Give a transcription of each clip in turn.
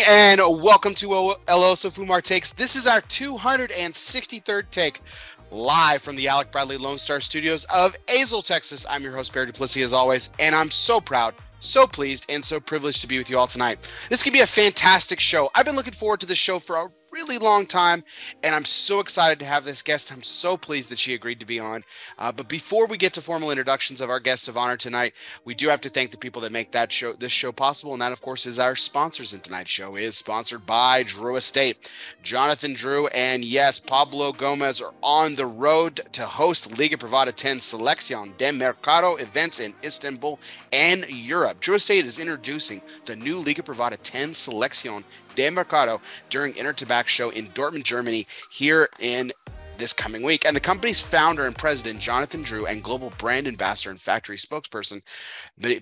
And welcome to Oso Fumar Takes. This is our 263rd take live from the Alec Bradley Lone Star Studios of Azle, Texas. I'm your host, Barry Duplessis, as always, and I'm so proud, so pleased, and so privileged to be with you all tonight. This could be a fantastic show. I've been looking forward to this show for a really long time, and I'm so excited to have this guest. I'm so pleased that she agreed to be on. Uh, but before we get to formal introductions of our guests of honor tonight, we do have to thank the people that make that show, this show possible, and that, of course, is our sponsors. And tonight's show is sponsored by Drew Estate, Jonathan Drew, and yes, Pablo Gomez are on the road to host Liga Privada 10 Selección de Mercado events in Istanbul and Europe. Drew Estate is introducing the new Liga Privada 10 Selección de Mercado during Intertabac show in Dortmund, Germany, here in this coming week. And the company's founder and president, Jonathan Drew, and global brand ambassador and factory spokesperson,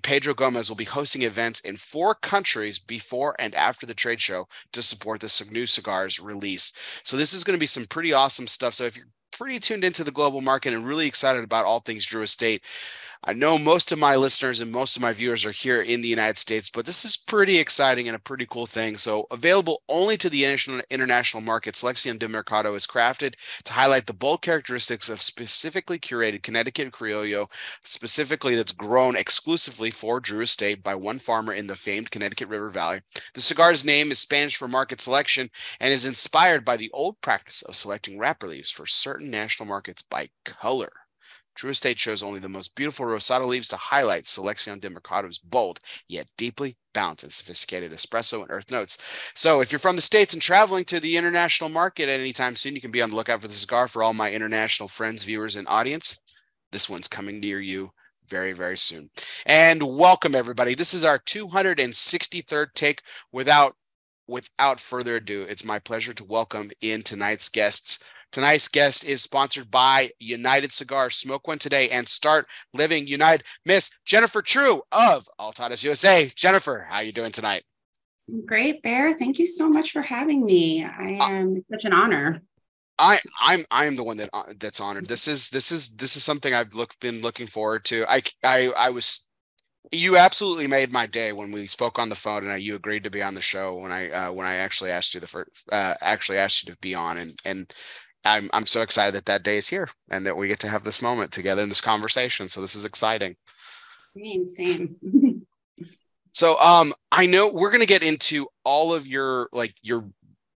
Pedro Gomez, will be hosting events in four countries before and after the trade show to support the new cigars release. So this is going to be some pretty awesome stuff. So if you're pretty tuned into the global market and really excited about all things Drew Estate, I know most of my listeners and most of my viewers are here in the United States, but this is pretty exciting and a pretty cool thing. So, available only to the international markets, Selección de Mercado is crafted to highlight the bold characteristics of specifically curated Connecticut Criollo, specifically that's grown exclusively for Drew Estate by one farmer in the famed Connecticut River Valley. The cigar's name is Spanish for market selection and is inspired by the old practice of selecting wrapper leaves for certain national markets by color. Drew Estate shows only the most beautiful Rosado leaves to highlight Selección de Mercado's bold, yet deeply balanced and sophisticated espresso and earth notes. So if you're from the States and traveling to the international market at any time soon, you can be on the lookout for the cigar for all my international friends, viewers, and audience. This one's coming near you very, very soon. And welcome everybody. This is our 263rd take without without further ado, it's my pleasure to welcome in tonight's guests Tonight's guest is sponsored by United Cigars. Smoke one today and start living United. Miss Jennifer True of Altadis USA. Jennifer, how are you doing tonight? Great, Bear. Thank you so much for having me. I uh, am uh, such an honor. I I'm I'm the one that uh, that's honored. This is this is this is something I've look been looking forward to. I I I was you absolutely made my day when we spoke on the phone and I, you agreed to be on the show when I uh, when I actually asked you the first uh, actually asked you to be on and and I'm I'm so excited that that day is here and that we get to have this moment together in this conversation. So this is exciting. Same, same. so um I know we're gonna get into all of your like your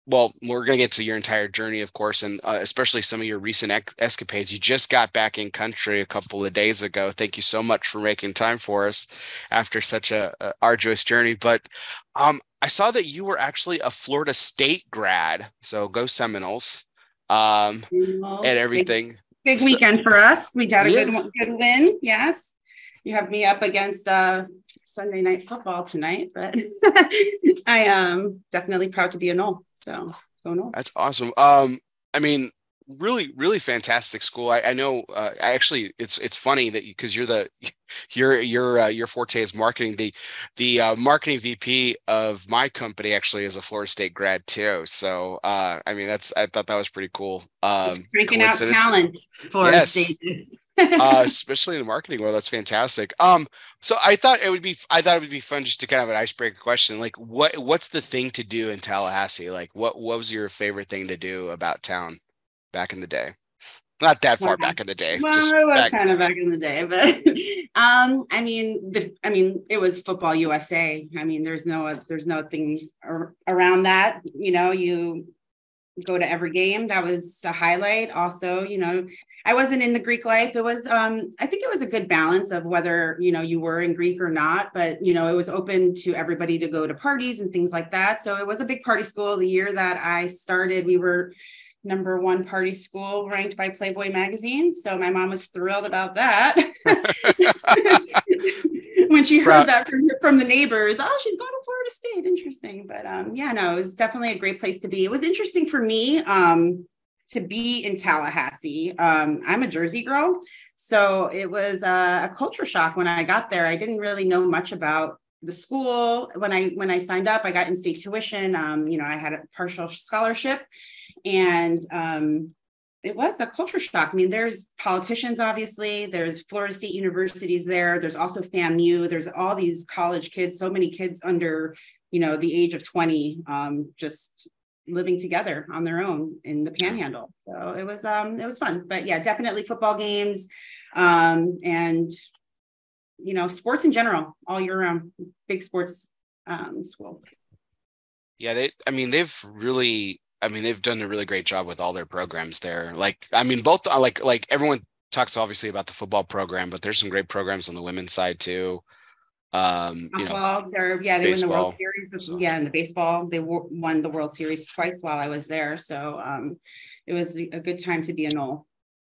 well, we're going to get to your entire journey, of course, and uh, especially some of your recent ex- escapades. You just got back in country a couple of days ago. Thank you so much for making time for us after such a, a arduous journey. But um, I saw that you were actually a Florida State grad, so go Seminoles um, and everything. Big, big so, weekend for us. We got a yeah. good good win. Yes, you have me up against uh, Sunday night football tonight, but I am definitely proud to be a Nole. So go Noles. That's awesome. Um, I mean, really really fantastic school i, I know uh, i actually it's it's funny that because you, are the your your uh, your forte is marketing the the uh, marketing vp of my company actually is a florida state grad too so uh i mean that's i thought that was pretty cool um cranking out talent florida yes. state uh, especially in the marketing world. That's fantastic. Um, so I thought it would be, I thought it would be fun just to kind of an icebreaker question. Like, what, what's the thing to do in Tallahassee? Like, what, what was your favorite thing to do about town? Back in the day. Not that far back in the day. Well, it was back- kind of back in the day, but um, I mean, the, I mean, it was football USA. I mean, there's no, there's no things around that. You know, you go to every game. That was a highlight. Also, you know, I wasn't in the Greek life. It was, um, I think it was a good balance of whether you know you were in Greek or not. But you know, it was open to everybody to go to parties and things like that. So it was a big party school. The year that I started, we were number one party school ranked by Playboy magazine. So my mom was thrilled about that. when she heard that from, from the neighbors, oh, she's going to Florida State. Interesting. But um, yeah, no, it was definitely a great place to be. It was interesting for me um, to be in Tallahassee. Um, I'm a Jersey girl. So it was a, a culture shock when I got there. I didn't really know much about the school when i when i signed up i got in-state tuition um, you know i had a partial scholarship and um, it was a culture shock. I mean, there's politicians, obviously. There's Florida State universities there. There's also FAMU. There's all these college kids. So many kids under, you know, the age of 20, um, just living together on their own in the Panhandle. So it was, um, it was fun. But yeah, definitely football games, um, and you know, sports in general, all year round. Big sports um, school. Yeah, they. I mean, they've really I mean, they've done a really great job with all their programs there. Like, I mean, both uh, like like everyone talks obviously about the football program, but there's some great programs on the women's side too. Um, you know, they're, yeah, they baseball, won the World Series. so. Yeah, in the baseball, they won the World Series twice while I was there. So um, it was a good time to be a Nole.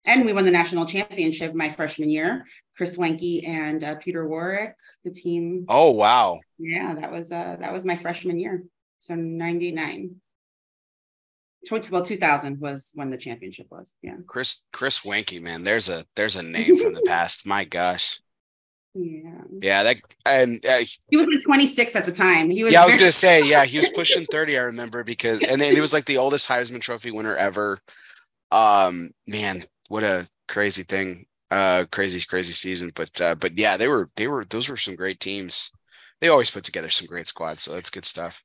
And we won the national championship my freshman year. Chris Weinke and uh, Peter Warrick, the team. Oh wow! Yeah, that was uh, that was my freshman year. So ninety nine well 2000 was when the championship was yeah. Chris chris Weinke man there's a there's a name from the past. My gosh. Yeah. Yeah that and uh, he was 26 at the time. He was yeah i was gonna say yeah he was pushing 30 i remember because and then he was like the oldest heisman trophy winner ever. Um man what a crazy thing uh crazy crazy season but uh but yeah they were they were those were some great teams they always put together some great squads, so that's good stuff.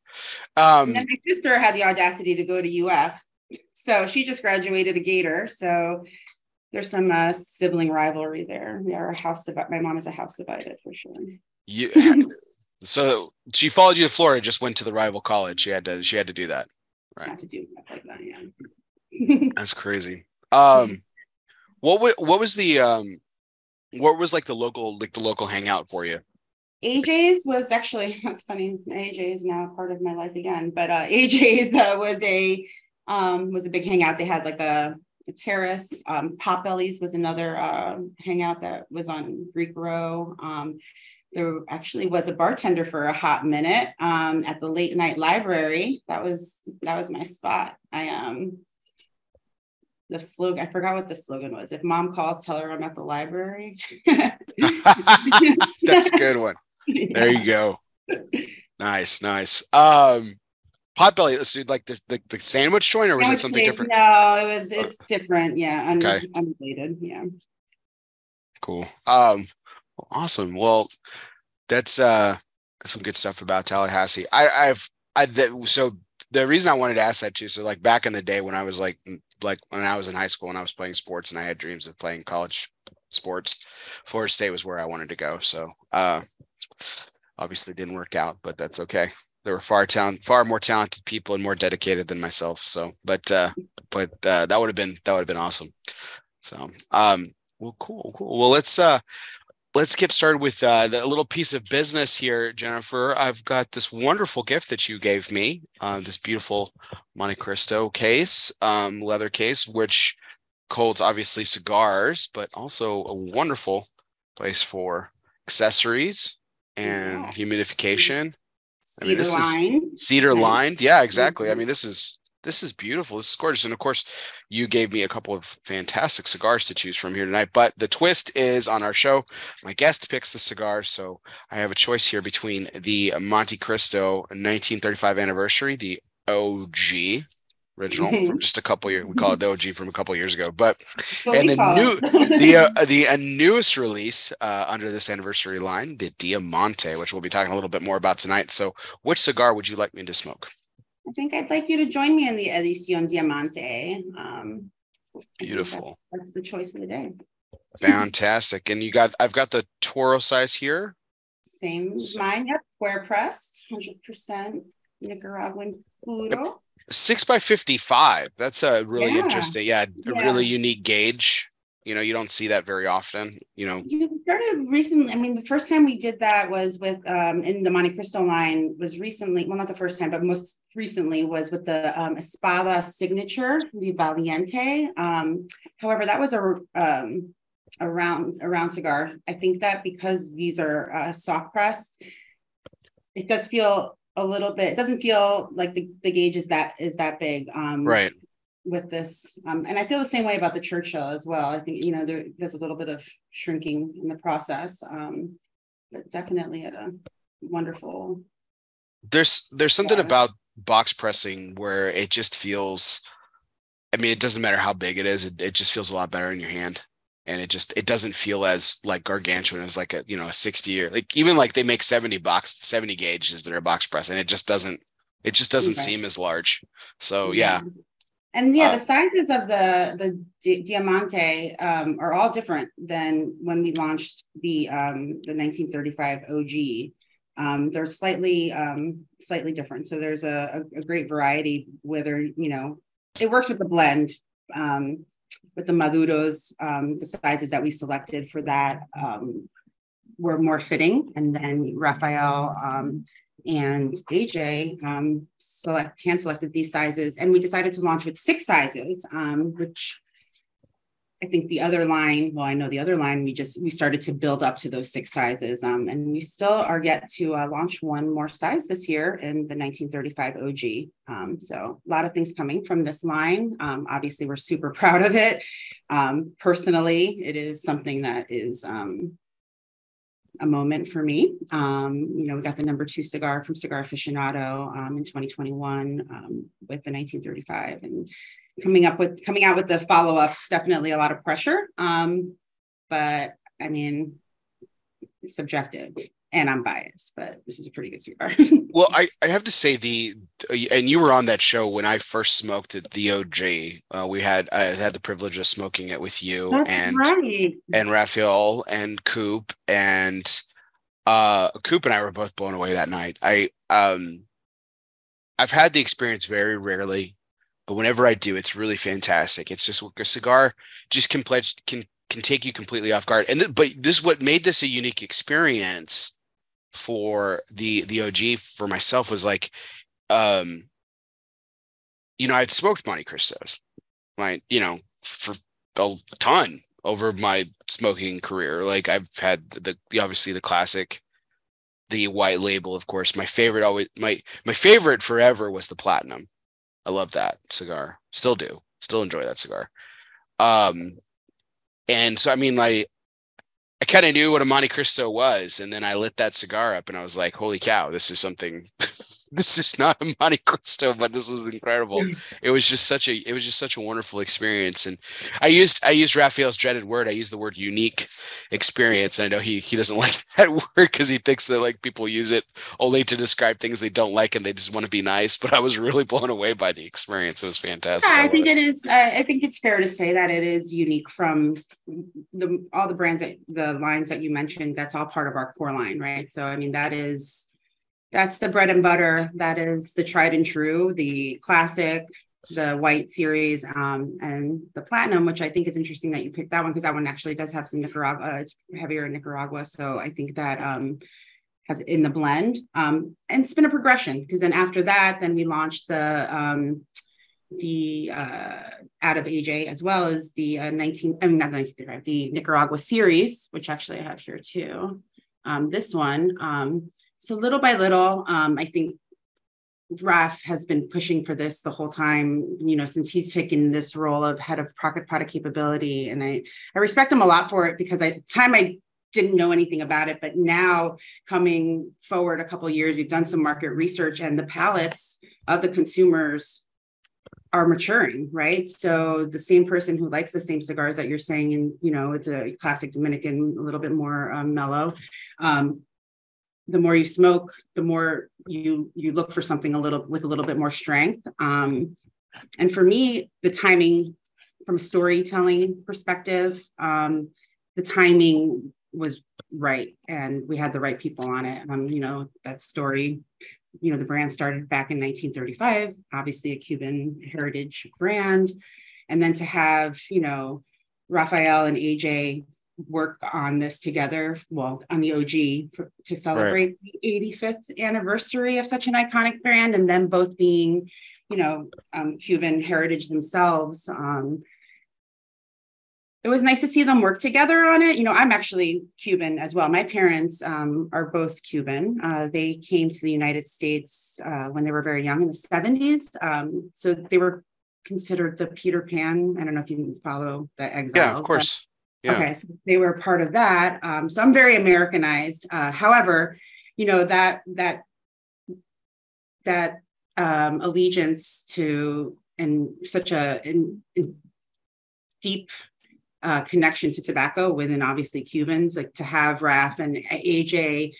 Um, my sister had the audacity to go to UF, so she just graduated a Gator. So there's some uh, sibling rivalry there. We are a house divided. My mom is a house divided for sure. You, so she followed you to Florida, just went to the rival college. She had to. She had to do that. Right. Had to do that like that. Yeah. that's crazy. Um, what what was the um, what was like the local like the local hangout for you? AJ's was actually that's funny. AJ is now part of my life again, but uh, AJ's uh, was a um, was a big hangout. They had like a, a terrace. Um, Potbelly's was another uh, hangout that was on Greek Row. Um, there actually was a bartender for a hot minute um, at the late night library. That was that was my spot. I um the slogan i forgot what the slogan was if mom calls tell her i'm at the library that's a good one there you go. Nice, nice. Um, potbelly, so like the, the, the sandwich joint, or was it something different? No, it was it's different. Yeah, un- okay. unrelated. Yeah. Cool. Um, well, awesome. Well, that's uh some good stuff about Tallahassee. I, I've I that so the reason I wanted to ask that too. So like back in the day when I was like like when I was in high school and I was playing sports and I had dreams of playing college sports, Florida State was where I wanted to go. So uh obviously didn't work out, but that's okay. There were far town, far more talented people and more dedicated than myself. So, but uh, but uh, that would have been that would have been awesome. So, um, well, cool, cool. Well, let's uh, let's get started with uh, the, little piece of business here, Jennifer. I've got this wonderful gift that you gave me, uh, this beautiful Montecristo case, um, leather case, which holds obviously cigars, but also a wonderful place for accessories and yeah. humidification. Cedar I mean, this line. is cedar lined. Yeah, exactly. I mm-hmm. mean, this is this is beautiful. This is gorgeous. And of course, you gave me a couple of fantastic cigars to choose from here tonight. But the twist is on our show, my guest picks the cigar. So I have a choice here between the Montecristo 1935 anniversary, the OG, original from just a couple years. We call it the OG from a couple years ago, but and the new the uh, the uh, newest release uh, under this anniversary line, the Diamante, which we'll be talking a little bit more about tonight. So, which cigar would you like me to smoke? I think I'd like you to join me in the Edición Diamante. Um, Beautiful. That's, that's the choice of the day. Fantastic. And you got I've got the Toro size here. Same so. mine, yep. Square pressed, 100% Nicaraguan puro six by 55 that's a really yeah. interesting yeah a yeah. really unique gauge you know you don't see that very often you know you started recently i mean the first time we did that was with um in the Montecristo line was recently well not the first time but most recently was with the um espada signature the valiente um however that was a um a round a round cigar i think that because these are uh, soft pressed it does feel a little bit. It doesn't feel like the, the gauge is that is that big. Um, right. With this, um, and I feel the same way about the Churchill as well. I think you know there, there's a little bit of shrinking in the process, um, but definitely a wonderful. There's there's something about box pressing where it just feels I mean, it doesn't matter how big it is; it, it just feels a lot better in your hand, and it just it doesn't feel as like gargantuan as like a you know a sixty year like even like they make seventy box seventy gauges that are box press, and it just doesn't it just doesn't seem as large. So yeah. And yeah, uh, the sizes of the the Di- Diamante um, are all different than when we launched the um, the 1935 OG. Um, they're slightly um, slightly different. So there's a, a, a, great variety. Whether you know, it works with the blend um, with the maduros. Um, the sizes that we selected for that um, were more fitting, and then Rafael um, and AJ um, select hand selected these sizes, and we decided to launch with six sizes, um, which I think the other line, well, I know the other line, we just we started to build up to those six sizes, um, and we still are yet to uh, launch one more size this year in the 1935 OG. Um, so a lot of things coming from this line. Um, obviously, we're super proud of it. Um, personally, it is something that is um, a moment for me. Um, you know, we got the number two cigar from Cigar Aficionado um, in 2021 um, with the 1935, and coming up with coming out with the follow up ups definitely a lot of pressure. Um, but I mean, it's subjective and I'm biased, but this is a pretty good cigar. well, I, I have to say the and you were on that show when I first smoked at the OG. Uh, we had I had the privilege of smoking it with you That's and right. and Rafael and Coop and uh Coop and I were both blown away that night. I um I've had the experience very rarely, but whenever I do, it's really fantastic. It's just a cigar just can pledge can can take you completely off guard. And th- but this what made this a unique experience for the the OG for myself was like, um, you know, I'd smoked Monte Cristos, my you know, for a ton over my smoking career. Like I've had the, the obviously the classic, the white label, of course. My favorite always my my favorite forever was the platinum. I love that cigar. Still do. Still enjoy that cigar. Um, and so I mean, like I kind of knew what a Montecristo was, and then I lit that cigar up, and I was like, "Holy cow! This is something. this is not a Montecristo, but this was incredible. Mm. It was just such a. It was just such a wonderful experience, and I used I used Rafael's dreaded word. I used the word unique experience. And I know he he doesn't like that word because he thinks that like people use it only to describe things they don't like and they just want to be nice. But I was really blown away by the experience. It was fantastic. Yeah, I, I think it. it is. I think it's fair to say that it is unique from the all the brands that the lines that you mentioned, that's all part of our core line, right? So, I mean, that is that's the bread and butter. That is the tried and true, the classic, the white series, um, and the platinum, which I think is interesting that you picked that one because that one actually does have some Nicaragua. Uh, it's heavier in Nicaragua, so I think that um, has in the blend. Um, and it's been a progression because then after that, then we launched the um, the uh, out of AJ as well as the uh, 19, I mean, not 1935, the Nicaragua series, which actually I have here too. Um, this one. Um, so little by little, um, I think Raf has been pushing for this the whole time, you know, since he's taken this role of head of pocket product capability. And I, I respect him a lot for it because I time I didn't know anything about it, but now coming forward a couple years, we've done some market research and the palates of the consumers are maturing, right? So the same person who likes the same cigars that you're saying, and you know, it's a classic Dominican, a little bit more um, mellow. Um, the more you smoke, the more you you look for something a little with a little bit more strength. Um, and for me, the timing from a storytelling perspective, um, the timing was right, and we had the right people on it. Um, you know, that story you know, the brand started back in 1935, obviously a Cuban heritage brand. And then to have, you know, Rafael and AJ work on this together, well, on the OG for, to celebrate right. the 85th anniversary of such an iconic brand, and them both being, you know, um, Cuban heritage themselves. Um, it was nice to see them work together on it. You know, I'm actually Cuban as well. My parents um, are both Cuban. Uh, they came to the United States uh, when they were very young in the 70s. Um, so they were considered the Peter Pan. I don't know if you can follow the exile. Yeah, of course. Yeah. Okay, so they were part of that. Um, so I'm very Americanized. Uh, however, you know that that that um, allegiance to and such a in, in deep uh, connection to tobacco within obviously Cubans, like to have Raf and AJ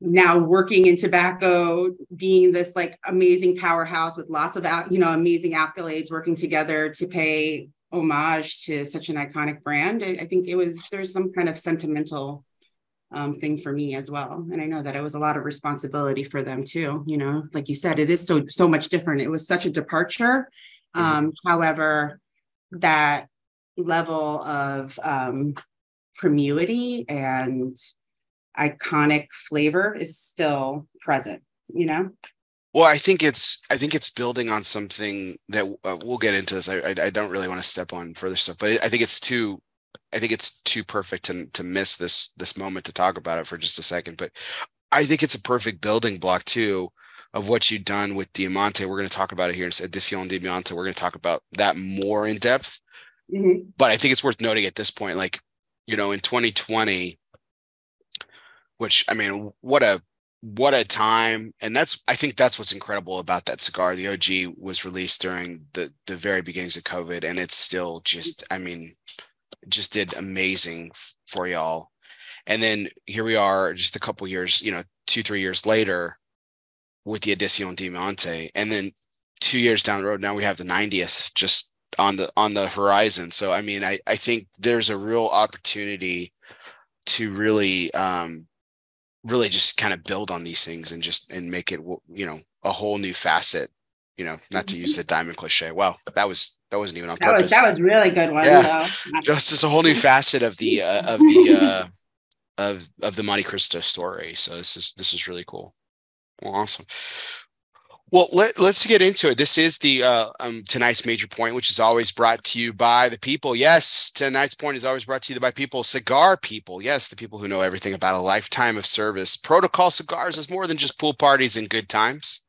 now working in tobacco, being this like amazing powerhouse with lots of you know amazing accolades, working together to pay homage to such an iconic brand. I, I think it was there's some kind of sentimental um, thing for me as well, and I know that it was a lot of responsibility for them too. You know, like you said, it is so so much different. It was such a departure. Mm-hmm. Um, however, that level of um, and iconic flavor is still present you know well i think it's i think it's building on something that uh, we'll get into this I, I, I don't really want to step on further stuff but i think it's too i think it's too perfect to, to miss this this moment to talk about it for just a second but i think it's a perfect building block too of what you've done with diamante we're going to talk about it here in edition diamante we're going to talk about that more in depth mm-hmm. but i think it's worth noting at this point like you know in 2020 which I mean, what a what a time. And that's i think that's what's incredible about that cigar. The og was released during the the very beginnings of covid and it's still just i mean just did amazing for y'all. And then here we are just a couple years you know two three years later with the edition diamante. And then two years down the road now we have the 90th just on the on the horizon. So i mean i i think there's a real opportunity to really um really just kind of build on these things and just and make it you know a whole new facet you know not to use mm-hmm. the diamond cliche. Well that was that wasn't even on that purpose. was, that was really good one yeah. just as a whole new facet of the uh, of the uh of of the Montecristo story. So this is this is really cool. Well, awesome well, let, let's get into it. This is the uh, um, tonight's major point, which is always brought to you by the people. Yes, tonight's point is always brought to you by people, cigar people. Yes, the people who know everything about a lifetime of service. Protocol Cigars is more than just pool parties and good times.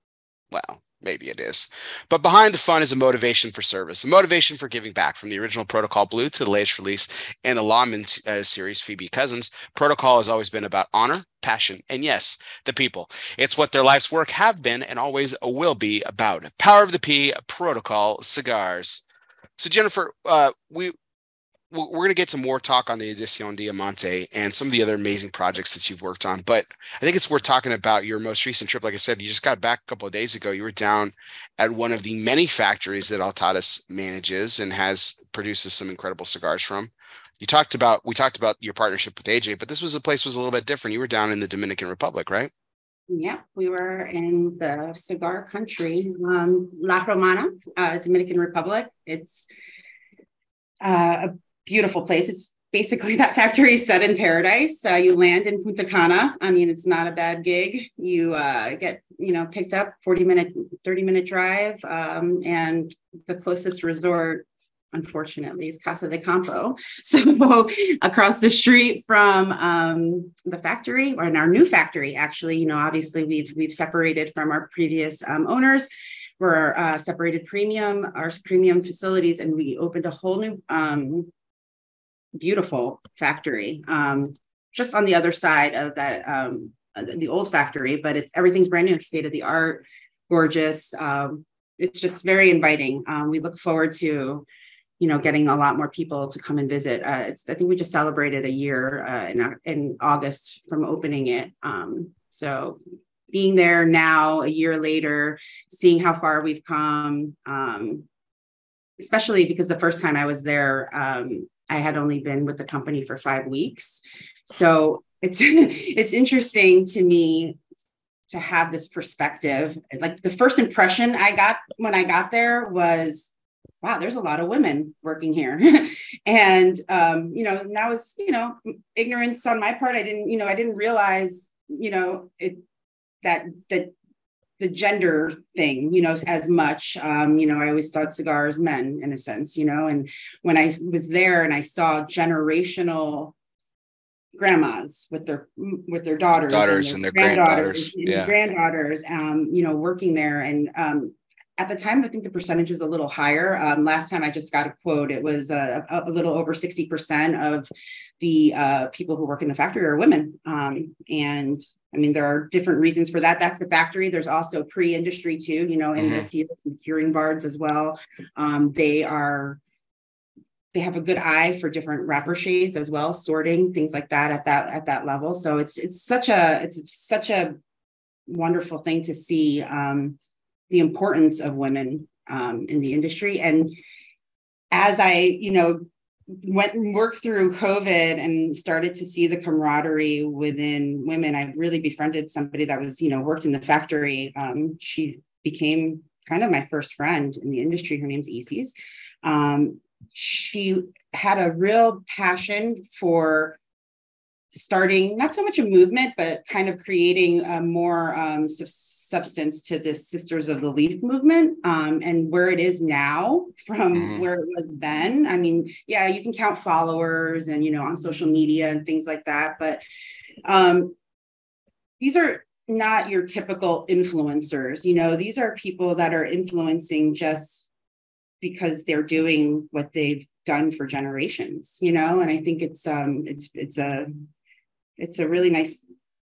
Well, maybe it is. But behind the fun is a motivation for service, a motivation for giving back from the original Protocol Blue to the latest release in the Lawman uh, series, Phoebe Cousins. Protocol has always been about honor, passion, and yes, the people. It's what their life's work have been and always will be about. Power of the P, Protocol Cigars. So Jennifer, uh, we we're going to get some more talk on the Edición Diamante and some of the other amazing projects that you've worked on. But I think it's worth talking about your most recent trip. Like I said, you just got back a couple of days ago. You were down at one of the many factories that Altadis manages and has produces some incredible cigars from. You talked about we talked about your partnership with AJ, but this was a place was a little bit different. You were down in the Dominican Republic, right? Yeah, we were in the cigar country, um, La Romana, uh, Dominican Republic. It's uh, a beautiful place. It's basically that factory set in paradise. Uh, you land in Punta Cana. I mean, it's not a bad gig. You uh, get, you know, picked up 40 minute, 30 minute drive. Um, and the closest resort, unfortunately, is Casa de Campo. So across the street from um, the factory or in our new factory, actually, you know, obviously we've, we've separated from our previous um, owners we're uh, separated premium, our premium facilities, and we opened a whole new um, beautiful factory um, just on the other side of that um, the old factory but it's everything's brand new state of the art gorgeous um, it's just very inviting. Um, we look forward to you know getting a lot more people to come and visit. Uh, it's i think we just celebrated a year uh, in, in august from opening it. Um, so being there now a year later seeing how far we've come um, especially because the first time i was there um, I had only been with the company for five weeks. So it's it's interesting to me to have this perspective. Like the first impression I got when I got there was, wow, there's a lot of women working here. and um, you know, that was, you know, ignorance on my part. I didn't, you know, I didn't realize, you know, it that that the gender thing, you know, as much. Um, you know, I always thought cigars men in a sense, you know, and when I was there and I saw generational grandmas with their with their daughters, daughters and their, and their granddaughters, granddaughters, and yeah. granddaughters, um, you know, working there and um, at the time, I think the percentage was a little higher. Um, last time I just got a quote, it was a, a little over 60% of the uh, people who work in the factory are women. Um, and I mean, there are different reasons for that. That's the factory. There's also pre industry too, you know, in mm-hmm. the fields and curing barns as well. Um, they are they have a good eye for different wrapper shades as well sorting things like that at that at that level so it's it's such a it's such a wonderful thing to see um, the importance of women um, in the industry. And as I, you know, went and worked through COVID and started to see the camaraderie within women, I really befriended somebody that was, you know, worked in the factory. Um, she became kind of my first friend in the industry. Her name's Isis. Um, she had a real passion for starting not so much a movement, but kind of creating a more um, substance to this Sisters of the Leaf movement um, and where it is now from mm. where it was then. I mean, yeah, you can count followers and, you know, on social media and things like that, but um, these are not your typical influencers. You know, these are people that are influencing just because they're doing what they've done for generations, you know, and I think it's um it's it's a it's a really nice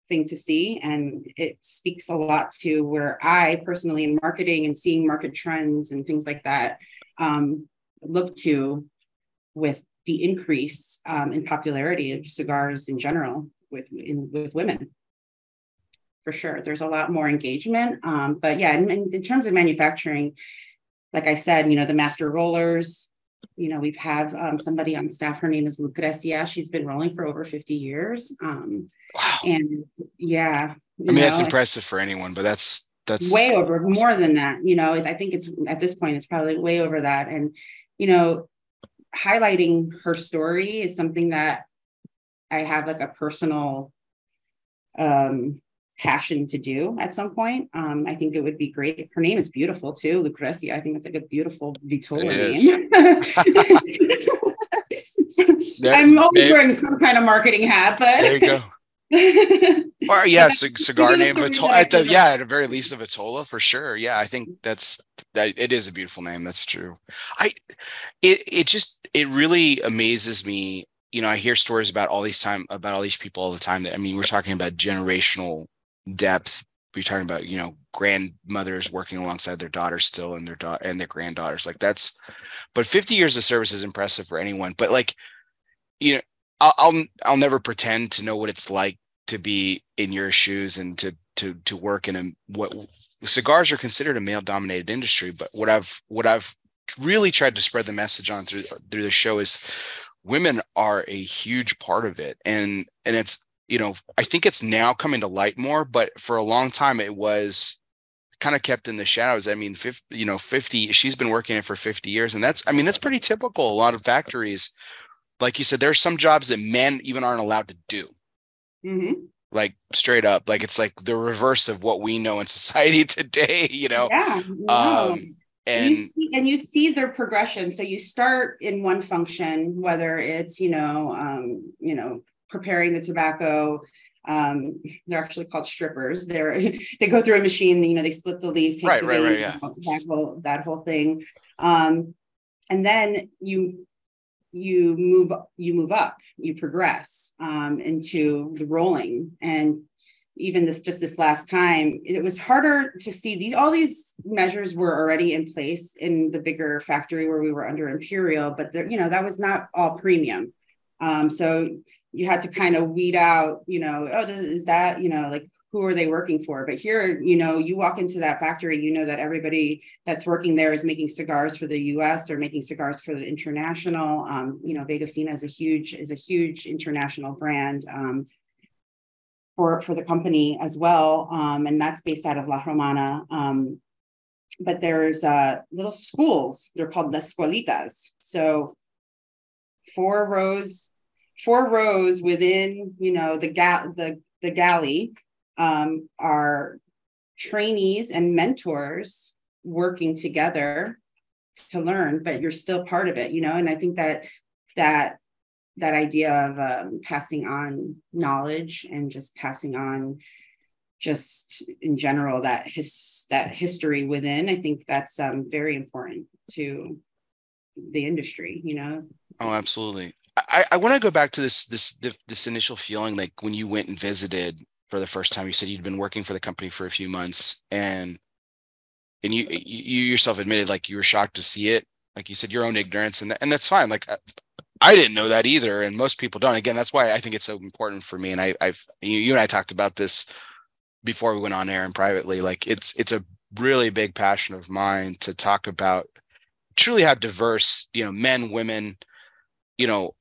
thing to see. And it speaks a lot to where I personally in marketing and seeing market trends and things like that um, look to with the increase um, in popularity of cigars in general with in, with women. For sure, there's a lot more engagement. Um, but yeah, in, in terms of manufacturing, like I said, you know, the master rollers, you know, we've have um, somebody on staff. Her name is Lucrecia. She's been rolling for over 50 years. Um, Wow. And yeah. I mean, know, that's impressive for anyone, but that's that's way over more than that. You know, I think it's at this point, it's probably way over that. And, you know, highlighting her story is something that I have like a personal um passion to do at some point. Um, I think it would be great. Her name is beautiful too, Lucrecia. I think it's like a beautiful Vitola name. I'm always maybe, wearing some kind of marketing hat, but there you go. or yeah, c- cigar name, Vitola. At yeah, at the very least, a Vitola for sure. Yeah, I think that's that. It is a beautiful name. That's true. I, it it just it really amazes me. You know, I hear stories about all these time about all these people all the time. That I mean, we're talking about generational depth. We're talking about you know grandmothers working alongside their daughters still and their daughter and their granddaughters. Like that's, but 50 years of service is impressive for anyone. But like, you know, I'll, I'll I'll never pretend to know what it's like to be in your shoes and to to to work in a what cigars are considered a male dominated industry but what i've what i've really tried to spread the message on through through the show is women are a huge part of it and and it's you know i think it's now coming to light more but for a long time it was kind of kept in the shadows i mean 50 you know 50 she's been working it for 50 years and that's i mean that's pretty typical a lot of factories like you said, there's some jobs that men even aren't allowed to do. Mm-hmm. Like straight up, like it's like the reverse of what we know in society today. You know. Yeah. Um, and you see, and you see their progression. So you start in one function, whether it's you know, um, you know, preparing the tobacco. Um, they're actually called strippers. They're they go through a machine. You know, they split the leaf, take right, the right, right, yeah. that whole that whole thing. Um, and then you you move you move up you progress um, into the rolling and even this just this last time it was harder to see these all these measures were already in place in the bigger factory where we were under imperial but there you know that was not all premium um, so you had to kind of weed out you know oh is that you know like who are they working for? But here you know you walk into that factory you know that everybody that's working there is making cigars for the us they're making cigars for the international. Um, you know Vegafina is a huge is a huge international brand um, for for the company as well. Um, and that's based out of la romana. Um, but there's uh, little schools they're called las escuelitas. So four rows four rows within you know the ga- the the galley um, are trainees and mentors working together to learn but you're still part of it you know? And i think that that that idea of um, passing on knowledge and just passing on just in general that his that history within i think that's um, very important to the industry you know oh absolutely i i want to go back to this this this initial feeling like when you went and visited for the first time you said you'd been working for the company for a few months and and you you yourself admitted like you were shocked to see it like you said your own ignorance and, and that's fine like uh, I didn't know that either, and most people don't. Again, that's why I think it's so important for me. And I, I've you, you and I talked about this before we went on air and privately. Like it's it's a really big passion of mine to talk about truly how diverse, you know, men, women, you know,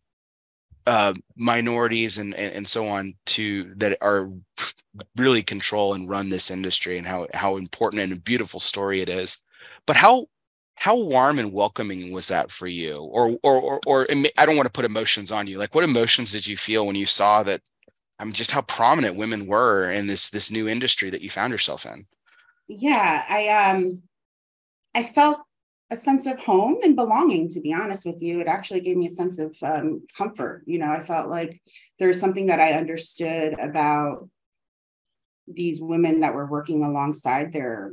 uh, minorities and, and and so on to that are really control and run this industry and how how important and a beautiful story it is. But how how warm and welcoming was that for you? Or or or, or i don't want to put emotions on you. Like what emotions did you feel when you saw that i mean just how prominent women were in this this new industry that you found yourself in? Yeah i um i felt a sense of home and belonging to be honest with you it actually gave me a sense of um, comfort you know i felt like there's something that i understood about these women that were working alongside their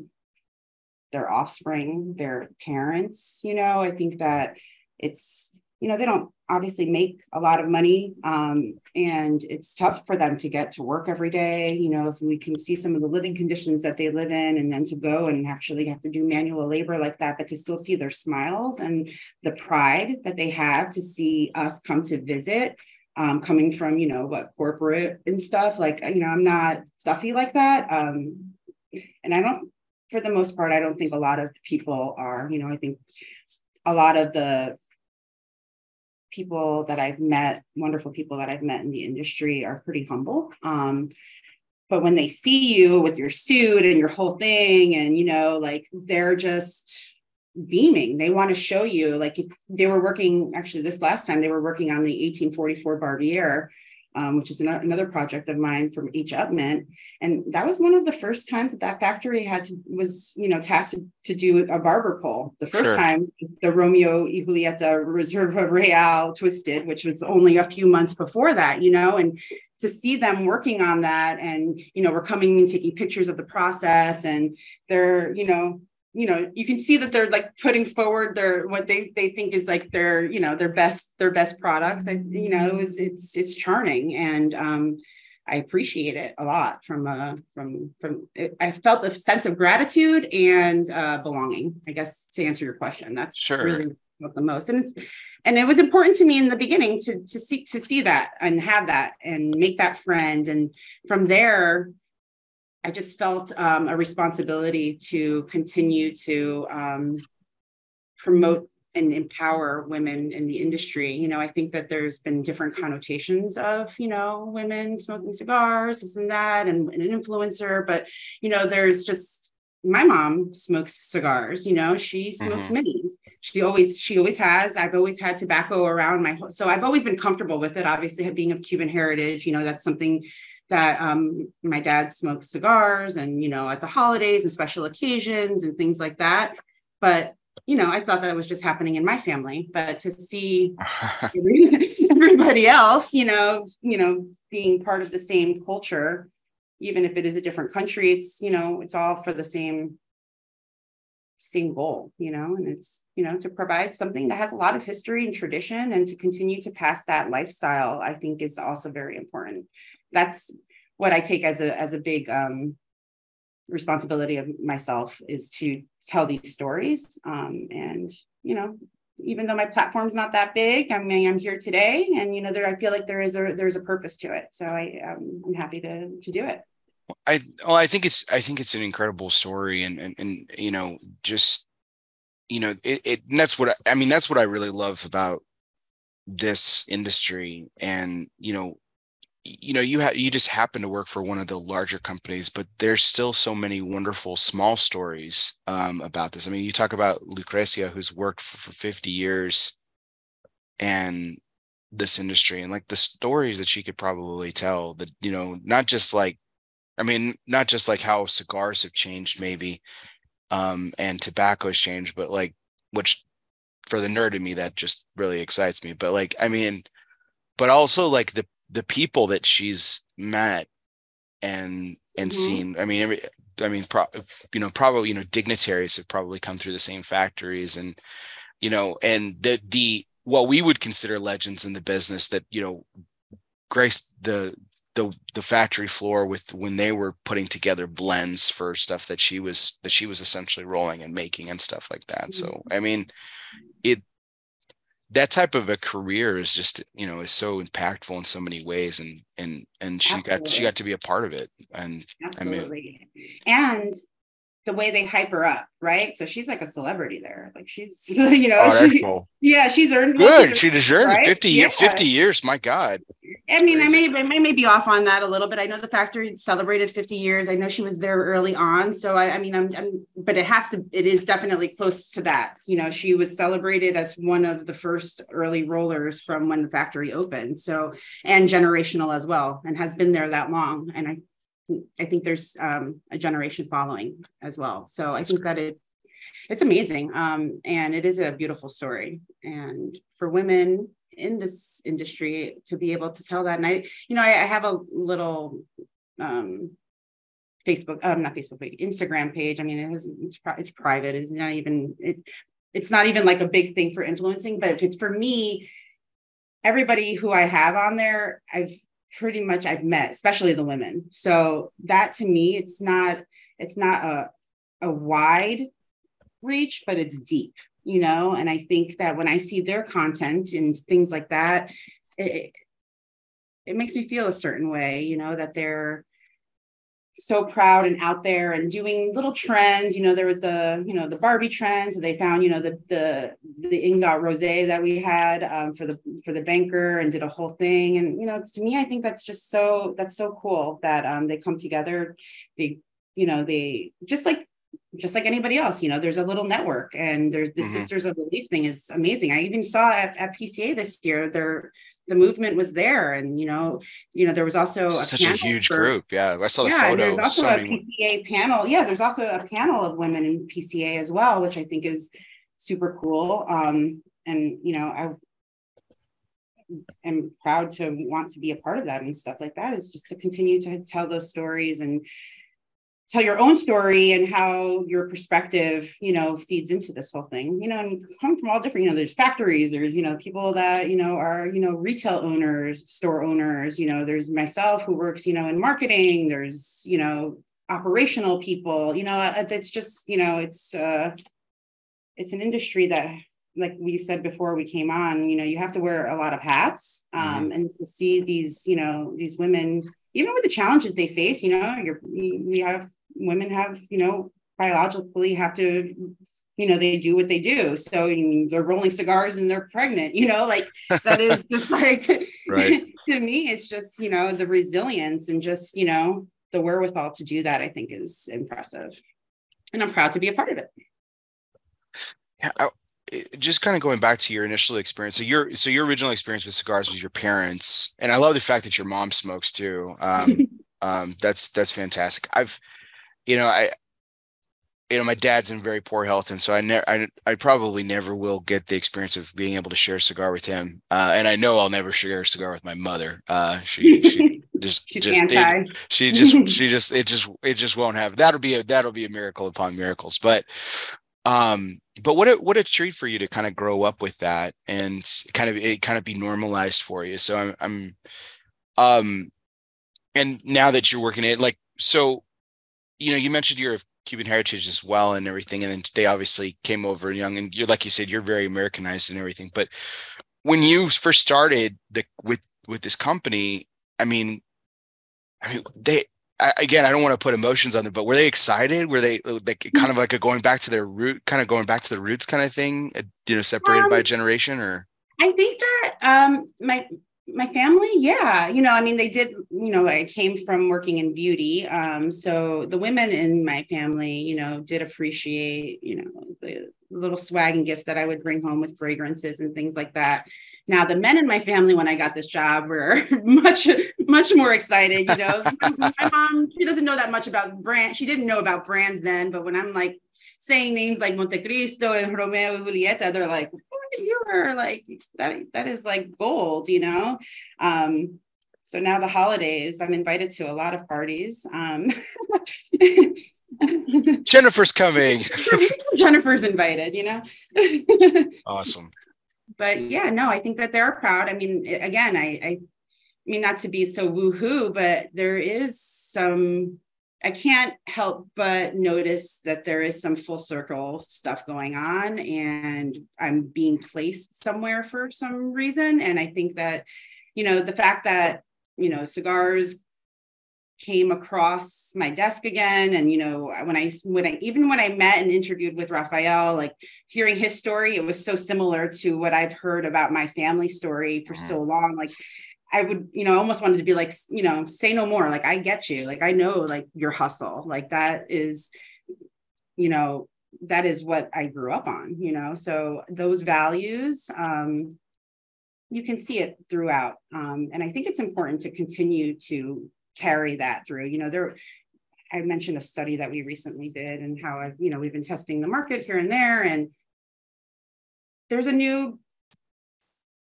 their offspring, their parents. You know, I think that it's, you know, they don't obviously make a lot of money um, and it's tough for them to get to work every day. You know, if we can see some of the living conditions that they live in and then to go and actually have to do manual labor like that, but to still see their smiles and the pride that they have to see us come to visit um, coming from you know what corporate and stuff like you know i'm not stuffy like that um, and i don't for the most part, I don't think a lot of people are. You know, I think a lot of the people that I've met, wonderful people that I've met in the industry, are pretty humble. Um, but when they see you with your suit and your whole thing, and you know, like they're just beaming. They want to show you, like if they were working, actually, this last time they were working on the 1844 Barbiere um, which is an- another project of mine from H. Upmann. And that was one of the first times that that factory had to, was, you know, tasked to do a barber pole. The first sure. time the Romeo y Julieta Reserva Real twisted, which was only a few months before that, you know, and to see them working on that and, you know, we're coming and taking pictures of the process and they're, you know, you know you can see that they're like putting forward their what they they think is like their you know their best their best products. And you know it was, it's it's charming. And um i appreciate it a lot from uh from from it, i felt a sense of gratitude and uh belonging i guess to answer your question. That's sure. really the most. And it's and it was important to me in the beginning to to see to see that and have that and make that friend. And from there I just felt um, a responsibility to continue to um, promote and empower women in the industry. You know, I think that there's been different connotations of, you know, women smoking cigars, this and that, and, and an influencer. But, you know, there's just my mom smokes cigars, you know, she smokes mm-hmm. minis. She always, she always has. I've always had tobacco around my so I've always been comfortable with it. Obviously, being of Cuban heritage, you know, that's something that um, my dad smoked cigars and, you know, at the holidays and special occasions and things like that. But, you know, I thought that was just happening in my family, but to see everybody else, you know, you know, being part of the same culture, even if it is a different country, it's, you know, it's all for the same same goal, you know, and it's, you know, to provide something that has a lot of history and tradition and to continue to pass that lifestyle, I think is also very important that's what I take as a as a big um, responsibility of myself is to tell these stories. Um, and you know, even though my platform's not that big, I mean, I'm here today, and you know, there I feel like there is a there's a purpose to it. So I um, I'm happy to to do it. I well, I think it's I think it's an incredible story, and and and you know, just you know, it, it that's what I, I mean. That's what I really love about this industry, and you know, you know you have you just happen to work for one of the larger companies but there's still so many wonderful small stories um, about this. I mean you talk about lucrecia who's worked for, for 50 years and this industry and like the stories that she could probably tell that you know not just like i mean not just like how cigars have changed maybe um and tobacco's changed but like which for the nerd in me that just really excites me but like i mean but also like the the people that she's met and and mm-hmm. seen. I mean, every, I mean, pro, you know, probably you know dignitaries have probably come through the same factories, and you know, and the the what we would consider legends in the business that you know grace the the the factory floor with when they were putting together blends for stuff that she was that she was essentially rolling and making and stuff like that. So mm-hmm. I mean, it that type of a career is just you know is so impactful in so many ways and and and she Absolutely. got she got to be a part of it and Absolutely. I mean and the way they hype her up, right? So she's like a celebrity there. Like she's, oh, you know, oh, she, cool. yeah, she's earned good. She deserved right? 50, yeah. 50 years. My God. I mean, I may, I may, may be off on that a little bit. I know the factory celebrated 50 years. I know she was there early on. So I, I mean, I'm, I'm, but it has to, it is definitely close to that. You know, she was celebrated as one of the first early rollers from when the factory opened. So, and generational as well, and has been there that long. And I I think there's um, a generation following as well. So I think that it's it's amazing, um, and it is a beautiful story. And for women in this industry to be able to tell that, and I, you know, I, I have a little um, Facebook, um, not Facebook page, Instagram page. I mean, it has it's, it's private. It's not even it. It's not even like a big thing for influencing, but it's for me. Everybody who I have on there, I've pretty much I've met, especially the women. So that to me, it's not it's not a a wide reach, but it's deep, you know. And I think that when I see their content and things like that, it, it makes me feel a certain way, you know, that they're so proud and out there and doing little trends. You know, there was the, you know, the Barbie trend. So they found, you know, the the the ingot rosé that we had um, for the for the banker and did a whole thing. And you know, to me, I think that's just so that's so cool that um, they come together. They, you know, they just like just like anybody else, you know, there's a little network and there's the mm-hmm. Sisters of the Leaf thing is amazing. I even saw at, at PCA this year, they're the movement was there. And you know you know there was also a such a huge for, group. Yeah i saw the yeah, photo there's also so a many... pca panel. Yeah there's also a panel of women in pca as well which i think is super cool. Um and you know i am proud to want to be a part of that and stuff like that is just to continue to tell those stories and tell your own story and how your perspective you know feeds into this whole thing you know and come from all different you know there's factories there's you know people that you know are you know retail owners store owners you know there's myself who works you know in marketing there's you know operational people you know uh, it's just you know it's uh it's an industry that like we said before we came on you know you have to wear a lot of hats mm-hmm. um mm-hmm. and to see these you know these women even with the challenges they face you know you're we have women have, you know, biologically have to you know they do what they do. So they're rolling cigars and they're pregnant you know like that is just like right. to me it's just you know the resilience and just you know the wherewithal to do that i think is impressive. And i'm proud to be a part of it. Yeah I, just kind of going back to your initial experience so your so your original experience with cigars was your parents and i love the fact that your mom smokes too um, um that's that's fantastic i've you know, I, you know, my dad's in very poor health, and so I never, I, I probably never will get the experience of being able to share a cigar with him. Uh, and I know I'll never share a cigar with my mother. Uh, she, she just, just, it, she just, she just, it just, it just won't have. That'll be a, that'll be a miracle upon miracles. But, um, but what a, what a treat for you to kind of grow up with that and kind of it kind of be normalized for you. So I'm, I'm, um, and now that you're working it, like, so you know, you mentioned you're of Cuban heritage as well and everything, and then they obviously came over young, and you're like you said, you're very Americanized and everything. But when you first started the with with this company, I mean, I mean they I, again, I don't want to put emotions on them, but were they excited? Were they like kind of like a going back to their root, kind of going back to the roots kind of thing, uh, you know, separated um, by a generation or? I think that um, my my family yeah you know i mean they did you know i came from working in beauty um so the women in my family you know did appreciate you know the little swag and gifts that i would bring home with fragrances and things like that now the men in my family when i got this job were much much more excited you know my mom she doesn't know that much about brand she didn't know about brands then but when i'm like saying names like montecristo and romeo and julieta they're like you are like that that is like gold you know um so now the holidays, I'm invited to a lot of parties. Um, Jennifer's coming. Jennifer's invited, you know. awesome. But yeah, no, I think that they're proud. I mean, again, I, I, mean, not to be so woohoo, but there is some. I can't help but notice that there is some full circle stuff going on, and I'm being placed somewhere for some reason. And I think that, you know, the fact that you know cigars came across my desk again. And you know when i when i even when i met and interviewed with rafael like hearing his story it was so similar to what i've heard about my family story for so long. Like i would you know I almost wanted to be like you know say no more. Like i get you. Like i know like your hustle. Like that is you know that is what i grew up on you know? So those values um you can see it throughout. Um, and i think it's important to continue to carry that through. You know, there I mentioned a study that we recently did and how I've, you know, we've been testing the market here and there. And there's a new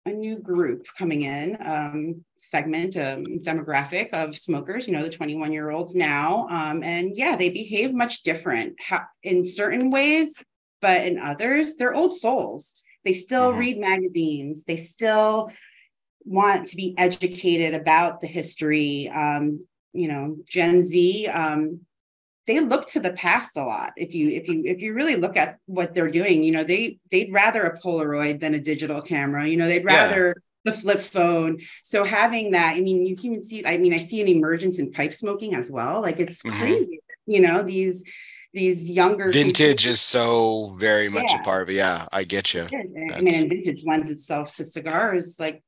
a new group coming in, um, segment, um, demographic of smokers, you know, the 21 year olds now. Um, and yeah, they behave much different how, in certain ways, but in others, they're old souls. They still mm-hmm. read magazines. They still want to be educated about the history. Um, you know, Gen Z, um, they look to the past a lot. If you if you if you really look at what they're doing, you know, they they'd rather a Polaroid than a digital camera. You know, they'd rather yeah. the flip phone. So having that, I mean, you can see. I mean, I see an emergence in pipe smoking as well. Like it's mm-hmm. crazy. You know, these these younger vintage is so very much yeah. a part of it. Yeah, I get you. I mean, vintage lends itself to cigars like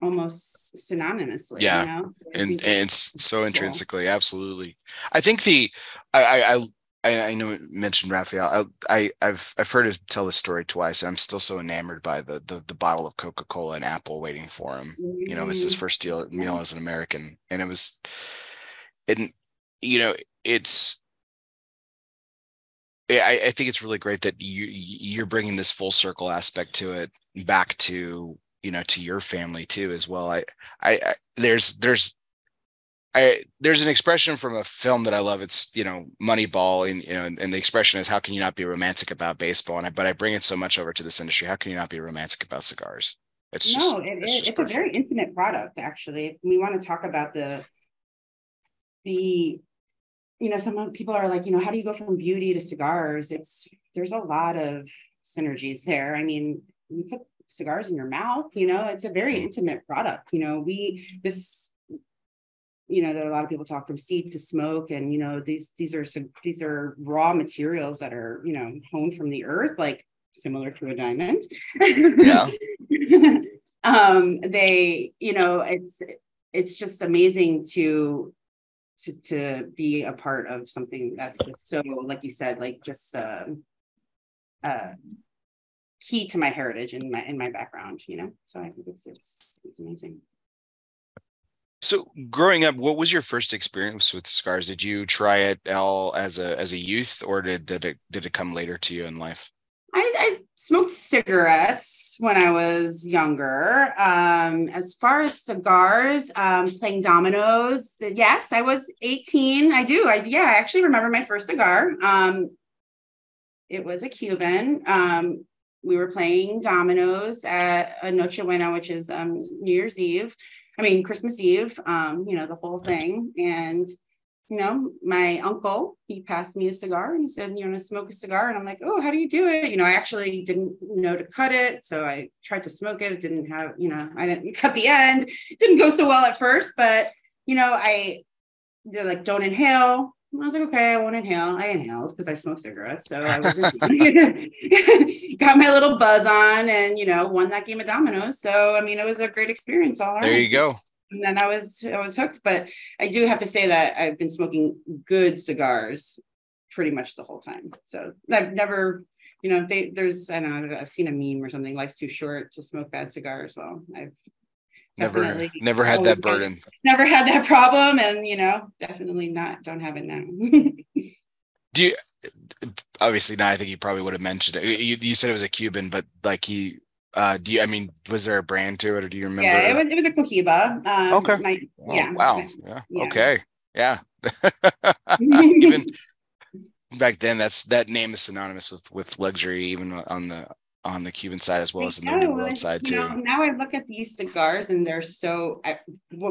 almost synonymously. Yeah, you know? so and and so intrinsically, cool. absolutely. I think the I I. I, I know it mentioned Rafael. I, I have I've heard him tell this story twice. I'm still so enamored by the the, the bottle of Coca Cola and Apple waiting for him. Mm-hmm. You know, it's his mm-hmm. first deal, meal as an American, and it was, and you know, it's I, I, think it's really great that you you're bringing this full circle aspect to it back to you know to your family too as well I, I i, there's there's I, there's an expression from a film that I love. It's you know Moneyball, and you know, and the expression is how can you not be romantic about baseball? And I, but I bring it so much over to this industry. How can you not be romantic about cigars? It's no, just, it, it's, it's a very intimate product. Actually, we want to talk about the the you know some people are like you know how do you go from beauty to cigars? It's there's a lot of synergies there. I mean, you put cigars in your mouth you know it's a very intimate product you know we this you know there are a lot of people talk from seed to smoke and you know these these are these are raw materials that are you know honed from the earth like similar to a diamond. Yeah. Um they you know it's it's just amazing to to to be a part of something that's just so like you said like just uh uh key to my heritage and my in my background you know so i think it's it's it's amazing so growing up what was your first experience with scars did you try it all as a as a youth or did, did it did it come later to you in life I, I smoked cigarettes when I was younger. Um, as far as cigars, um, playing dominoes, yes, I was 18. I do. I yeah, I actually remember my first cigar. Um, it was a Cuban. Um, we were playing dominoes at a Noche Buena, which is um, New Year's Eve. I mean, Christmas Eve, um, you know, the whole thing. And, you know, my uncle, he passed me a cigar and he said, You want to smoke a cigar? And I'm like, Oh, how do you do it? You know, I actually didn't know to cut it. So I tried to smoke it. It didn't have, you know, I didn't cut the end. It didn't go so well at first, but, you know, I, they're like, Don't inhale I was like, okay, I won't inhale. I inhaled because I smoke cigarettes. So I was got my little buzz on and you know, won that game of dominoes. So I mean it was a great experience all around. There you go. And then I was I was hooked. But I do have to say that I've been smoking good cigars pretty much the whole time. So I've never, you know, they there's I don't know, I've seen a meme or something, life's too short to smoke bad cigars. Well, I've never never had that burden never had that problem and you know definitely not don't have it now do you obviously now i think you probably would have mentioned it you, you said it was a cuban but like he uh, do you? I mean, was there a brand to it, or do you remember? Yeah, it was it was a Cohiba. Um, Okay. my- Oh, yeah. Wow. Yeah. Yeah. Okay. Yeah. even back then, that's that name is synonymous with with luxury, even on the on the Cuban side as well as in the New World side too. know, now I look at these cigars and they're so, I-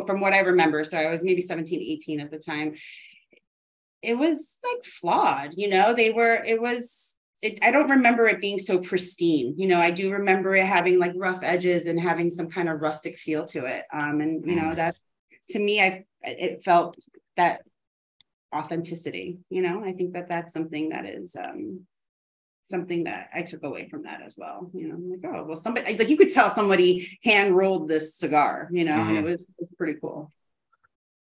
from what I remember, so I was maybe 17, 18 at the time. It was like flawed, you know, they were, it was, it, I don't remember it being so pristine. You know, I do remember it having like rough edges and having some kind of rustic feel to it. Um, and you know, Mm. that to me, I, it felt that authenticity, you know, I think that that's something that is, um, something that I took away from that as well. You know, I'm like, oh, well, somebody like you could tell somebody hand rolled this cigar, you know, and it was, it was pretty cool.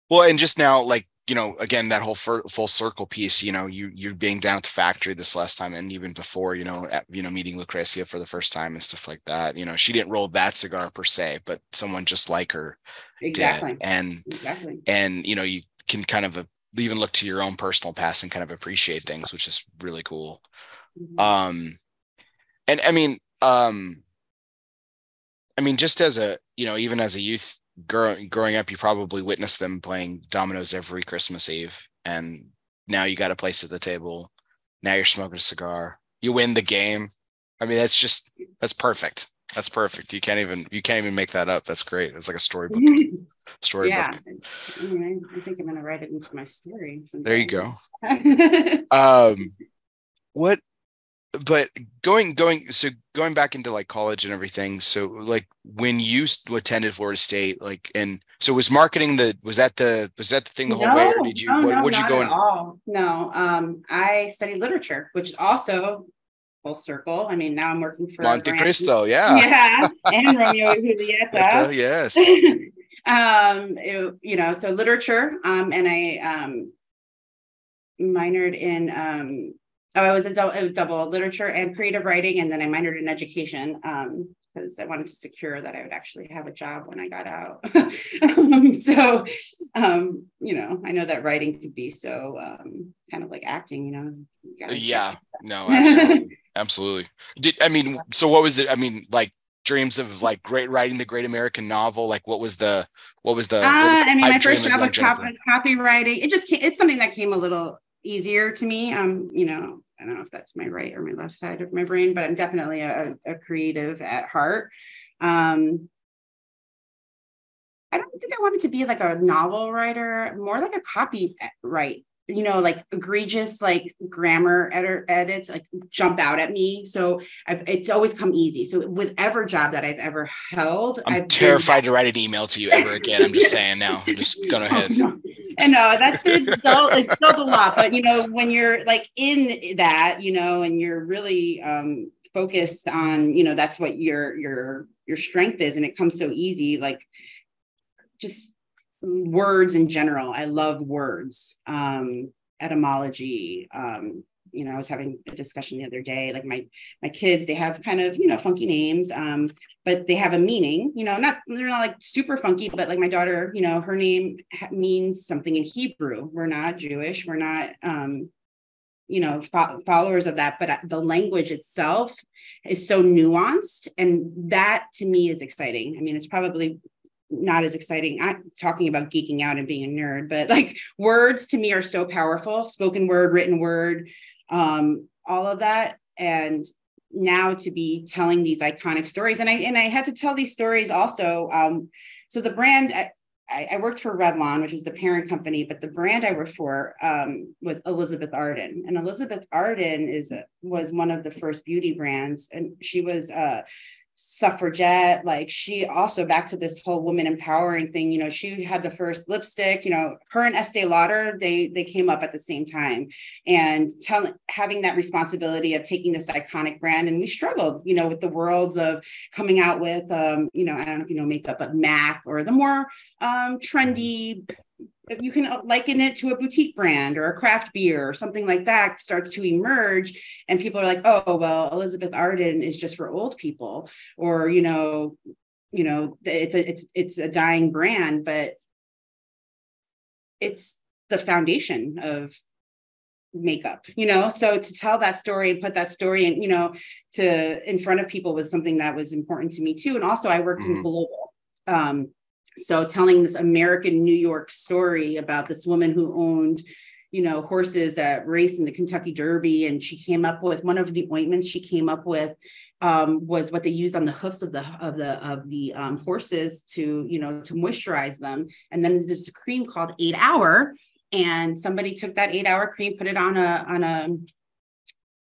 Well, and just now, like you know, again, that whole full circle piece. You know, you you being down at the factory this last time, and even before, you know, at, you know, meeting Lucrecia for the first time and stuff like that. You know, she didn't roll that cigar per se, but someone just like her Exactly. did, and Exactly. and you know, you can kind of uh, even look to your own personal past and kind of appreciate things, which is really cool. Mhm. um and i mean um i mean just as a you know even as a youth grow, growing up you probably witnessed them playing dominoes every christmas eve. And now you got a place at the table. Now you're smoking a cigar. You win the game. I mean that's just that's perfect. That's perfect. You can't even you can't even make that up. That's great. It's like a storybook. Storybook. Yeah. I, mean, I, I think I'm gonna write it into my story. there you go. um what but going going so going back into like college and everything so like when you attended florida state like and so was marketing the was that the was that the thing the whole way or did you no, what no, would you not go in all. No, um, I studied literature, which is also full circle. I mean, now I'm working for Montecristo yeah Yeah, and Romeo and uh, yes um, it- you know, so literature, um, and I um minored in um oh, it was a double, was double literature and creative writing, and then I minored in education. Um, because I wanted to secure that I would actually have a job when I got out. um, so, um, you know, I know that writing could be so um, kind of like acting, you know. you yeah no absolutely absolutely did i mean so what was it i mean like dreams of like great writing the great american novel like what was the what was the, what was Uh, the I mean, my first job was cop- copywriting. It just came, it's something that came a little easier to me. Um, you know, I don't know if that's my right or my left side of my brain, but I'm definitely a, a creative at heart. Um, I don't think I wanted to be like a novel writer, more like a copyright. You know, like egregious, like grammar edit- edits, like jump out at me. So I've, it's always come easy. So with every job that I've ever held, i'm I've been- terrified to write an email to you ever again i'm just saying now i'm just going ahead Oh, no. And no, that's it's still it's still a lot. But you know, when you're like in that, you know, and you're really um focused on, you know, that's what your your your strength is, and it comes so easy, like just words in general. I love words. Um, etymology. Um, you know, I was having a discussion the other day, like my my kids, they have kind of, you know, funky names. Um, but they have a meaning, you know, not they're not like super funky, but like my daughter, you know, her name ha- means something in Hebrew. We're not Jewish, we're not, um, you know, fo- followers of that, but uh, the language itself is so nuanced, and that to me is exciting. I mean, it's probably not as exciting. I'm talking about geeking out and being a nerd, but like words to me are so powerful. Spoken word, written word, um, all of that, and now to be telling these iconic stories and i and i had to tell these stories also um so the brand I, I worked for Revlon, which is the parent company, but the brand I worked for um, was Elizabeth Arden, and Elizabeth Arden is was one of the first beauty brands, and she was a suffragette. Like she also back to this whole woman empowering thing. You know, she had the first lipstick. You know, her and Estee Lauder they they came up at the same time, and telling having that responsibility of taking this iconic brand, and we struggled. You know, with the worlds of coming out with um, you know I don't know if you know makeup, but Mac or the more um, trendy. You can liken it to a boutique brand or a craft beer or something like that starts to emerge, and people are like, "Oh, well, Elizabeth Arden is just for old people," or you know, you know, it's a it's it's a dying brand, but it's the foundation of makeup you know? So to tell that story and put that story and you know to in front of people was something that was important to me too. And also i worked mm-hmm. in global um so telling this american new york story about this woman who owned you know horses that race in the kentucky derby and she came up with one of the ointments she came up with um, was what they used on the hoofs of the of the of the um, horses to you know to moisturize them. And then there's a cream called eight hour and somebody took that eight hour cream put it on a on a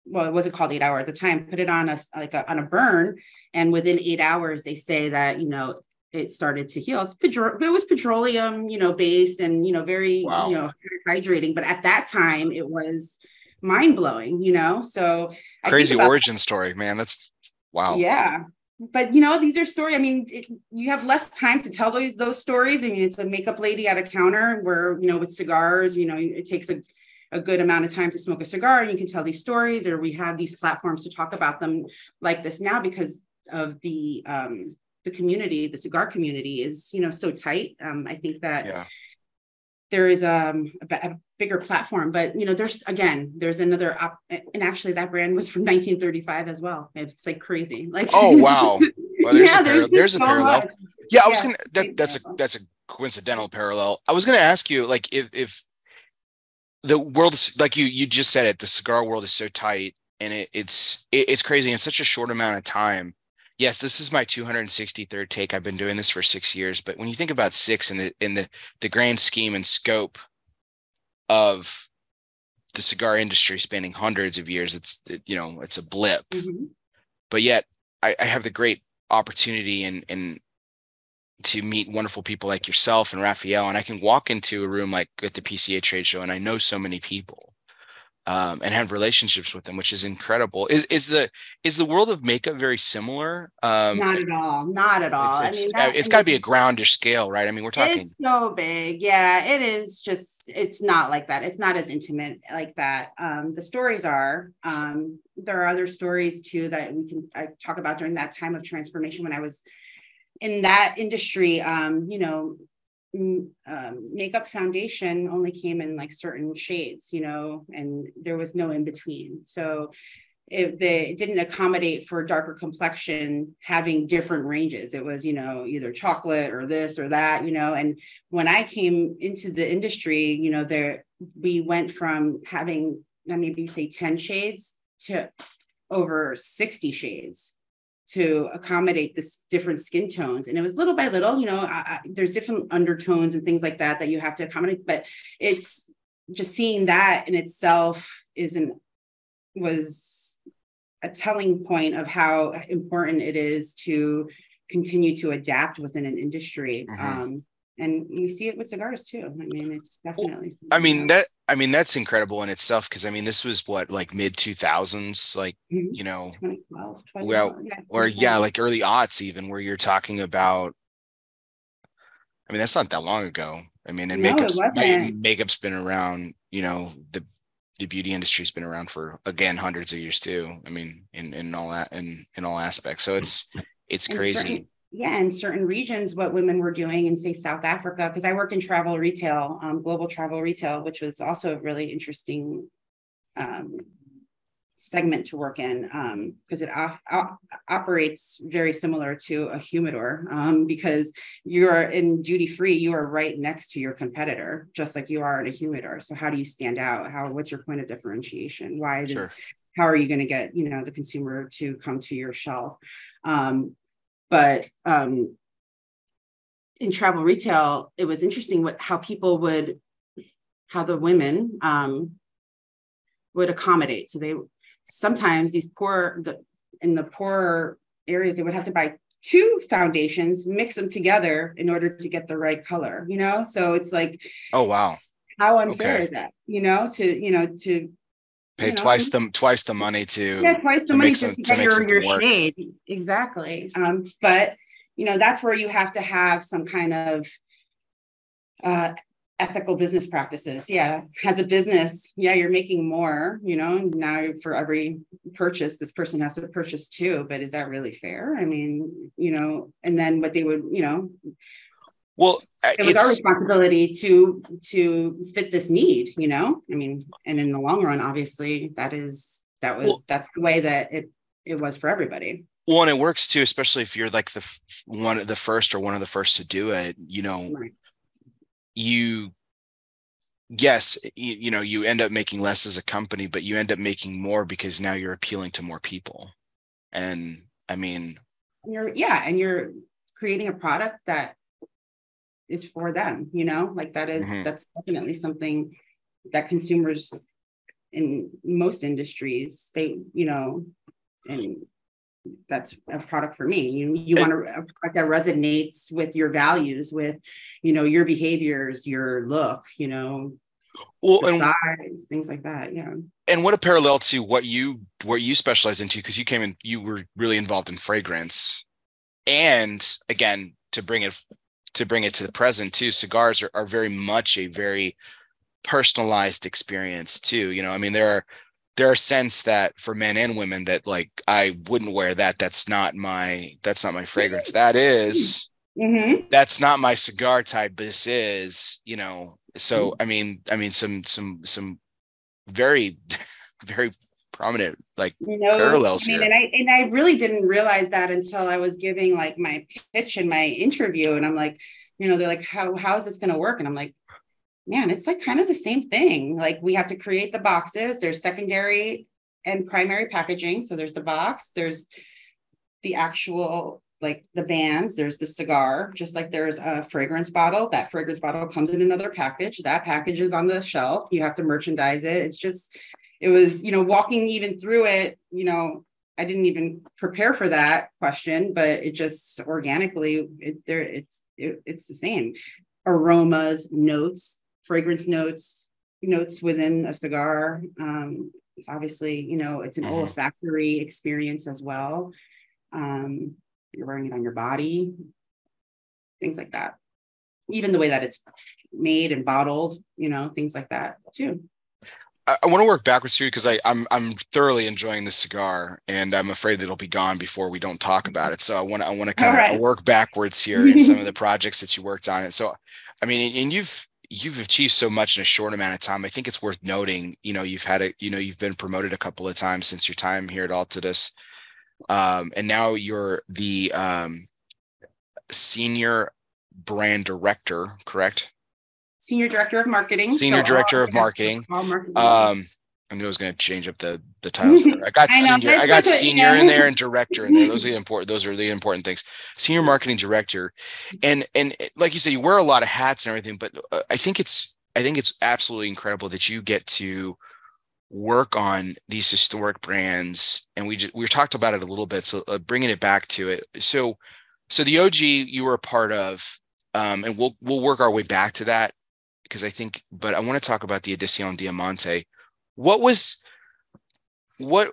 well it wasn't called eight hour at the time put it on a like a, on a burn. And within eight hours they say that you know it started to heal. It's it was petroleum, you know, based and you know very wow. you know hydrating. But at that time, it was mind blowing. You know, so crazy about, origin story, man. That's wow. Yeah, but you know these are stories. I mean, it, you have less time to tell those those stories. I mean, it's a makeup lady at a counter where you know with cigars, you know, it takes a a good amount of time to smoke a cigar and you can tell these stories or we have these platforms to talk about them like this now because of the um, the community, the cigar community is, you know, so tight. Um, I think that yeah. there is um, a, a, bigger platform, but you know, there's again, there's another op- and actually that brand was from 1935 as well. It's like crazy. Like oh wow, well, there's yeah, a there's, there's a parallel. Much. Yeah, I was gonna that, that's a that's a coincidental parallel. I was gonna ask you like if if the world like you you just said it, the cigar world is so tight and it, it's it, it's crazy in such a short amount of time yes, this is my 263rd take. I've been doing this for six years, but when you think about six in the in the the grand scheme and scope of the cigar industry spanning hundreds of years, it's it, you know it's a blip. Mm-hmm. But yet, I, I have the great opportunity and and to meet wonderful people like yourself and Rafael, and I can walk into a room like at the PCA trade show, and I know so many people um, and have relationships with them, which is incredible. Is is the is the world of makeup very similar? Um, not at all. Not at all. It's, it's, I mean, it's got to be a grounder scale, right? I mean, we're talking. It's so big. Yeah, it is. Just it's not like that. It's not as intimate like that. Um, the stories are. Um, there are other stories too that we can I talk about during that time of transformation when I was in that industry. Um, you know, um, makeup foundation only came in like certain shades, you know, and there was no in between. So they it didn't accommodate for darker complexion having different ranges. It was, you know, either chocolate or this or that, you know. And when I came into the industry, you know, there we went from having maybe say 10 shades to over 60 shades to accommodate this different skin tones and it was little by little you know I, I, there's different undertones and things like that that you have to accommodate but it's just seeing that in itself isn't was a telling point of how important it is to continue to adapt within an industry mm-hmm. um, and you see it with cigars too. I mean, it's definitely. I mean that. I mean that's incredible in itself because I mean this was what like mid two thousands, like mm-hmm. you know, 2012, well, yeah, or yeah, like early aughts even, where you're talking about. I mean that's not that long ago. I mean, and no, makeup's makeup's been around. You know, the the beauty industry's been around for again hundreds of years too. I mean, in in all that in in all aspects. So it's it's crazy yeah, in certain regions, what women were doing in say South Africa, because I work in travel retail, um, global travel retail, which was also a really interesting um, segment to work in because um, it op- op- operates very similar to a humidor um, because you're in duty free you are right next to your competitor just like you are in a humidor. So how do you stand out? How what's your point of differentiation? Why does sure. how are you going to get you know the consumer to come to your shelf? Um, but um, in travel retail, it was interesting what how people would how the women um, would accommodate. So they sometimes these poor the in the poorer areas they would have to buy two foundations, mix them together in order to get the right color. You know, so it's like oh wow, how unfair okay. is that? You know, to you know to pay you know, twice the twice the money to yeah twice the money just to get your, your shade. Exactly. Um but you know that's where you have to have some kind of uh ethical business practices. Yeah as a business yeah you're making more you know now for every purchase this person has to purchase two but is that really fair? I mean you know and then what they would you know well uh, it was our responsibility to to fit this need you know? I mean and in the long run obviously that is that was well, that's the way that it it was for everybody. Well and it works too especially if you're like the one of the first or one of the first to do it you know? Right. you yes you, you know you end up making less as a company but you end up making more because now you're appealing to more people. And i mean you're yeah and you're creating a product that is for them you know? Like that is, mm-hmm. that's definitely something that consumers in most industries they you know and that's a product for me. You you want a, a product that resonates with your values with you know your behaviors your look you know well and size things like that yeah. And what a parallel to what you what you specialize into because you came in you were really involved in fragrance. And again to bring it to bring it to the present too cigars are, are very much a very personalized experience too you know i mean there are there are scents that for men and women that like I wouldn't wear that. That's not my that's not my fragrance. That is, mm-hmm. that's not my cigar type. This is, you know. So mm-hmm. I mean, I mean some some some very very prominent like no, parallels I mean, here. And I and I really didn't realize that until I was giving like my pitch in my interview, and I'm like, you know, they're like, how how is this going to work? And I'm like, man, it's like kind of the same thing. Like we have to create the boxes. There's secondary and primary packaging. So there's the box, there's the actual like the bands, there's the cigar, just like there's a fragrance bottle. That fragrance bottle comes in another package. That package is on the shelf. You have to merchandise it. It's just, it was, you know, walking even through it, you know, I didn't even prepare for that question, but it just organically, it, there, it's, it, it's the same aromas, notes, fragrance notes notes within a cigar. Um, it's obviously, you know, it's an mm-hmm. olfactory experience as well. Um, you're wearing it on your body, things like that. Even the way that it's made and bottled, you know, things like that too. I, I want to work backwards too because I'm I'm thoroughly enjoying the cigar, and I'm afraid that it'll be gone before we don't talk about it. So I want to I want to kind of right. work backwards here in some of the projects that you worked on. And so, I mean, and you've you've achieved so much in a short amount of time. I think it's worth noting, you know, you've had a you know, you've been promoted a couple of times since your time here at Altadis. Um, and now you're the um, senior brand director, correct? Senior director of marketing. Senior so director of marketing. marketing. Um, I knew I was going to change up the the titles. There. I got I senior. I got senior in there and director in there. Those are the important. Those are the important things. Senior marketing director, and and like you said, you wear a lot of hats and everything. But uh, I think it's I think it's absolutely incredible that you get to work on these historic brands. And we just, we talked about it a little bit. So uh, bringing it back to it. So so the OG you were a part of, um, and we'll we'll work our way back to that because I think. But I want to talk about the Edición Diamante. What was what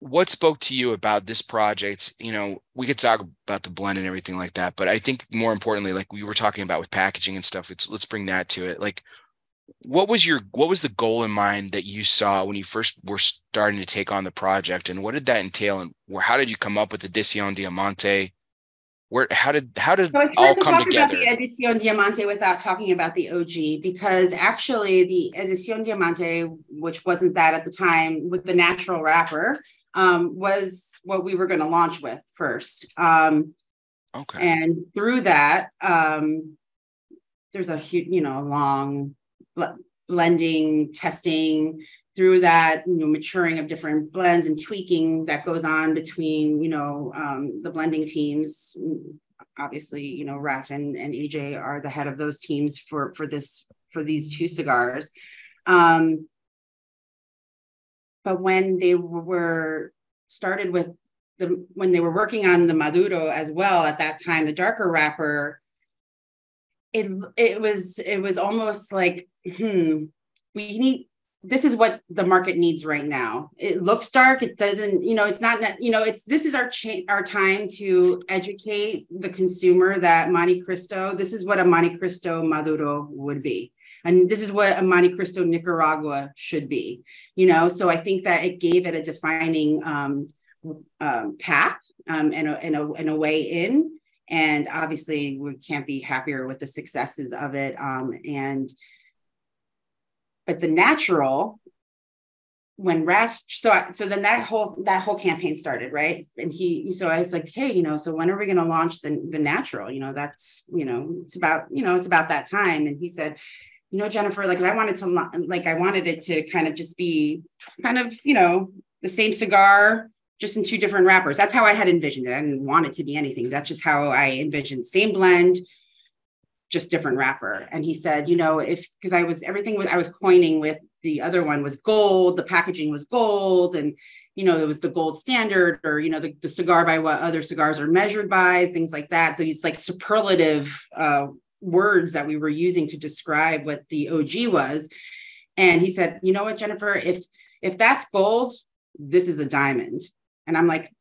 what spoke to you about this project? You know we could talk about the blend and everything like that but i think more importantly like we were talking about with packaging and stuff it's, let's bring that to it. Like what was your what was the goal in mind that you saw when you first were starting to take on the project and what did that entail and how did you come up with the Edición Diamante where how did how did so it's all to come talk together? About the Edición Diamante without talking about the OG because actually the Edición Diamante, which wasn't that at the time, with the natural wrapper, um, was what we were going to launch with first. Um, okay. And through that, um, there's a huge, you know, long bl- blending, testing, through that you know maturing of different blends and tweaking that goes on between you know um, the blending teams. Obviously you know raf and, and aj are the head of those teams for for this for these two cigars. Um, but when they were started with the when they were working on the maduro as well at that time the darker wrapper it it was it was almost like hmm we need this is what the market needs right now. It looks dark. It doesn't, you know, it's not, you know, it's this is our cha- our time to educate the consumer that Montecristo, This is what a Montecristo Maduro would be, and this is what a Montecristo Nicaragua should be. You know, so I think that it gave it a defining um, um, path um, and, a, and, a, and a way in. and obviously we can't be happier with the successes of it um, and but the natural when Raf, so so then that whole that whole campaign started, right? And he, so I was like, hey, you know, so when are we going to launch the the natural? You know, that's you know, it's about you know, it's about that time. And he said, you know, Jennifer, like I wanted to like I wanted it to kind of just be kind of you know the same cigar, just in two different wrappers. That's how I had envisioned it. I didn't want it to be anything. That's just how I envisioned same blend, just different wrapper. And he said, you know, if because I was everything was I was coining with the other one was gold, the packaging was gold, and you know, it was the gold standard, or you know, the, the cigar by what other cigars are measured by, things like that. These like superlative uh, words that we were using to describe what the OG was. And he said, you know what, Jennifer, if if that's gold, this is a diamond. And I'm like,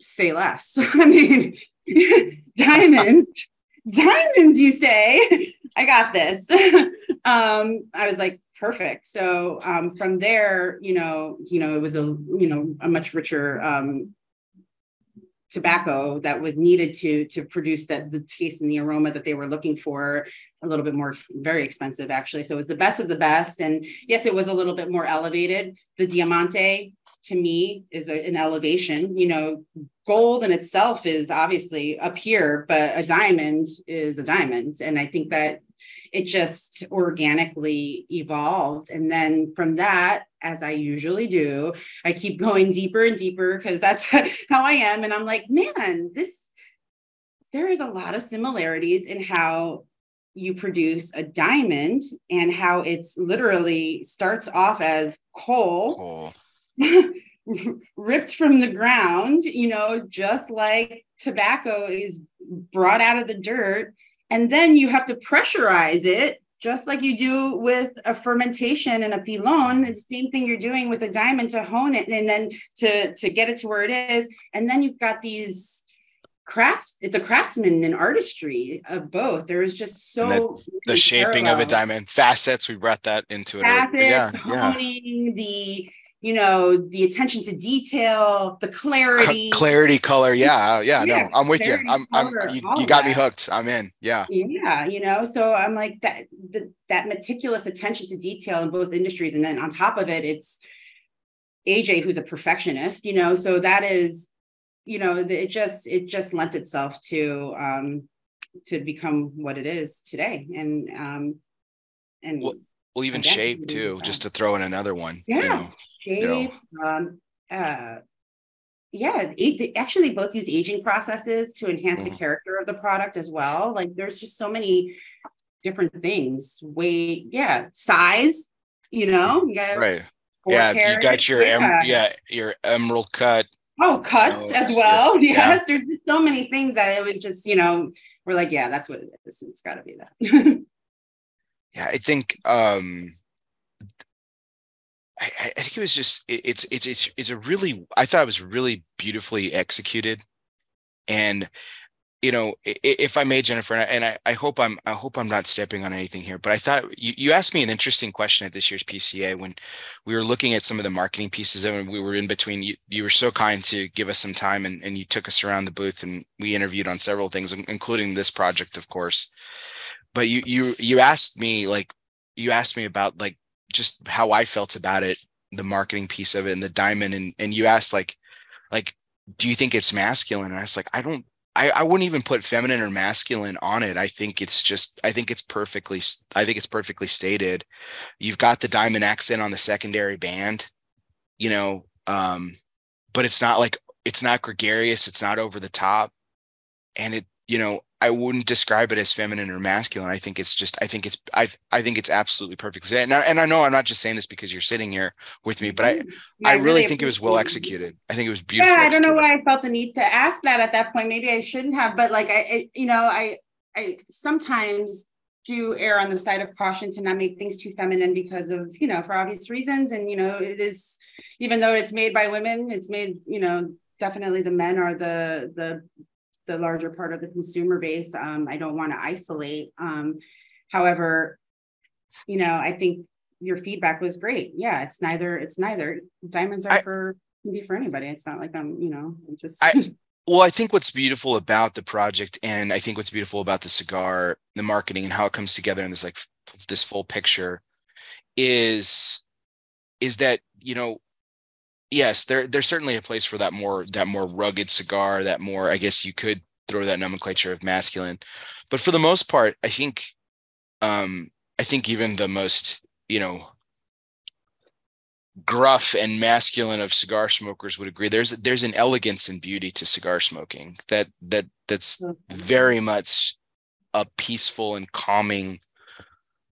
say less. I mean, diamonds, diamonds, you say? I got this. um, I was like, perfect. So um, from there, you know, you know, it was a you know a much richer um, tobacco that was needed to to produce that the taste and the aroma that they were looking for. A little bit more, very expensive actually. So it was the best of the best, and yes, it was a little bit more elevated. The Diamante to me is a, an elevation. You know, gold in itself is obviously up here, but a diamond is a diamond, and I think that it just organically evolved. And then from that, as I usually do, I keep going deeper and deeper because that's how I am. And I'm like, man, this, there is a lot of similarities in how you produce a diamond and how it's literally starts off as coal. ripped from the ground, you know, just like tobacco is brought out of the dirt and then you have to pressurize it just like you do with a fermentation and a pilon it's the same thing you're doing with a diamond to hone it and then to to get it to where it is and then you've got these crafts it's a craftsman and artistry of both there's just so the, the shaping parallels. of a diamond facets we brought that into it facets, yeah, honing yeah. the you know the attention to detail the clarity. clarity color yeah yeah, yeah no i'm with you. i'm, color, I'm you, you got that. me hooked. I'm in yeah. Yeah you know so i'm like that the, that meticulous attention to detail in both industries and then on top of it it's aj who's a perfectionist you know so that is you know it just it just lent itself to um to become what it is today and um and well, well even shape too just to throw in another one yeah. you know, shape you know. um uh yeah it, actually both use aging processes to enhance mm-hmm. the character of the product as well. Like there's just so many different things. Weight yeah size you know you right. yeah you got your yeah. Em- yeah your emerald cut oh cuts you know, as well? yes yeah. there's so many things that it would just you know we're like yeah that's what it is. It's got to be that yeah, I think um, I, I, think it was just it, it's it's it's it's a really I thought it was really beautifully executed, and you know if I may, Jennifer, and I, I hope I'm I hope I'm not stepping on anything here, but I thought you, you asked me an interesting question at this year's PCA when we were looking at some of the marketing pieces and we were in between. You you were so kind to give us some time and and you took us around the booth and we interviewed on several things, including this project, of course but you you you asked me like you asked me about like just how I felt about it, the marketing piece of it and the diamond and and you asked like like do you think it's masculine? And I was like, I don't I, I wouldn't even put feminine or masculine on it. I think it's just I think it's perfectly I think it's perfectly stated. You've got the diamond accent on the secondary band, you know, um, but it's not like it's not gregarious, it's not over the top. And it, you know, I wouldn't describe it as feminine or masculine. I think it's just I think it's I I think it's absolutely perfect. And I, and I know I'm not just saying this because you're sitting here with me, but I mm-hmm. yeah, I, really, really think it was well executed. I think it was beautiful. Yeah, I don't know why I felt the need to ask that at that point. Maybe I shouldn't have, but like I, I you know I I sometimes do err on the side of caution to not make things too feminine because of you know for obvious reasons and you know it is even though it's made by women it's made you know definitely the men are the the the larger part of the consumer base. Um, I don't want to isolate. Um, however, you know, I think your feedback was great. Yeah, it's neither. It's neither. Diamonds are I, for can be for anybody. It's not like I'm. You know, just. I, well, I think what's beautiful about the project, and I think what's beautiful about the cigar, the marketing, and how it comes together in this like this full picture, is is that you know, yes, there there's certainly a place for that more that more rugged cigar, that more I guess you could throw that nomenclature of masculine, but for the most part, I think, um, I think even the most you know gruff and masculine of cigar smokers would agree. There's there's an elegance and beauty to cigar smoking that that that's very much a peaceful and calming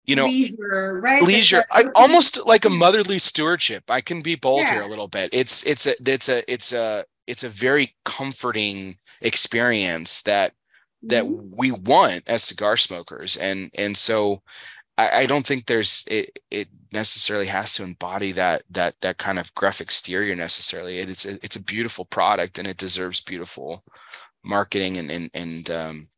you know leisure right leisure I, almost like a motherly stewardship i can be bold yeah. here a little bit it's it's a it's a it's a it's a very comforting experience that that mm-hmm. we want as cigar smokers and and so I, I don't think there's it it necessarily has to embody that that that kind of gruff exterior necessarily. It, it's a, it's a beautiful product and it deserves beautiful marketing and and and um,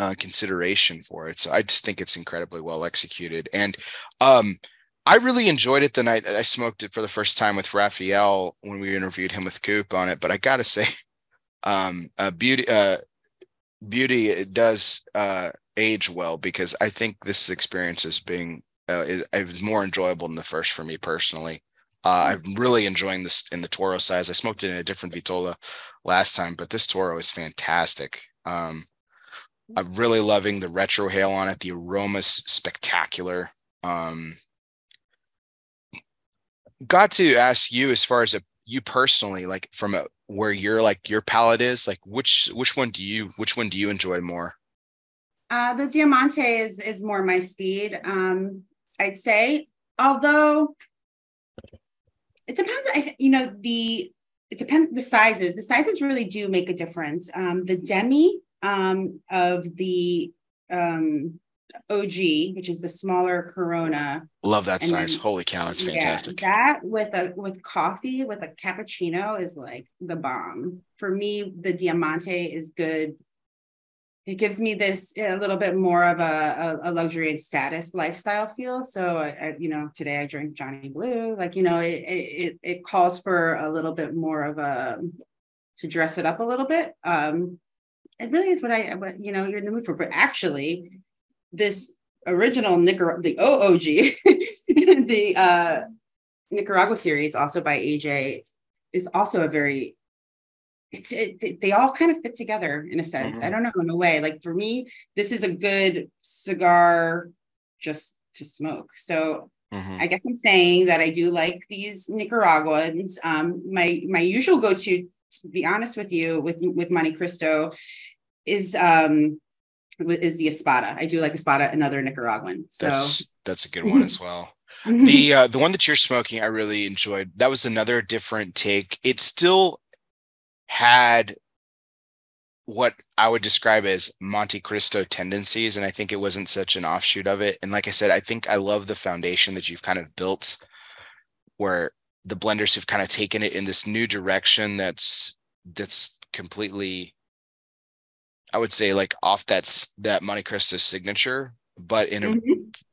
uh, consideration for it. So I just think it's incredibly well executed. And um, I really enjoyed it the night I smoked it for the first time with Rafael when we interviewed him with Coop on it. But I got to say, um, uh, beauty, uh, beauty, does uh, age well because I think this experience is being uh, is, it more enjoyable than the first for me personally. Uh, I'm really enjoying this in the Toro size. I smoked it in a different Vitola last time, but this Toro is fantastic. Um, I'm really loving the retrohale on it. The aroma's spectacular. Um, got to ask you as far as a, you personally, like from a, where you're like your palate is, like which which one do you which one do you enjoy more? Uh, the Diamante is is more my speed. Um, I'd say, although it depends. I, you know, the it depends the sizes. The sizes really do make a difference. Um, the demi um, of the um, OG, which is the smaller Corona. Love that size. Then, Holy cow, it's fantastic. Yeah, that with a with coffee with a cappuccino is like the bomb. For me, the Diamante is good it gives me this a little bit more of a, a, a luxury and status lifestyle feel. So, I, I, you know, today I drink Johnny Blue. Like, you know, it, it it calls for a little bit more of a to dress it up a little bit. Um, it really is what I, what you know, you're in the mood for. But actually, this original Nicaragua, the OOG, the uh, Nicaragua series, also by AJ, is also a very it's it, they all kind of fit together in a sense. Mm-hmm. I don't know in a way. Like for me, this is a good cigar just to smoke. So mm-hmm. I guess I'm saying that I do like these Nicaraguans. Um, my my usual go to, be honest with you, with with Montecristo, is um is the Espada. I do like Espada, another Nicaraguan. So that's that's a good one as well. the uh, the one that you're smoking, I really enjoyed. That was another different take. It still had what I would describe as Montecristo tendencies. And I think it wasn't such an offshoot of it. And like I said, I think I love the foundation that you've kind of built where the blenders who've kind of taken it in this new direction that's that's completely I would say like off that that Montecristo signature, but in a mm-hmm.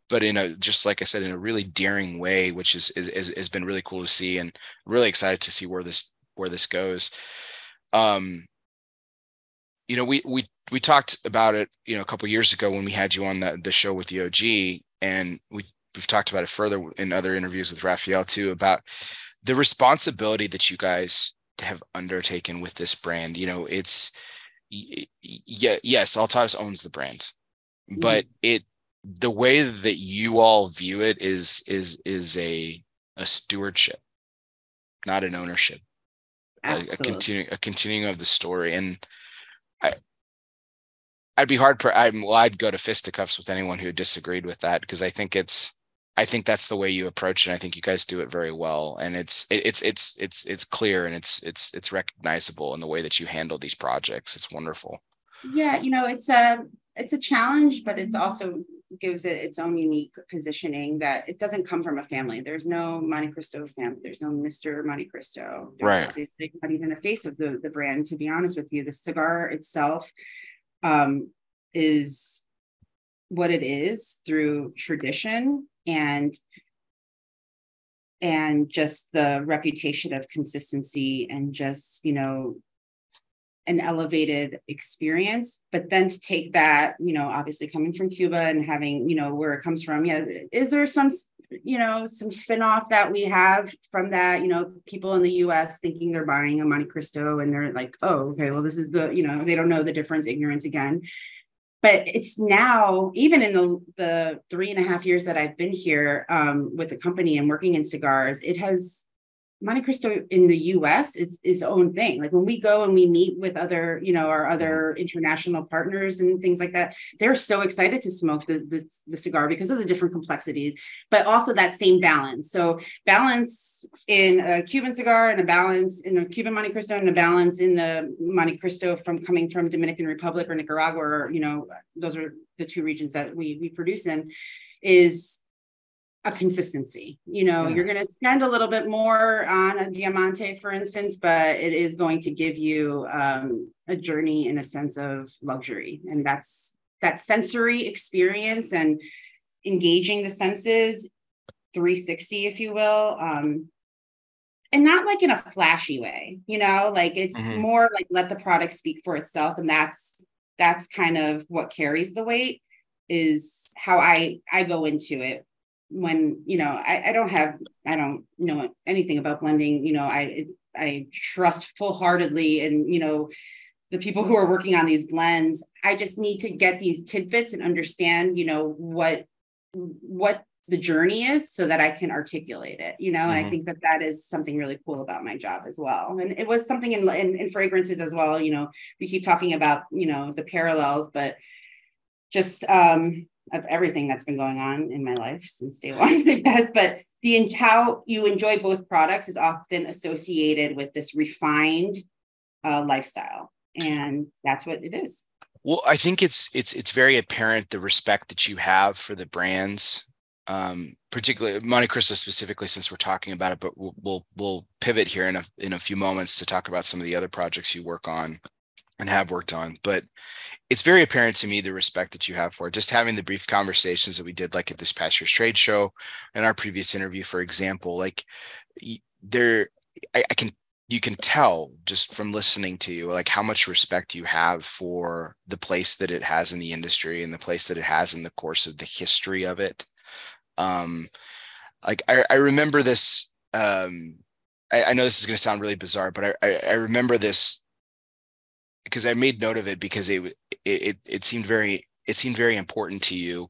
but in a just like I said in a really daring way, which is, is is has been really cool to see and really excited to see where this where this goes um, you know, we we we talked about it, you know, a couple years ago when we had you on the the show with the OG, and we we've talked about it further in other interviews with Rafael too about the responsibility that you guys have undertaken with this brand. You know, it's yeah, yes, Altadis owns the brand, but mm-hmm. it the way that you all view it is is is a a stewardship, not an ownership a, a continuing a continuing of the story and i i'd be hard per i'm well i'd go to fisticuffs with anyone who disagreed with that because i think it's i think that's the way you approach it and i think you guys do it very well and it's it's it's it's it's clear and it's it's it's recognizable in the way that you handle these projects it's wonderful yeah you know it's a it's a challenge but it's also gives it its own unique positioning that it doesn't come from a family. There's no Montecristo family. There's no Mr. Montecristo. Right. Not, not even the face of the, the brand, to be honest with you. The cigar itself um, is what it is through tradition and and just the reputation of consistency and just you know an elevated experience. But then to take that you know obviously coming from cuba and having you know where it comes from yeah is there some you know some spin-off that we have from that? You know people in the us thinking they're buying a montecristo and they're like oh okay well this is the you know they don't know the difference ignorance again but it's now even in the the three and a half years that i've been here um, with the company and working in cigars it has Montecristo in the US is its own thing. Like when we go and we meet with other, you know, our other international partners and things like that, they're so excited to smoke the, the, the, cigar because of the different complexities, but also that same balance. So balance in a Cuban cigar and a balance in a Cuban Montecristo and a balance in the Montecristo from coming from Dominican Republic or Nicaragua, or, you know, those are the two regions that we, we produce in is a consistency. You know, yeah. you're going to spend a little bit more on a diamante, for instance, but it is going to give you um, a journey in a sense of luxury, and that's that sensory experience and engaging the senses 360 if you will um, and not like in a flashy way you know like it's mm-hmm. more like let the product speak for itself and that's that's kind of what carries the weight is how i i go into it when you know I, I don't have I don't know anything about blending. You know, I I trust full heartedly and you know the people who are working on these blends. I just need to get these tidbits and understand you know what what the journey is so that I can articulate it, you know, mm-hmm. I think that that is something really cool about my job as well. And it was something in, in, in fragrances as well. You know, we keep talking about, you know, the parallels, but just um, of everything that's been going on in my life since day one, I guess. But the how you enjoy both products is often associated with this refined uh, lifestyle, and that's what it is. Well, I think it's it's it's very apparent the respect that you have for the brands, um, particularly Montecristo specifically, since we're talking about it. But we'll, we'll we'll pivot here in a in a few moments to talk about some of the other projects you work on and have worked on. But it's very apparent to me the respect that you have for it. Just having the brief conversations that we did, like at this past year's trade show and our previous interview, for example, like there, I, I can you can tell just from listening to you like how much respect you have for the place that it has in the industry and the place that it has in the course of the history of it um like i, I remember this um I, I know this is going to sound really bizarre but I, I, I remember this because I made note of it because it it it seemed very it seemed very important to you.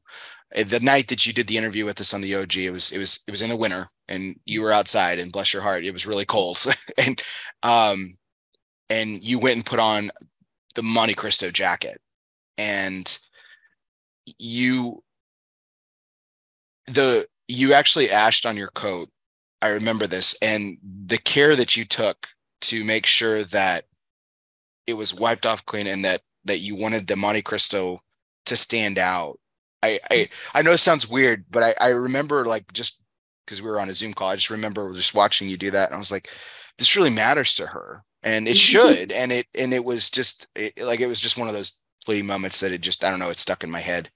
The night that you did the interview with us on the OG, it was it was it was in the winter, and you were outside, and bless your heart, it was really cold, and um, and you went and put on the Montecristo jacket, and you the you actually ashed on your coat. I remember this, and the care that you took to make sure that it was wiped off clean and that that you wanted the Montecristo to stand out. I I, I know it sounds weird, but I, I remember like just because we were on a Zoom call, I just remember just watching you do that, and I was like, this really matters to her, and it mm-hmm. should, and it and it was just it, like it was just one of those fleeting moments that it just I don't know, it stuck in my head.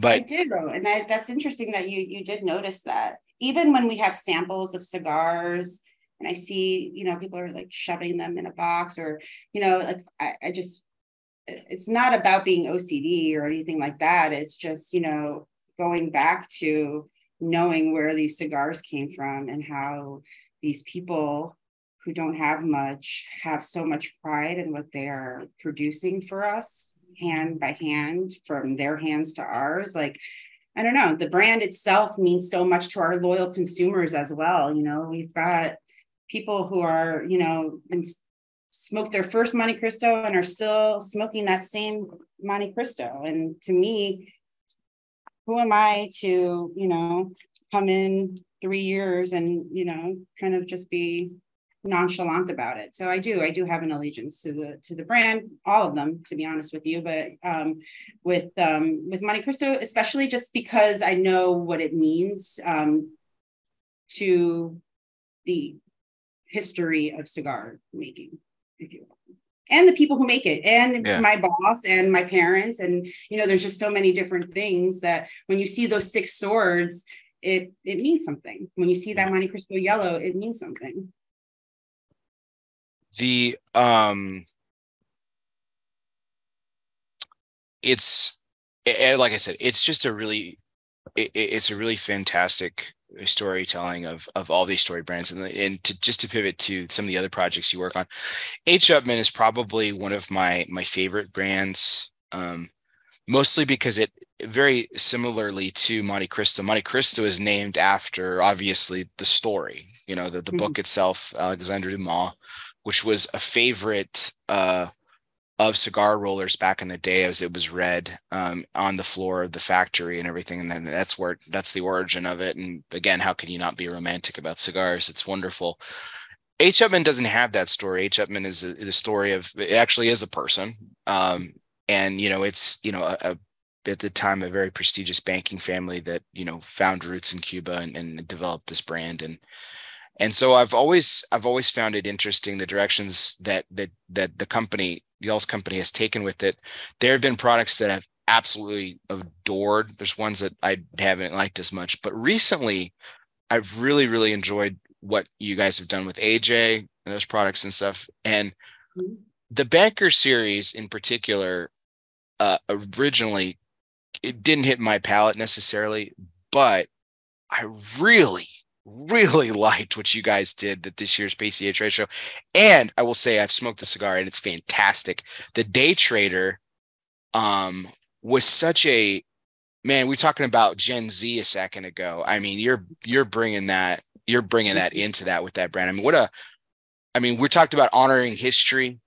But I did, though. and I, that's interesting that you you did notice that. Even when we have samples of cigars and I see, you know, people are like shoving them in a box or, you know, like I, I just, it's not about being OCD or anything like that. It's just, you know, going back to knowing where these cigars came from and how these people who don't have much have so much pride in what they are producing for us hand by hand from their hands to ours like i don't know the brand itself means so much to our loyal consumers as well you know we've got people who are, you know, smoked their first Montecristo and are still smoking that same Montecristo. And to me, who am I to, you know, come in three years and, you know, kind of just be nonchalant about it. So I do, I do have an allegiance to the to the brand, all of them, to be honest with you. But um, with um, with Montecristo, especially just because I know what it means um, to the history of cigar making, if you will. And the people who make it, and yeah. my boss, and my parents, and you know, there's just so many different things that when you see those six swords, it it means something. When you see that Montecristo yellow, it means something. The um it's it, like I said, it's just a really it, it's a really fantastic storytelling of of all these story brands and, and to just to pivot to some of the other projects you work on h upmann is probably one of my my favorite brands um, mostly because it very similarly to montecristo monte cristo is named after obviously the story you know the, the mm-hmm. book itself alexandre dumas which was a favorite uh, of cigar rollers back in the day as it was read um, on the floor of the factory and everything and then that's where that's the origin of it and again how can you not be romantic about cigars? It's wonderful. H. Upmann doesn't have that story. H. Upmann is a, the story of it actually is a person um, and you know it's you know a, a, at the time a very prestigious banking family that you know found roots in cuba and, and developed this brand and and so i've always i've always found it interesting the directions that that that the company Y'all's company has taken with it. There have been products that I've absolutely adored. There's ones that I haven't liked as much, but recently I've really, really enjoyed what you guys have done with AJ and those products and stuff. And mm-hmm. the Banker series in particular, uh, originally it didn't hit my palate necessarily, but I really, really liked what you guys did at this year's PCA trade show. And I will say I've smoked the cigar and it's fantastic. The day trader um was such a man, we are talking about Gen Z a second ago. I mean, you're you're bringing that you're bringing that into that with that brand. I mean, what a I mean, we talked about honoring history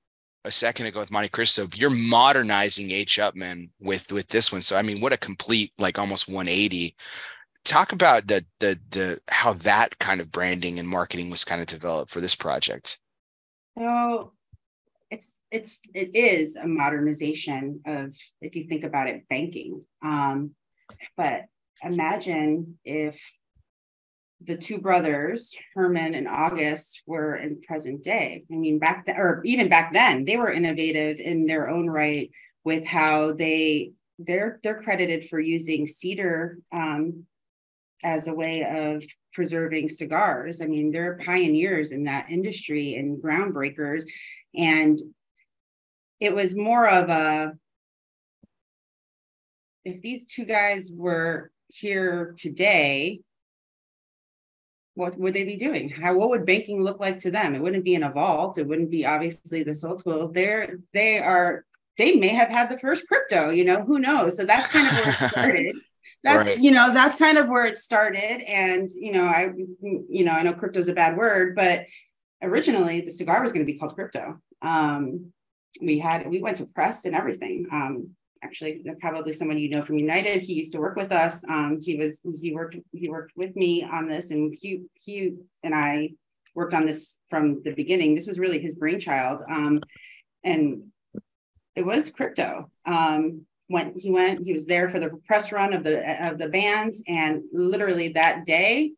a second ago with Montecristo. You're modernizing H Upmann with with this one. So I mean, what a complete like almost 180 talk about the the the how that kind of branding and marketing was kind of developed for this project. So it's it's it is a modernization of if you think about it banking. Um but imagine if the two brothers herman and august were in present day. I mean back then or even back then they were innovative in their own right with how they they're they're credited for using cedar um, as a way of preserving cigars. I mean, they're pioneers in that industry and groundbreakers. And it was more of a if these two guys were here today, what would they be doing? How what would banking look like to them? It wouldn't be in a vault. It wouldn't be obviously the old school. They're they are they may have had the first crypto, you know, who knows? So that's kind of where it started that's right. you know that's kind of where it started. And you know i you know i know crypto is a bad word but originally the cigar was going to be called crypto. Um we had we went to press and everything. Um actually probably someone you know from united he used to work with us. Um he was he worked he worked with me on this and he he and i worked on this from the beginning. This was really his brainchild. Um and it was crypto. Um went he went he was there for the press run of the of the bands and literally that day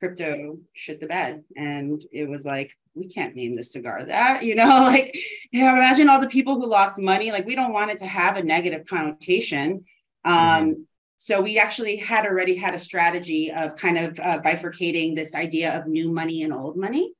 crypto shit the bed. And it was like we can't name this cigar that you know like yeah, imagine all the people who lost money. Like we don't want it to have a negative connotation. Um mm-hmm. so we actually had already had a strategy of kind of uh, bifurcating this idea of new money and old money.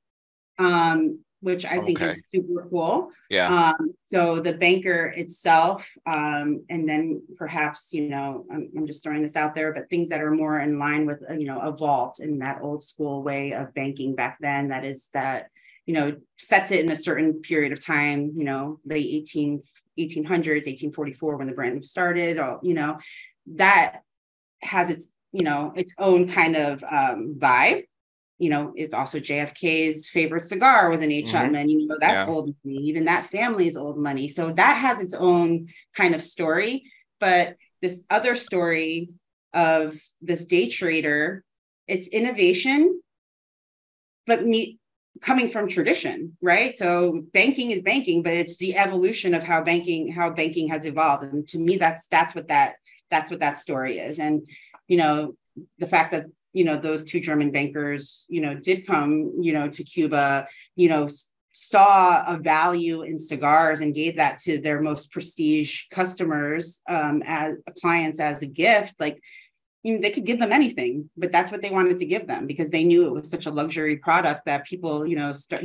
Um which I think okay. is super cool. Yeah. Um, so the banker itself, um, and then perhaps you know, I'm, I'm, just throwing this out there, but things that are more in line with you know a vault and that old school way of banking back then. That is that you know sets it in a certain period of time. You know, late 18 1800s, 1844 when the brand started. Or you know, that has its you know its own kind of um, vibe you know, it's also JFK's favorite cigar was an H. Mm-hmm. Upmann. You know, that's yeah. old money. Even that family is old money. So that has its own kind of story. But this other story of this day trader, it's innovation, but me coming from tradition, right? So banking is banking, but it's the evolution of how banking how banking has evolved. And to me, that's that's what that that's what that story is. And you know, the fact that you know those two german bankers you know did come you know to cuba you know saw a value in cigars and gave that to their most prestige customers um, as clients as a gift like you know, they could give them anything, but that's what they wanted to give them because they knew it was such a luxury product that people, you know, start,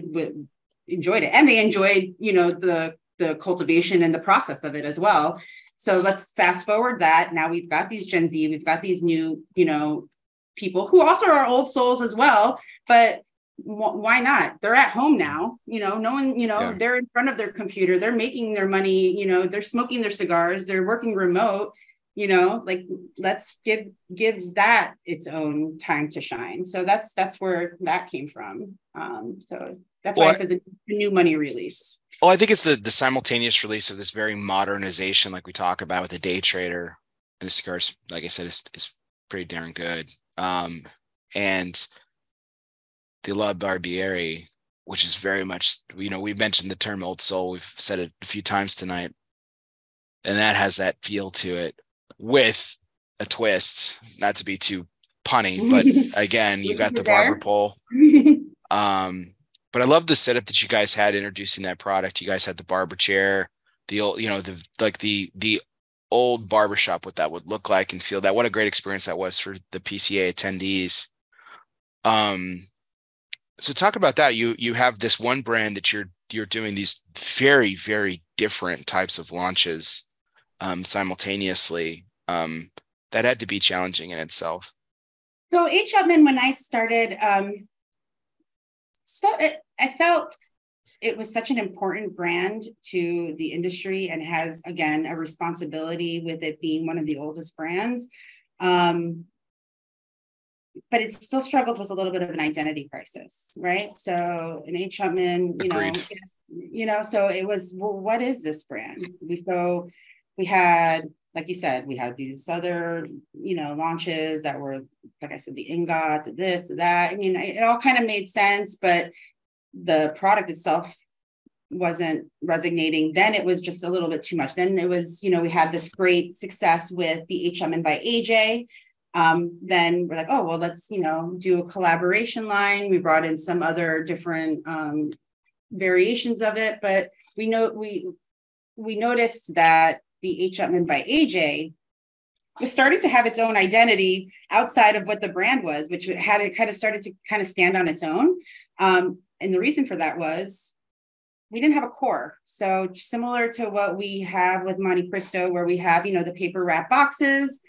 enjoyed it, and they enjoyed, you know, the the cultivation and the process of it as well. So let's fast forward that. Now we've got these Gen Z, we've got these new, you know, people who also are old souls as well, but why not? They're at home now you know no one you know yeah. they're in front of their computer they're making their money you know they're smoking their cigars they're working remote you know like let's give give that its own time to shine. So that's that's where that came from. Um so that's well, why it says a new money release. Well i think it's the the simultaneous release of this very modernization like we talk about with the day trader and the cigars like i said is, is pretty darn good um and the La Barbieri, which is very much, you know, we mentioned the term old soul. We've said it a few times tonight. And that has that feel to it with a twist, not to be too punny, but again, you got the barber pole. Um, but I love the setup that you guys had introducing that product. You guys had the barber chair, the old, you know, the like the the old barbershop, what that would look like and feel that. What a great experience that was for the PCA attendees. Um, so talk about that. You you have this one brand that you're you're doing these very very different types of launches um, simultaneously. Um, that had to be challenging in itself. So H. Upmann, when I started, um, so it, I felt it was such an important brand to the industry and has again a responsibility with it being one of the oldest brands. Um, but it still struggled with a little bit of an identity crisis, right? So in H. Upmann, you Agreed. know, you know, so it was, well, what is this brand? We so we had, like you said, we had these other, you know, launches that were, like I said, the ingot, the this, that. I mean, it all kind of made sense, but the product itself wasn't resonating. Then it was just a little bit too much. Then it was, you know, we had this great success with the H. Upmann by AJ, um, then we're like, oh, well, let's, you know, do a collaboration line. We brought in some other different um, variations of it, but we know we we noticed that the H. Upmann by AJ was starting to have its own identity outside of what the brand was, which had it kind of started to kind of stand on its own. Um, and the reason for that was we didn't have a core. So similar to what we have with Montecristo, where we have, you know, the paper wrap boxes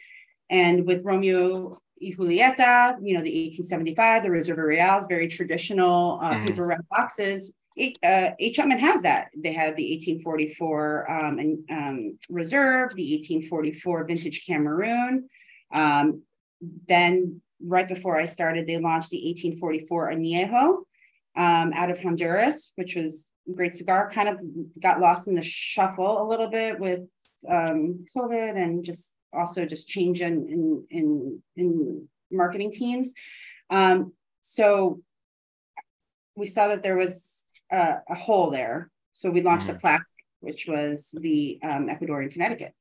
and with Romeo y Julieta, you know, the 1875, the Reserva Reals, very traditional uh, mm-hmm. paper wrap boxes. H. Uh, H. Upmann has that. They had the 1844 um, and, um, Reserve, the 1844 Vintage Cameroon. Um, then, right before I started, they launched the 1844 Añejo um, out of Honduras, which was great cigar. Kind of got lost in the shuffle a little bit with um, COVID and just also just change in in in, in marketing teams. Um, so we saw that there was a, a hole there. So we launched mm-hmm. a classic, which was the um, Ecuadorian Connecticut.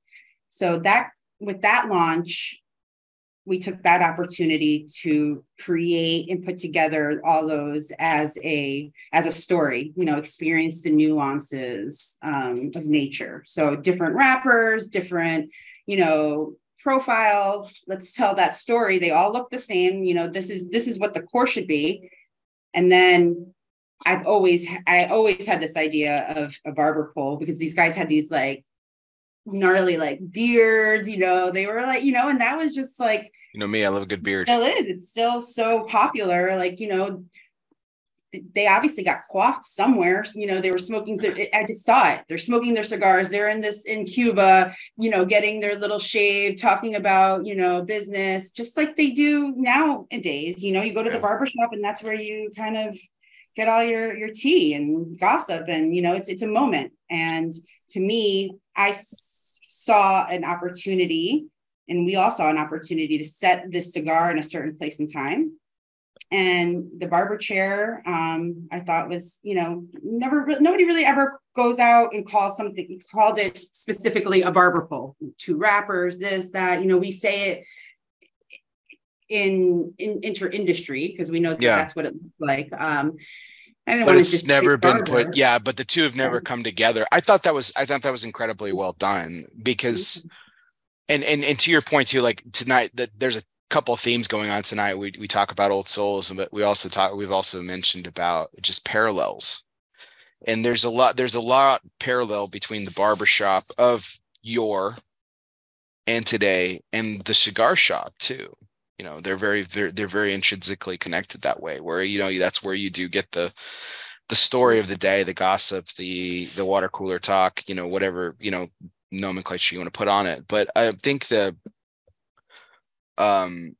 So that with that launch, we took that opportunity to create and put together all those as a as a story you know experience the nuances um, of nature. So different wrappers different you know profiles. Let's tell that story. They all look the same. You know this is this is what the core should be. And then i've always i always had this idea of a barber pole because these guys had these like gnarly like beards you know they were like you know and that was just like you know me i love a good beard still is it's still so popular like you know they obviously got quaffed somewhere. You know, they were smoking. I just saw it. They're smoking their cigars. They're in this in Cuba, you know, getting their little shave, talking about, you know, business, just like they do nowadays. You know, you go to the barbershop and that's where you kind of get all your your tea and gossip and you know it's it's a moment and to me i saw an opportunity and we all saw an opportunity to set this cigar in a certain place and time. And the barber chair um, i thought was you know never nobody really ever goes out and calls something called it specifically a barber pole. Two wrappers this that you know we say it in in inter industry because we know that yeah. that's what it looks like. Um but it's never been put yeah but the two have never come together i thought that was i thought that was incredibly well done because mm-hmm. and and and to your point too like tonight that there's a couple themes going on tonight. We we talk about old souls, but we also talk. We've also mentioned about just parallels, and there's a lot. There's a lot parallel between the barbershop of your and today and the cigar shop too you know they're very they're, they're very intrinsically connected that way where you know that's where you do get the the story of the day the gossip the the water cooler talk you know whatever you know nomenclature you want to put on it. But i think the um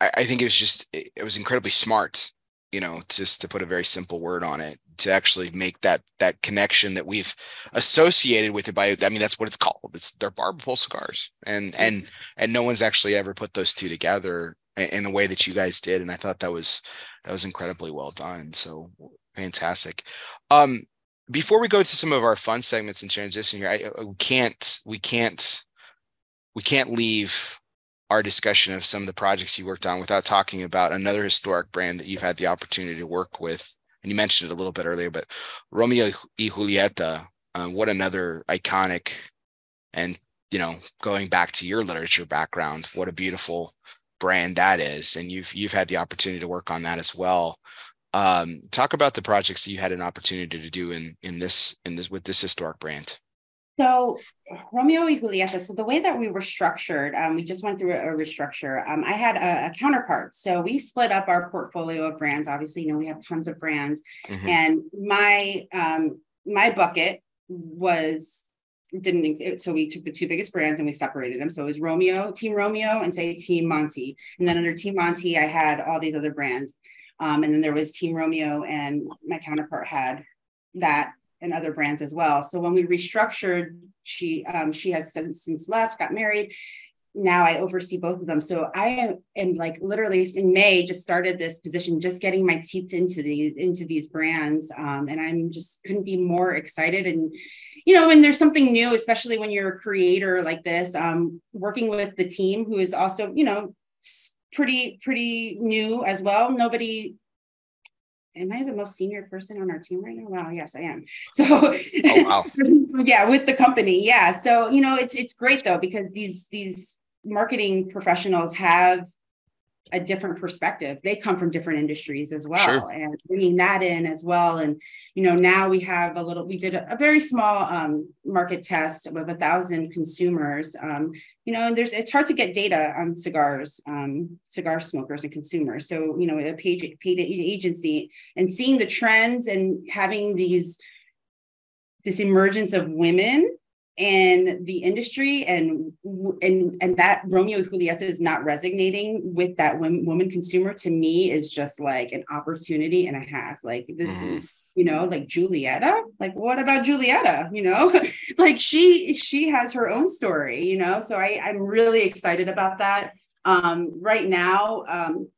I, I think it was just it, it was incredibly smart you know just to put a very simple word on it to actually make that that connection that we've associated with it by i mean that's what it's called. It's they're barber pole cigars. And and and no one's actually ever put those two together in the way that you guys did. And i thought that was that was incredibly well done. So fantastic. Um before we go to some of our fun segments and transition here I, I we can't we can't we can't leave our discussion of some of the projects you worked on without talking about another historic brand that you've had the opportunity to work with. And you mentioned it a little bit earlier, but Romeo y Julieta, uh, what another iconic and, you know, going back to your literature background, what a beautiful brand that is. And you've, you've had the opportunity to work on that as well. Um, talk about the projects you had an opportunity to do in, in this, in this, with this historic brand. So Romeo y Julieta. So the way that we were structured, um, we just went through a, a restructure. Um, I had a, a, counterpart, so we split up our portfolio of brands. Obviously, you know we have tons of brands, mm-hmm. and my um, my bucket was didn't so we took the two biggest brands and we separated them. So it was Romeo, Team Romeo, and say Team Monty, and then under Team Monty, I had all these other brands, um, and then there was Team Romeo, and my counterpart had that and other brands as well. So when we restructured, she um, she had since left, got married. Now I oversee both of them. So I am, am like literally in May just started this position, just getting my teeth into these into these brands, um, and I'm just couldn't be more excited. And you know, when there's something new, especially when you're a creator like this, um, working with the team who is also you know pretty pretty new as well. Nobody am I the most senior person on our team right now? Wow, yes, I am. So oh, wow. yeah, with the company. Yeah. So, you know, it's it's great though, because these these marketing professionals have a different perspective. They come from different industries as well, sure. and bringing that in as well. And you know, now we have a little. We did a, a very small um, market test of a thousand consumers. Um, you know, and there's it's hard to get data on cigars, um, cigar smokers and consumers. So you know, a paid paid agency and seeing the trends and having these this emergence of women in the industry and and and that Romeo and Julieta is not resonating with that woman consumer to me is just like an opportunity and a half. Like this mm-hmm. you know like Julieta? Like what about Julieta? You know? Like she she has her own story you know? So I I'm really excited about that. Um right now um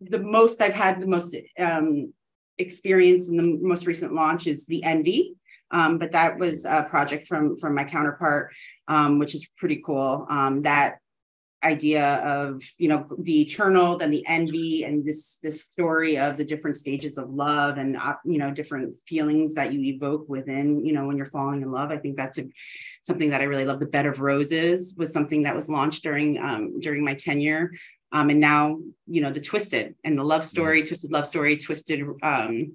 the most I've had the most um experience in the most recent launch is the envy um, but that was a project from from my counterpart, um, which is pretty cool. Um, that idea of you know the eternal, then the envy, and this this story of the different stages of love and uh, you know different feelings that you evoke within you know when you're falling in love. I think that's a, something that I really love. The Bed of Roses was something that was launched during um, during my tenure. Um, and now, you know, the twisted and the love story, mm-hmm. twisted love story, twisted um,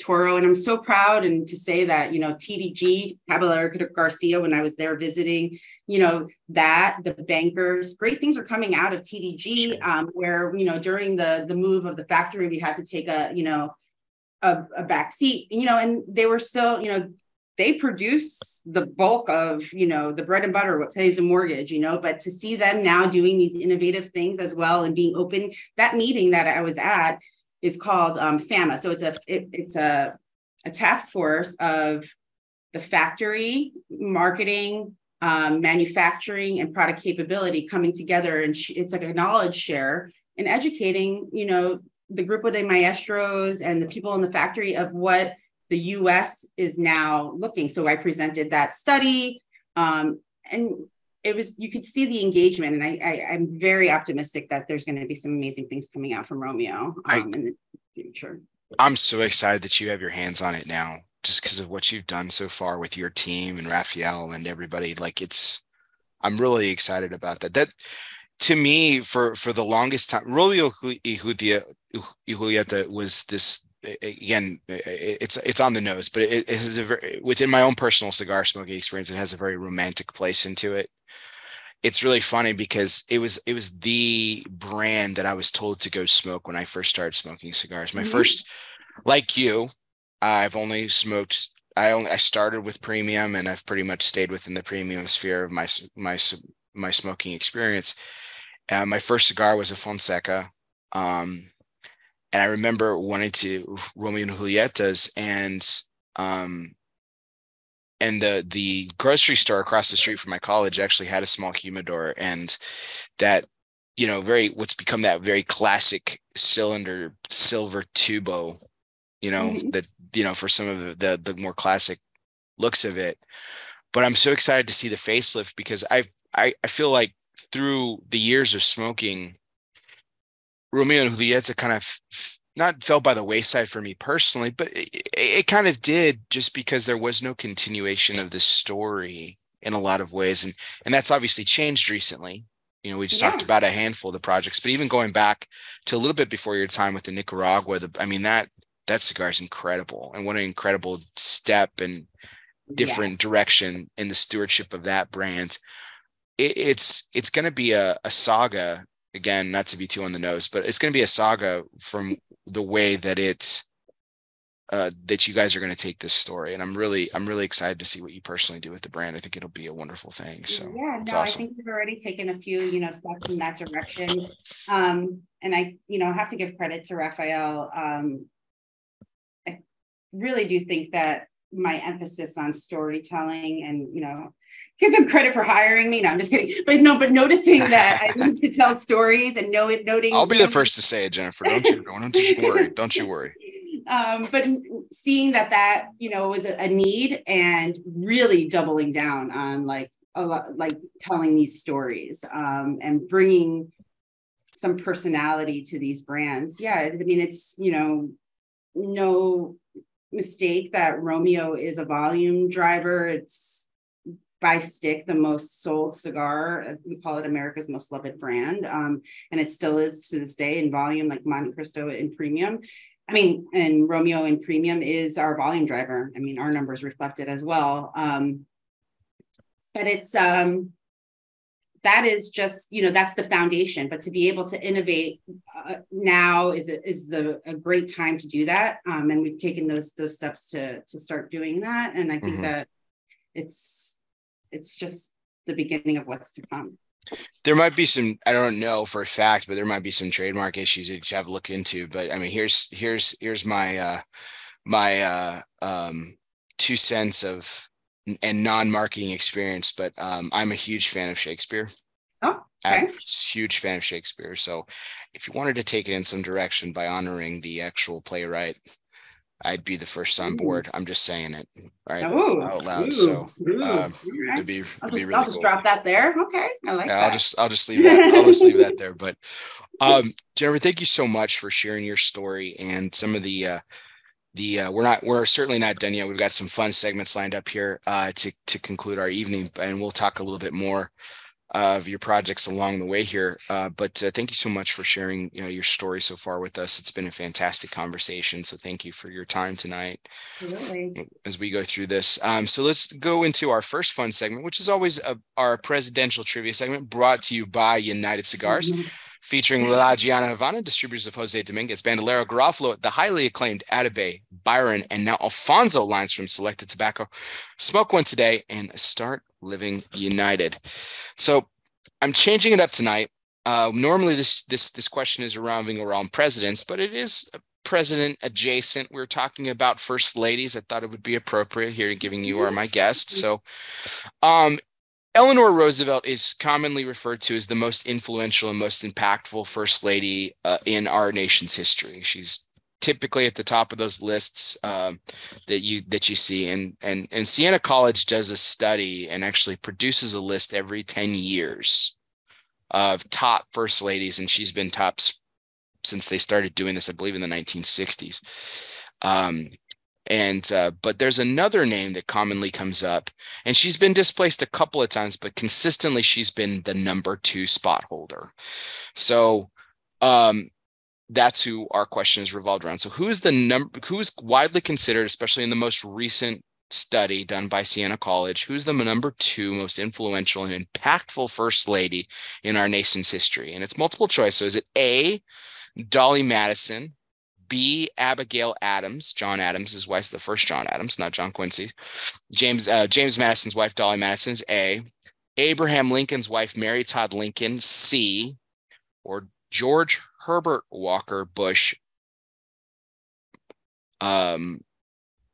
Toro. And I'm so proud and to say that, you know, TDG, Caballero Garcia, when I was there visiting, you know, that the bankers, great things are coming out of TDG, um, where, you know, during the the move of the factory, we had to take a, you know, a, a back seat, you know, and they were still, you know, they produce the bulk of you know the bread and butter what pays the mortgage you know but to see them now doing these innovative things as well and being open that meeting that i was at is called um, FAMA. So it's a it, it's a a task force of the factory, marketing, um, manufacturing, and product capability coming together, and sh- it's like a knowledge share and educating, you know, the group of the maestros and the people in the factory of what the U.S. is now looking. So I presented that study, um, and it was you could see the engagement and I, I am very optimistic that there's going to be some amazing things coming out from romeo um, I, in the future. I'm so excited that you have your hands on it now just because of what you've done so far with your team and rafael and everybody like it's i'm really excited about that. That to me for for the longest time romeo y julieta was this again it's it's on the nose but it, it has a very within my own personal cigar smoking experience it has a very romantic place into it it's really funny because it was it was the brand that I was told to go smoke when I first started smoking cigars. My mm-hmm. first, like you, I've only smoked. I only I started with premium, and I've pretty much stayed within the premium sphere of my my my smoking experience. Uh, my first cigar was a Fonseca, um, and I remember wanting to Romeo and Julietas, and um, and the the grocery store across the street from my college actually had a small humidor and that you know very what's become that very classic cylinder silver tubo you know mm-hmm. that you know for some of the, the the more classic looks of it but i'm so excited to see the facelift because i i i feel like through the years of smoking romeo and julieta kind of not fell by the wayside for me personally, but it, it, kind of did just because there was no continuation of the story in a lot of ways. And and that's obviously changed recently. You know, we just yeah. talked about a handful of the projects, but even going back to a little bit before your time with the Nicaragua, the, I mean that that cigar is incredible, and what an incredible step and different yes. direction in the stewardship of that brand. It, it's it's going to be a, a saga again, not to be too on the nose, but it's going to be a saga from the way that it's uh, that you guys are going to take this story and i'm really i'm really excited to see what you personally do with the brand. I think it'll be a wonderful thing so yeah no awesome. i think we've already taken a few you know steps in that direction. Um and i you know have to give credit to rafael. Um i really do think that my emphasis on storytelling and you know give him credit for hiring me. No, I'm just kidding. But no, but noticing that I need to tell stories and know it, noting. I'll be the first to say it, Jennifer. Don't you, don't you worry. Don't you worry. Um, but seeing that that you know was a, a need and really doubling down on like a lot, like telling these stories um, and bringing some personality to these brands. Yeah, I mean it's you know no mistake that Romeo is a volume driver. It's by stick the most sold cigar. We call it America's most loved brand. Um, and it still is to this day in volume, like Montecristo in premium. I mean, and Romeo in premium is our volume driver. I mean, our numbers reflect it as well. Um, but it's um, that is just you know that's the foundation. But to be able to innovate uh, now is is the a great time to do that. Um, and we've taken those those steps to to start doing that. And I think mm-hmm. that it's it's just the beginning of what's to come. There might be some, I don't know for a fact, but there might be some trademark issues that you have to look into. But I mean, here's here's here's my uh my uh um two cents of and non-marketing experience, but um I'm a huge fan of Shakespeare. Oh, okay. I'm a huge fan of Shakespeare. So if you wanted to take it in some direction by honoring the actual playwright, I'd be the first on board. I'm just saying it right ooh, out loud. Ooh, so um, it'd be, it'd I'll just, be really I'll just cool. drop that there. Okay, I like yeah, that. I'll just I'll just leave that. I'll just leave that there. But um, Jennifer, thank you so much for sharing your story and some of the uh, the uh, we're not we're certainly not done yet. We've got some fun segments lined up here uh, to to conclude our evening, and we'll talk a little bit more of your projects along the way here. Uh, but uh, thank you so much for sharing you know, your story so far with us. It's been a fantastic conversation. So thank you for your time tonight Absolutely. as we go through this. Um, so let's go into our first fun segment, which is always a, our presidential trivia segment brought to you by United Cigars. Mm-hmm. Featuring La Gianna Havana, distributors of Jose Dominguez, Bandolero, Garofalo, the highly acclaimed Atabey, Byron, and now Alfonso lines from Selected Tobacco. Smoke one today and start living united. So I'm changing it up tonight. Uh, normally, this this this question is revolving around presidents, but it is president adjacent. We are talking about first ladies. I thought it would be appropriate here, giving you are my guests. So, um, Eleanor Roosevelt is commonly referred to as the most influential and most impactful first lady uh, in our nation's history. She's typically at the top of those lists um, that you that you see. And and and Siena College does a study and actually produces a list every 10 years of top first ladies. And she's been tops since they started doing this I believe in the 1960s um, and uh, but there's another name that commonly comes up and she's been displaced a couple of times but consistently she's been the number 2 spot holder. So um, that's who our question is revolved around. So who is the number who is widely considered, especially in the most recent study done by Siena College. Who's the number two most influential and impactful first lady in our nation's history? And it's multiple choice. So is it A, Dolley Madison, B, Abigail Adams, John Adams, his wife's the first John Adams, not John Quincy. James uh, James Madison's wife, Dolley Madison, is A. Abraham Lincoln's wife, Mary Todd Lincoln, C. Or George Herbert Walker Bush, um,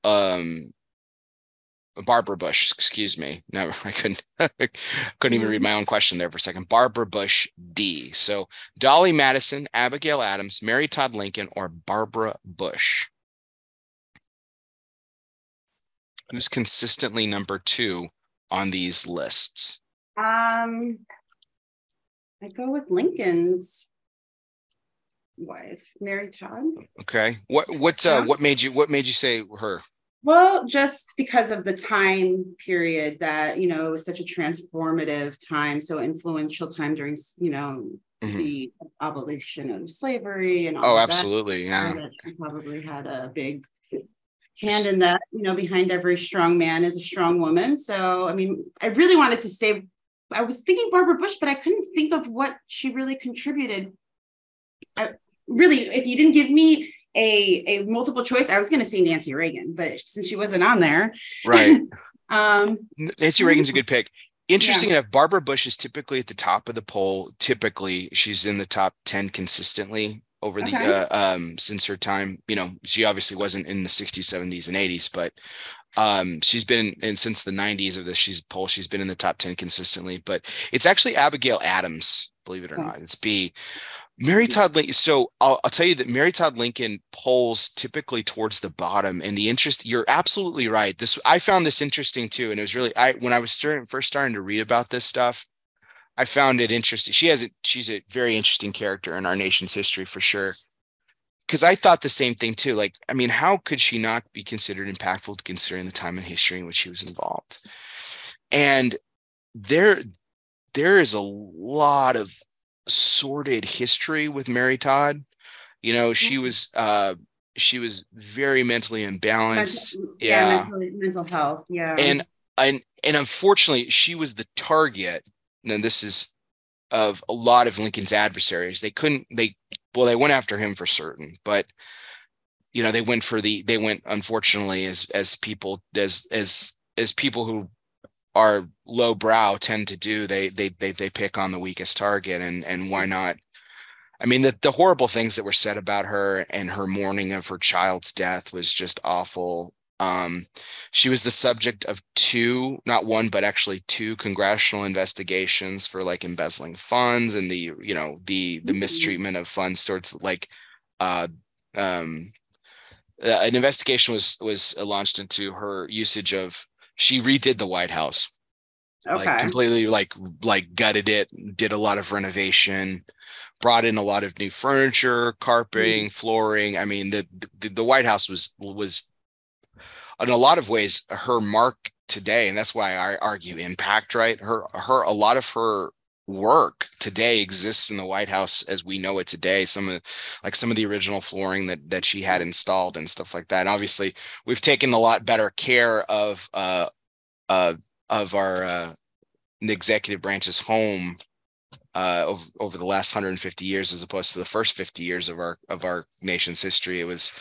um, Barbara Bush, excuse me. No, I couldn't couldn't even read my own question there for a second. Barbara Bush D. So Dolley Madison, Abigail Adams, Mary Todd Lincoln, or Barbara Bush. Who's consistently number two on these lists? Um, I go with Lincoln's wife, Mary Todd. Okay. What what uh, what made you what made you say her? Well, just because of the time period that, you know, it was such a transformative time, so influential time during, you know, mm-hmm. the abolition of slavery and all Oh, absolutely. That. Yeah. She probably had a big hand in that, you know, behind every strong man is a strong woman. So, I mean, I really wanted to say, I was thinking Barbara Bush, but I couldn't think of what she really contributed. I really, if you didn't give me a a multiple choice, I was going to say Nancy Reagan, but since she wasn't on there, right? um, Nancy Reagan's a good pick. Interesting yeah. enough, Barbara Bush is typically at the top of the poll. Typically, she's in the top ten consistently over the okay. uh, um since her time. You know, she obviously wasn't in the 60s, 70s, and 80s, but um she's been in since the 90s of this she's poll she's been in the top 10 consistently but it's actually abigail adams believe it or not it's b Mary Todd Lincoln. So I'll, I'll, tell you that Mary Todd Lincoln polls typically towards the bottom, and the interest. You're absolutely right. This I found this interesting too, and it was really I when I was starting, first starting to read about this stuff, I found it interesting. She has a she's a very interesting character in our nation's history for sure. Because I thought the same thing too. Like, I mean, how could she not be considered impactful considering the time in history in which she was involved? And there, there is a lot of sordid history with Mary Todd. You know, she mm-hmm. was uh she was very mentally imbalanced. Mental, yeah, yeah mental, mental, health. Yeah. And and and unfortunately, she was the target. And this is of a lot of Lincoln's adversaries. They couldn't they well, they went after him for certain, but you know, they went for the they went unfortunately as as people as as as people who are low brow tend to do. They they they they pick on the weakest target, and and why not? I mean, the the horrible things that were said about her and her mourning of her child's death was just awful. Um, she was the subject of two, not one, but actually two congressional investigations for like embezzling funds and the, you know, the the mm-hmm. mistreatment of funds towards like uh um uh, an investigation was was launched into her usage of she redid the White House. Okay. Like completely like like gutted it, did a lot of renovation, brought in a lot of new furniture, carpeting, mm. flooring. I mean, the, the the White House was was in a lot of ways her mark today, and that's why I argue impact. Right, her her a lot of her work today exists in the White House as we know it today. Some of like some of the original flooring that that she had installed and stuff like that. And obviously, we've taken a lot better care of uh uh of our uh executive branch's home uh over, over the last 150 years as opposed to the first 50 years of our of our nation's history. It was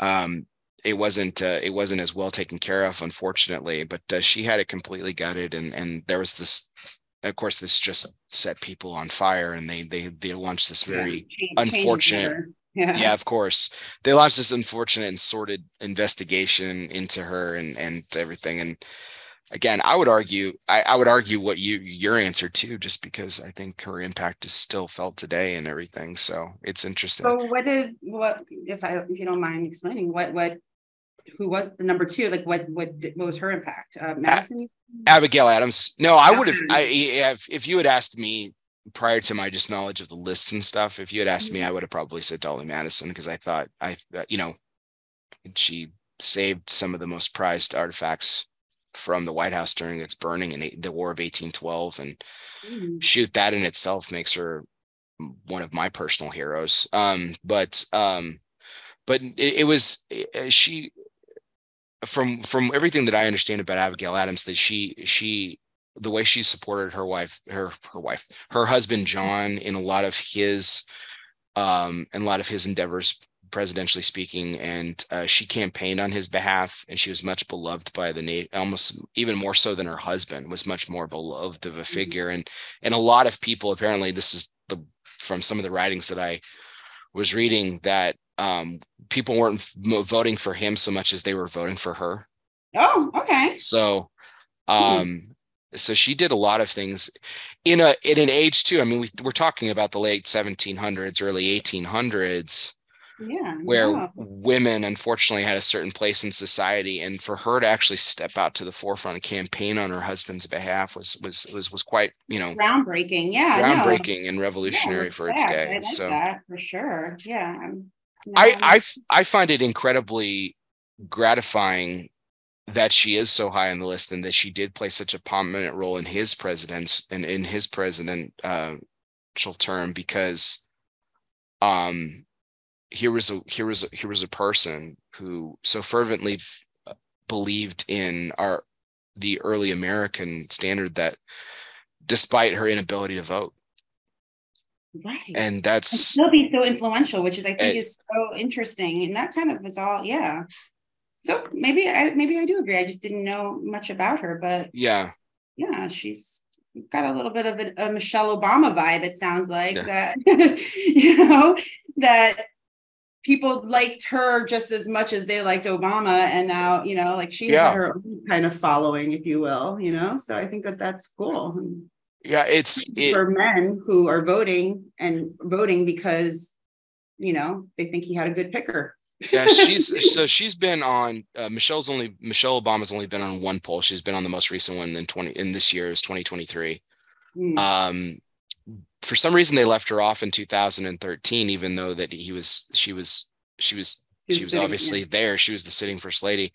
um it wasn't uh, it wasn't as well taken care of unfortunately but uh, she had it completely gutted and and there was this of course this just set people on fire and they they they launched this very yeah, change, unfortunate change yeah. yeah of course they launched this unfortunate and sordid investigation into her and and everything and again i would argue I, I would argue what you your answer too just because i think her impact is still felt today and everything so it's interesting so what did what if i if you don't mind explaining what what who was the number two? Like what what what was her impact? Uh, Madison. Abigail Adams. No, I would have. I if if you had asked me prior to my just knowledge of the list and stuff, if you had asked mm-hmm. me, I would have probably said Dolley Madison because I thought I you know she saved some of the most prized artifacts from the White House during its burning in the War of 1812, and mm-hmm. shoot, that in itself makes her one of my personal heroes. Um, but um, but it, it was she from from everything that I understand about Abigail Adams, that she she the way she supported her wife, her her wife, her husband John in a lot of his um and a lot of his endeavors presidentially speaking and uh, she campaigned on his behalf and she was much beloved by the nation almost even more so than her husband was much more beloved of a mm-hmm. figure and and a lot of people apparently this is the from some of the writings that i was reading that um, people weren't voting for him so much as they were voting for her. Oh, okay. So, hmm. um, so she did a lot of things in a in an age too. I mean, we, we're talking about the late 1700s, early 1800s. Yeah, where yeah. women unfortunately had a certain place in society and for her to actually step out to the forefront and campaign on her husband's behalf was was was was quite you know groundbreaking yeah groundbreaking no. and revolutionary yeah, for its day like so that for sure yeah I, I I find it incredibly gratifying that she is so high on the list and that she did play such a prominent role in his president's and in his presidential uh, term because um here was a here was a, here was a person who so fervently believed in our the early American standard that despite her inability to vote Right. And that's and still be so influential, which is I think it, is so interesting. And that kind of was all, yeah. So maybe I maybe I do agree. I just didn't know much about her, but yeah. Yeah, she's got a little bit of a, a Michelle Obama vibe, it sounds like yeah. that, you know, that people liked her just as much as they liked Obama. And now, you know, like she yeah. had her own kind of following, if you will, you know. So I think that that's cool. Yeah, it's it, for men who are voting and voting because you know they think he had a good picker. yeah, she's so she's been on uh, Michelle's only Michelle Obama's only been on one poll. She's been on the most recent one in 20 in this year is 2023. Mm. Um for some reason they left her off in 2013 even though that he was she was she was she was obviously yeah. there. She was the sitting first lady.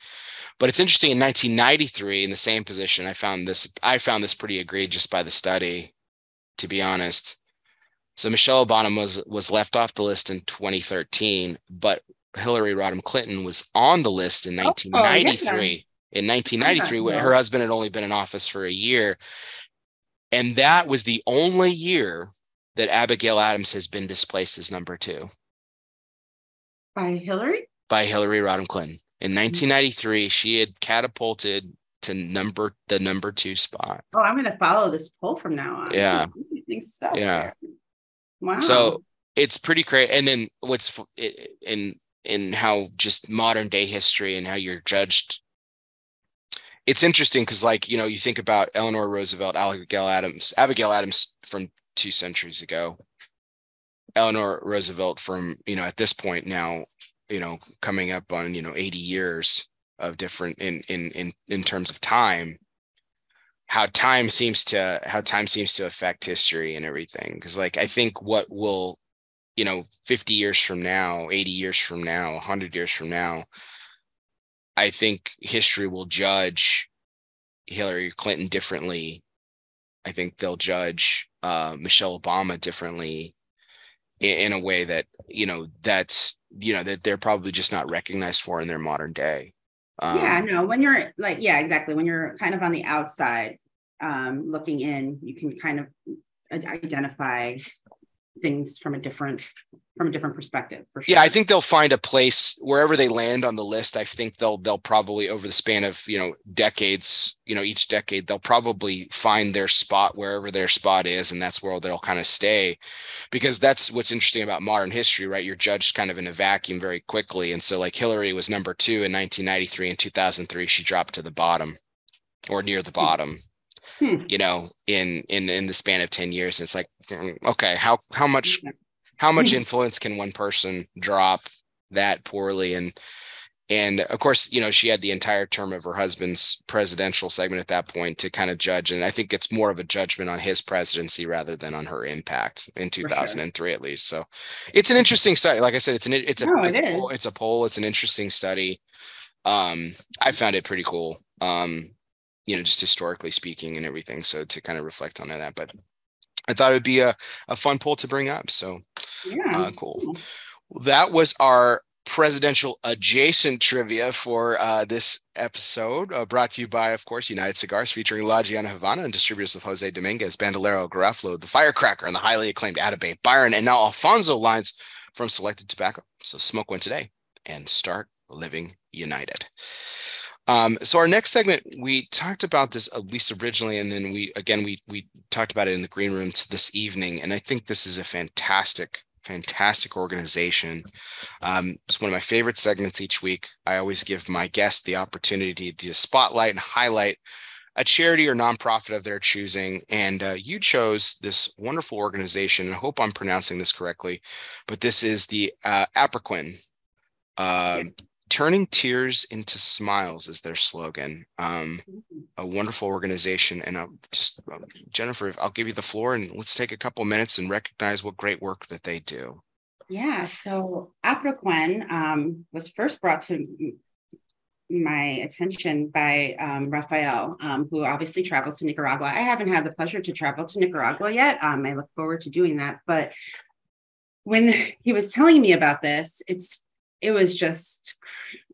But it's interesting in 1993 in the same position, I found this I found this pretty egregious by the study, to be honest. So Michelle Obama was was left off the list in 2013, but Hillary Rodham Clinton was on the list in 1993. Oh. In 1993, her husband had only been in office for a year. And that was the only year that Abigail Adams has been displaced as number two. By Hillary? By Hillary Rodham Clinton. In 1993, mm-hmm. she had catapulted to number the number two spot. Oh, I'm going to follow this poll from now on. Yeah. Stuff yeah. Wow. So it's pretty crazy. And then what's in in how just modern day history and how you're judged. It's interesting because, like, you know, you think about Eleanor Roosevelt, Abigail Adams, Abigail Adams from two centuries ago, Eleanor Roosevelt from, you know, at this point now, you know, coming up on, you know, 80 years of different in in in in terms of time how time seems to how time seems to affect history and everything. Because like i think what will you know 50 years from now 80 years from now 100 years from now i think history will judge hillary clinton differently. I think they'll judge uh, michelle obama differently in, in a way that you know that's you know that they're probably just not recognized for in their modern day. Um, yeah no when you're like yeah exactly. When you're kind of on the outside um, looking in you can kind of identify things from a different from a different perspective. For sure. Yeah, I think they'll find a place wherever they land on the list. I think they'll they'll probably over the span of you know decades, you know each decade, they'll probably find their spot wherever their spot is, and that's where they'll kind of stay, because that's what's interesting about modern history, right? You're judged kind of in a vacuum very quickly, and so like Hillary was number two in 1993 and 2003, she dropped to the bottom, or near the bottom. Hmm. you know in in in the span of 10 years it's like mm, okay how how much how much influence can one person drop that poorly? And and of course you know she had the entire term of her husband's presidential segment at that point to kind of judge. And i think it's more of a judgment on his presidency rather than on her impact in 2003 sure. at least. So it's an interesting study. Like i said it's an it's a no, it's, a poll, it's a poll it's an interesting study. Um i found it pretty cool um you know just historically speaking and everything so to kind of reflect on that. But I thought it would be a, a fun poll to bring up. So yeah, uh, cool. That was our presidential adjacent trivia for uh, this episode, uh, brought to you by, of course, United Cigars, featuring La Gianna Havana and distributors of Jose Dominguez, Bandolero, Garofalo, the Firecracker, and the highly acclaimed Atabey, Byron, and now Alfonso lines from Selected Tobacco. So smoke one today and start living united. Um, so our next segment, we talked about this at least originally, and then we again we we talked about it in the green room this evening, and I think this is a fantastic fantastic organization. Um, it's one of my favorite segments each week. I always give my guests the opportunity to spotlight and highlight a charity or nonprofit of their choosing. And uh, you chose this wonderful organization. I hope I'm pronouncing this correctly, but this is the uh, Aproquen. Uh, Turning tears into smiles is their slogan. Um, a wonderful organization, and I'll just uh, Jennifer, I'll give you the floor, and let's take a couple minutes and recognize what great work that they do. Yeah, so Aproquen um, was first brought to my attention by um, Rafael, um, who obviously travels to Nicaragua. I haven't had the pleasure to travel to Nicaragua yet. Um, I look forward to doing that. But when he was telling me about this, it's it was just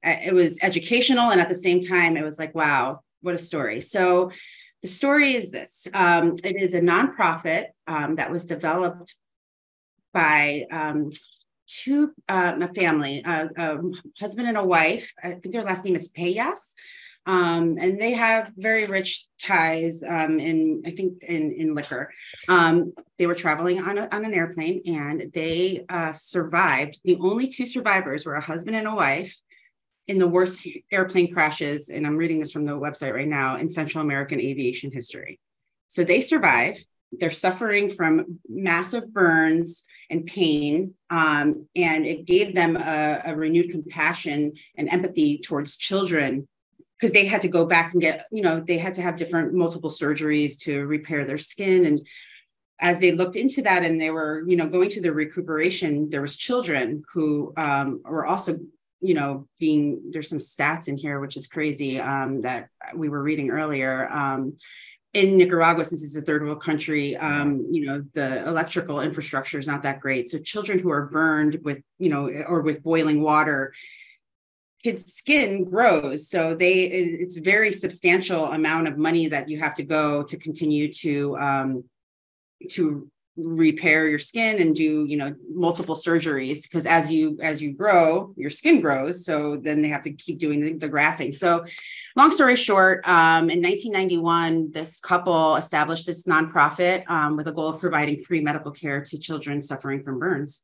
it was educational and at the same time it was like wow what a story. So the story is this um, it is a nonprofit um, that was developed by um, two uh, a family a, a, husband and a wife. I think their last name is Pellas um, and they have very rich ties um, in I think in in liquor. Um, they were traveling on, a, on an airplane and they uh, survived. The only two survivors were a husband and a wife in the worst airplane crashes. And I'm reading this from the website right now in Central American aviation history. So they survive. They're suffering from massive burns and pain. Um, and it gave them a, a renewed compassion and empathy towards children because they had to go back and get, you know, they had to have different multiple surgeries to repair their skin. And as they looked into that and they were, you know, going through the recuperation, there was children who um, were also, you know, being there's some stats in here, which is crazy um, that we were reading earlier. Um, in Nicaragua, since it's a third world country, um, you know, the electrical infrastructure is not that great. So children who are burned with, you know, or with boiling water, kids skin grows. So they it's a very substantial amount of money that you have to go to continue to um, to repair your skin and do you know multiple surgeries. Because as you as you grow your skin grows. So then they have to keep doing the, the grafting. So long story short um, in 1991 this couple established this nonprofit um, with a goal of providing free medical care to children suffering from burns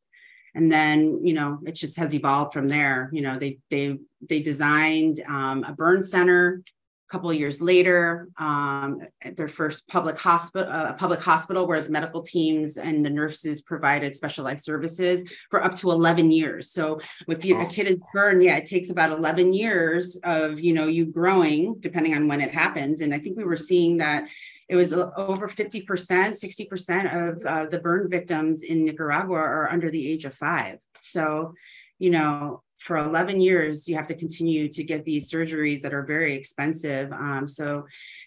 and then you know it just has evolved from there. You know they they they designed um, a burn center couple of years later um, their first public hospital uh, public hospital where the medical teams and the nurses provided specialized services for up to 11 years. So if you, a kid is burned yeah it takes about 11 years of you know you growing depending on when it happens. And i think we were seeing that it was over 50%, 60% of uh, the burn victims in Nicaragua are under the age of five. So, you know, for 11 years, you have to continue to get these surgeries that are very expensive. Um, so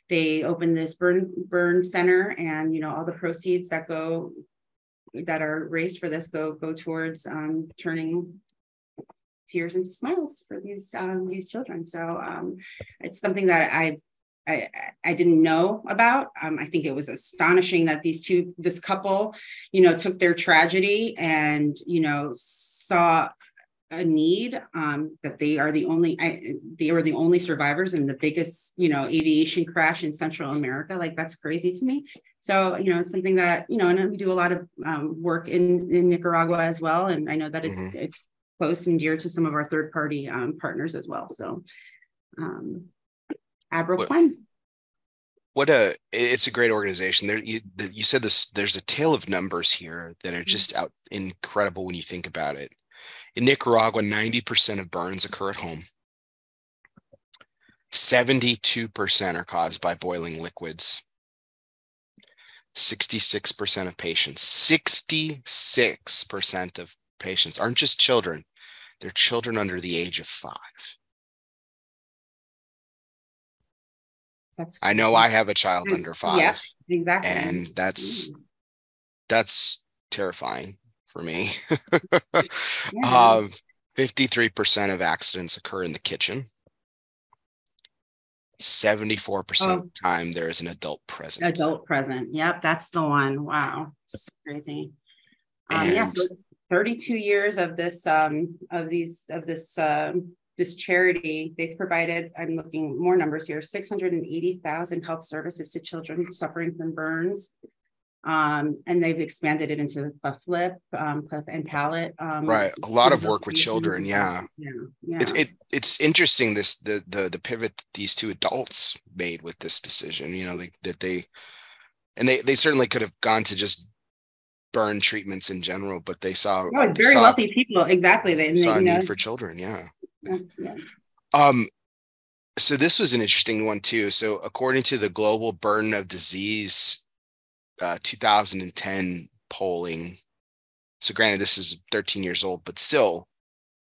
they opened this burn burn center, and you know all the proceeds that go that are raised for this go go towards um, turning tears into smiles for these um, these children. So um, it's something that I I, I didn't know about. Um, I think it was astonishing that these two, this couple, you know, took their tragedy and, you know, saw a need um, that they are the only, I, they were the only survivors in the biggest, you know, aviation crash in Central America. Like that's crazy to me. So, you know, it's something that, you know, and we do a lot of um, work in, in Nicaragua as well. And I know that it's, mm-hmm. it's close and dear to some of our third party um, partners as well. So, um, Aproquen. What a it's a great organization. There you, you said this. There's a tale of numbers here that are mm-hmm. just out incredible when you think about it. In Nicaragua, 90% of burns occur at home. 72% are caused by boiling liquids. 66% of patients, 66% of patients aren't just children, they're children under the age of five. That's I know I have a child under five. Yeah, exactly. And that's that's terrifying for me. yeah. um, 53% of accidents occur in the kitchen. 74% Oh. of the time there is an adult present. Adult present. Yep, that's the one. Wow, it's crazy. Um, yeah, so 32 years of this um of these of this um this charity, they've provided, I'm looking more numbers here, 680,000 health services to children suffering from burns. Um, and they've expanded it into cleft lip, um, cleft and palate. Um, Right. A lot of work with children. Yeah. Yeah, yeah. It, it it's interesting this the the the pivot these two adults made with this decision. You know, like that they and they they certainly could have gone to just burn treatments in general, but they saw No, it's they very saw, wealthy people. Exactly. They, saw a know, need for children. Yeah. yeah, yeah. Um, so this was an interesting one too. So according to the Global Burden of Disease, uh, 2010 polling. So granted, this is 13 years old, but still,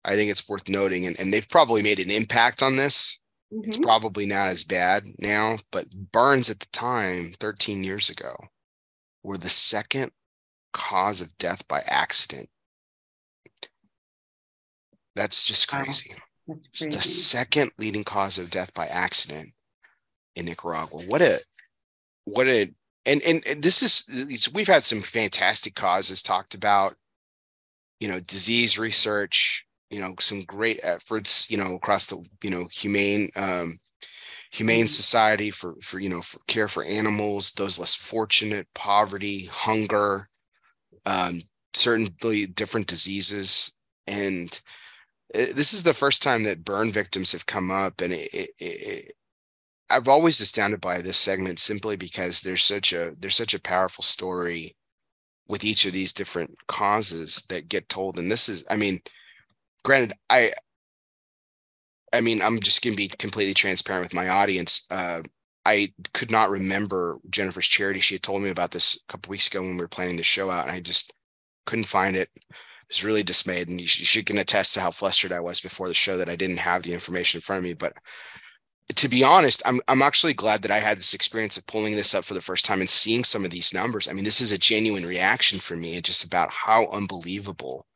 I think it's worth noting, and, and they've probably made an impact on this. It's Mhm. probably not as bad now, but burns at the time, 13 years ago, were the second cause of death by accident. That's just Wow. crazy. That's It's the second leading cause of death by accident in Nicaragua. What a what a and and, this is we've had some fantastic causes talked about, you know, disease research, you know, some great efforts, you know, across the you know humane um humane Mhm. society for for you know for care for animals, those less fortunate, poverty, hunger, um, certainly different diseases, and uh, this is the first time that burn victims have come up and it, it, it, i've always astounded by this segment simply because there's such a there's such a powerful story with each of these different causes that get told and this is i mean granted i i mean i'm just going to be completely transparent with my audience uh i could not remember jennifer's charity she had told me about this a couple weeks ago when we were planning the show out and i just couldn't find it I was really dismayed and she, sh- you can attest to how flustered I was before the show that I didn't have the information in front of me. But to be honest, I'm I'm actually glad that I had this experience of pulling this up for the first time and seeing some of these numbers. I mean, this is a genuine reaction for me, just about how unbelievable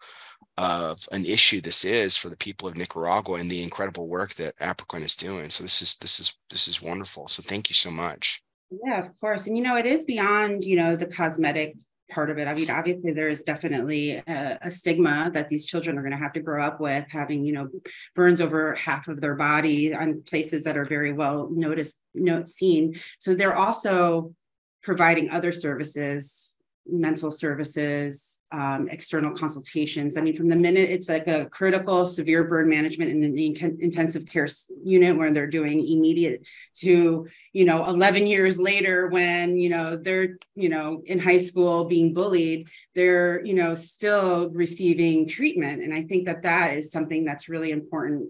of an issue this is for the people of Nicaragua and the incredible work that Aproquen is doing. So this is this is this is wonderful. So thank you so much. Yeah, of course. And you know, it is beyond, you know, the cosmetic part of it. I mean, obviously there is definitely a, a stigma that these children are going to have to grow up with having, you know, burns over half of their body on places that are very well noticed, note seen. So they're also providing other services, mental services, um, external consultations. I mean, from the minute it's like a critical severe burn management in the in- intensive care unit where they're doing immediate to you know 11 years later when you know they're you know in high school being bullied they're you know still receiving treatment and i think that that is something that's really important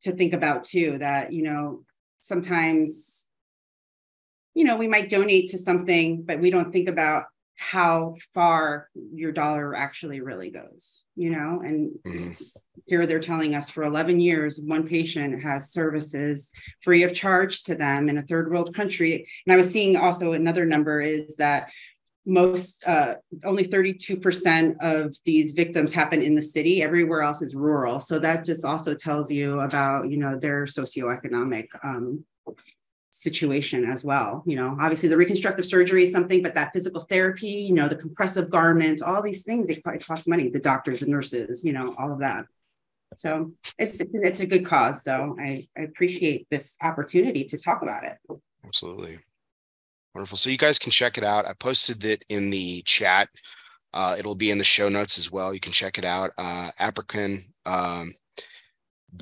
to think about too that you know sometimes you know we might donate to something but we don't think about how far your dollar actually really goes you know? And Mhm. here they're telling us for 11 years one patient has services free of charge to them in a third world country. And i was seeing also another number is that most uh, only 32% of these victims happen in the city. Everywhere else is rural. So that just also tells you about you know their socioeconomic um, situation as well you know obviously the reconstructive surgery is something but that physical therapy you know the compressive garments all these things they probably cost money the doctors and nurses you know all of that so it's it's a good cause so i, I appreciate this opportunity to talk about it Absolutely. Wonderful. So you guys can check it out. I posted it in the chat. Uh, it'll be in the show notes as well. You can check it out. Uh, Aproquen um,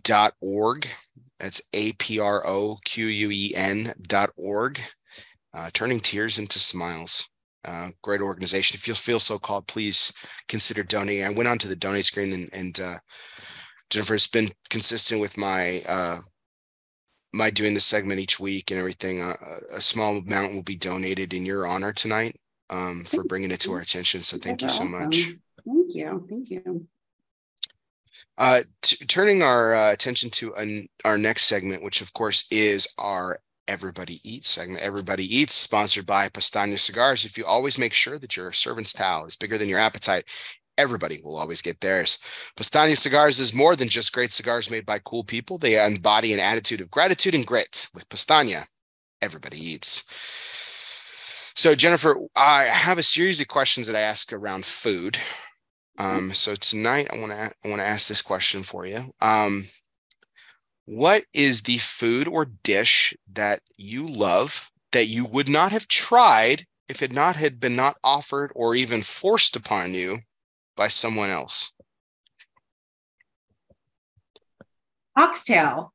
dot org. That's A P R O Q U E N dot org. Uh, turning tears into smiles. Uh, great organization. If you feel so called, please consider donating. I went onto the donate screen and, and uh, Jennifer's been consistent with my uh, my doing the segment each week and everything. Uh, a small amount will be donated in your honor tonight um, for bringing it to our attention. So thank you so awesome. much. thank you thank you Uh, t- turning our uh, attention to an, our next segment, which of course is our Everybody Eats segment. Everybody Eats, sponsored by Pastania Cigars. If you always make sure that your servant's towel is bigger than your appetite, everybody will always get theirs. Pastania Cigars is more than just great cigars made by cool people. They embody an attitude of gratitude and grit. With Pastania, everybody eats. So, Jennifer, I have a series of questions that I ask around food. Um, so tonight, I want to I want to ask this question for you. Um, what is the food or dish that you love that you would not have tried if it not had been not offered or even forced upon you by someone else? Oxtail.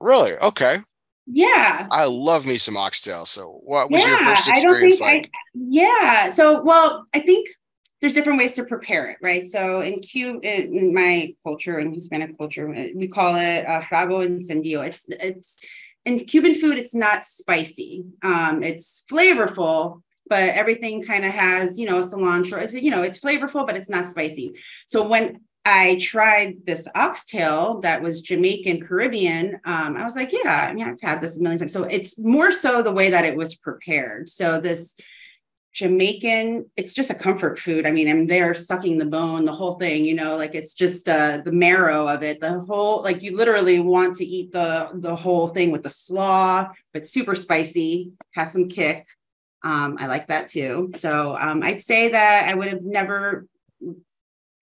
Really? Okay. Yeah. I love me some oxtail. So, what was yeah, your first experience like? I, yeah. So, well, I think there's different ways to prepare it, right? So, in Cuba, in my culture, in Hispanic culture, we call it uh, rabo encendido. It's it's in Cuban food. It's not spicy. Um, it's flavorful, but everything kind of has, you know, cilantro. It's you know, it's flavorful, but it's not spicy. So when I tried this oxtail that was Jamaican Caribbean. Um, I was like, yeah, I mean, I've had this a million times. So it's more so the way that it was prepared. So this Jamaican, it's just a comfort food. I mean, I'm there sucking the bone, the whole thing, you know, like it's just uh, the marrow of it, the whole, like you literally want to eat the the whole thing with the slaw, but super spicy, has some kick. Um, I like that too. So um, I'd say that I would have never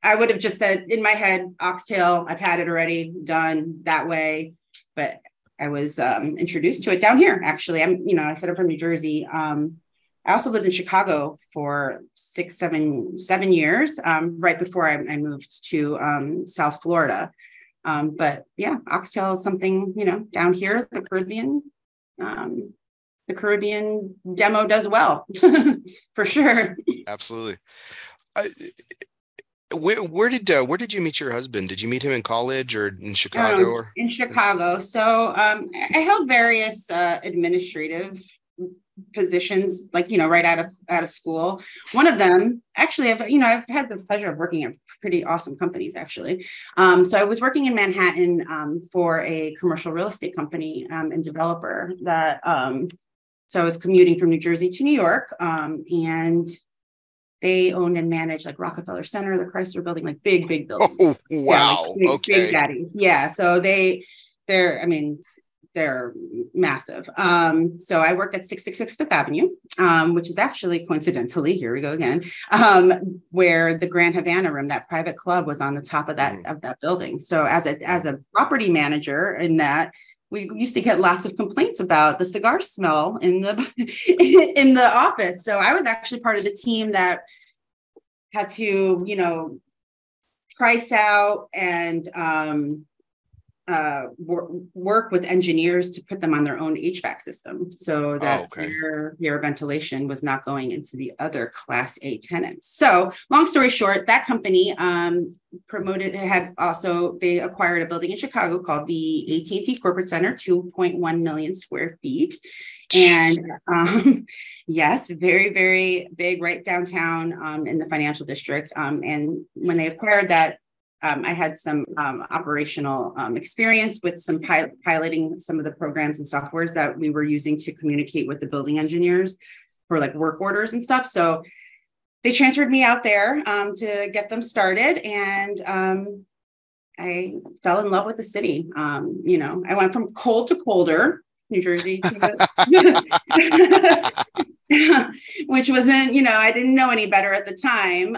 I would have just said in my head, oxtail, I've had it already, done that way. But I was um, introduced to it down here, actually. I'm, you know, I said I'm from New Jersey. Um, I also lived in Chicago for six, seven, seven years, um, right before I, I moved to um, South Florida. Um, but yeah, oxtail is something, you know, down here, the Caribbean, um, the Caribbean demo does well, for sure. Absolutely. I, where, where did uh, where did you meet your husband? Did you meet him in college or in Chicago? Um, or in Chicago. So um, I held various uh, administrative positions, like you know, right out of out of school. One of them, actually, I've you know, I've had the pleasure of working at pretty awesome companies, actually. Um, so I was working in Manhattan um, for a commercial real estate company um, and developer that. Um, so I was commuting from New Jersey to New York, and they owned and managed like Rockefeller Center, the Chrysler Building, like big, big buildings. Oh, wow. Yeah, like big, okay. Big daddy. Yeah. So they, they're, I mean, they're massive. Um, so I worked at 666 Fifth Avenue, um, which is actually coincidentally, here we go again, um, where the Grand Havana room, that private club was on the top of that mm. of that building. So as a as a property manager in that, we used to get lots of complaints about the cigar smell in the in the office. So I was actually part of the team that had to, you know, price out and um, uh, wor- work with engineers to put them on their own HVAC system so that oh, okay. air, air ventilation was not going into the other class A tenants. So long story short, that company um, promoted, it had also, they acquired a building in Chicago called the AT&T Corporate Center, 2.1 million square feet. And um, yes, very, very big, right downtown um, in the financial district. Um, and when they acquired that, um, I had some um, operational um, experience with some pil- piloting some of the programs and softwares that we were using to communicate with the building engineers for like work orders and stuff. So they transferred me out there um, to get them started, and um, I fell in love with the city. Um, you know, I went from cold to colder, New Jersey, which wasn't, you know, I didn't know any better at the time.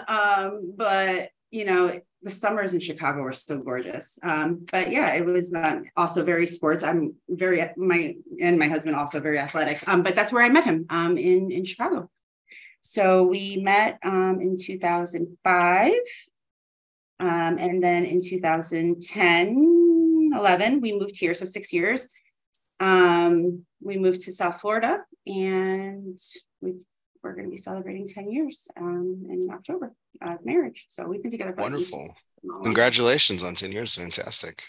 but you know, the summers in Chicago were so gorgeous. Um, but yeah, it was uh, also very sports. I'm very my and my husband also very athletic. Um, but that's where I met him um, in in Chicago. So we met um, in 2005, um, and then in 2010, 11, we moved here. So six years. Um, we moved to South Florida, and we we're going to be celebrating 10 years um, in October of marriage. So we've been together. Wonderful. Congratulations on 10 years. Fantastic.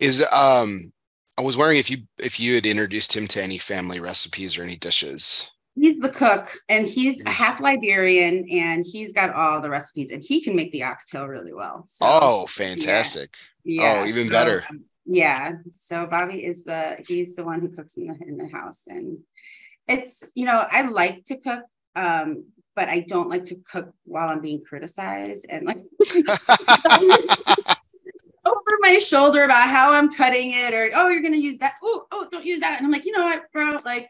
Is, um, I was wondering if you, if you had introduced him to any family recipes or any dishes. He's the cook and he's a half Liberian and he's got all the recipes and he can make the oxtail really well. So, oh, fantastic. Yeah. Oh, even so, better. Um, yeah. So Bobby is the, he's the one who cooks in the, in the house and it's, you know, I like to cook um, but I don't like to cook while I'm being criticized and like over my shoulder about how I'm cutting it or oh you're gonna use that. Oh oh don't use that. And I'm like you know what bro? Like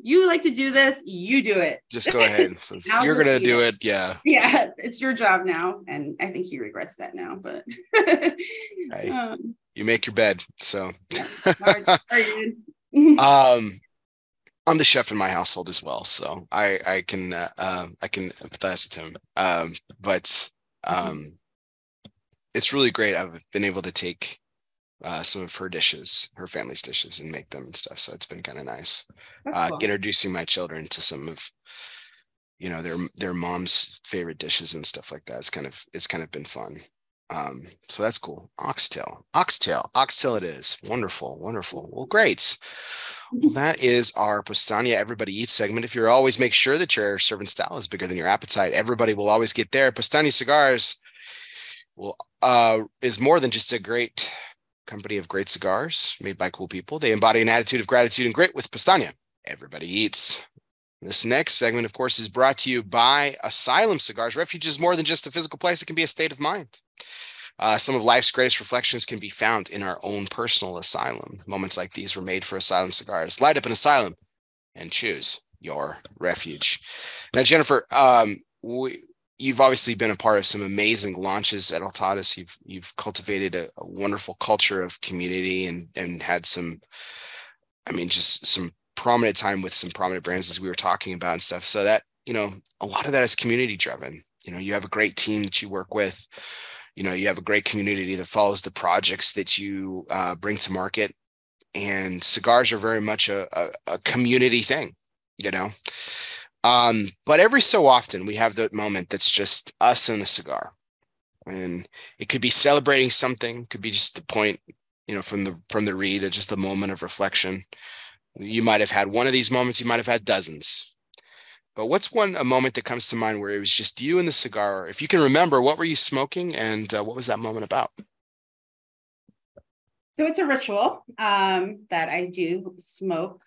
you like to do this you do it. Just go ahead. Since you're gonna do it yeah. Yeah it's your job now and I think he regrets that now but hey, um, you make your bed so. um I'm the chef in my household as well, so I I can uh, um, I can empathize with him. Um, but mm-hmm. um, it's really great. I've been able to take uh, some of her dishes, her family's dishes, and make them and stuff. So it's been kind of nice. Uh, cool. Introducing my children to some of you know their their mom's favorite dishes and stuff like that. It's kind of it's kind of been fun. Um, so that's cool. Oxtail, oxtail, oxtail. It is wonderful, wonderful. Well, great. Well, that is our Postania Everybody Eats segment. If you're always make sure that your servant style is bigger than your appetite, everybody will always get there. Postania Cigars will uh, is more than just a great company of great cigars made by cool people. They embody an attitude of gratitude and grit with Postania. Everybody eats. This next segment, of course, is brought to you by Asylum Cigars. Refuge is more than just a physical place, it can be a state of mind. Uh, some of life's greatest reflections can be found in our own personal asylum. Moments like these were made for Asylum Cigars. Light up an asylum and choose your refuge. Now, Jennifer, um, we, you've obviously been a part of some amazing launches at Altadis. You've you've cultivated a, a, wonderful culture of community and and had some, I mean, just some prominent time with some prominent brands as we were talking about and stuff. So that you know, a lot of that is community driven. You know, you have a great team that you work with. You know you have a great community that follows the projects that you uh, bring to market. And cigars are very much a, a, a community thing you know? Um, but every so often we have that moment that's just us and a cigar. And it could be celebrating something could be just the point you know from the from the read or just a moment of reflection you might have had one of these moments you might have had dozens but what's one a moment that comes to mind where it was just you and the cigar? If you can remember, what were you smoking, and uh, what was that moment about? So it's a ritual um, that I do smoke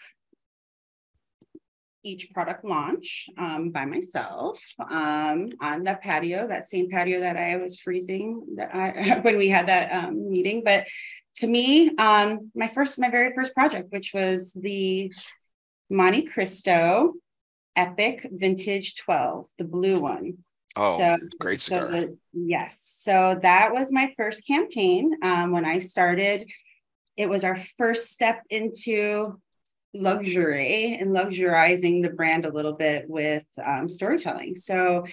each product launch um, by myself um, on the patio, that same patio that I was freezing I, when we had that um, meeting. But to me, um, my first, my very first project, which was the Montecristo Epic Vintage 12, the blue one. Oh, so, great cigar. So the, yes. So that was my first campaign. Um, when I started, it was our first step into luxury and luxurizing the brand a little bit with um, storytelling. So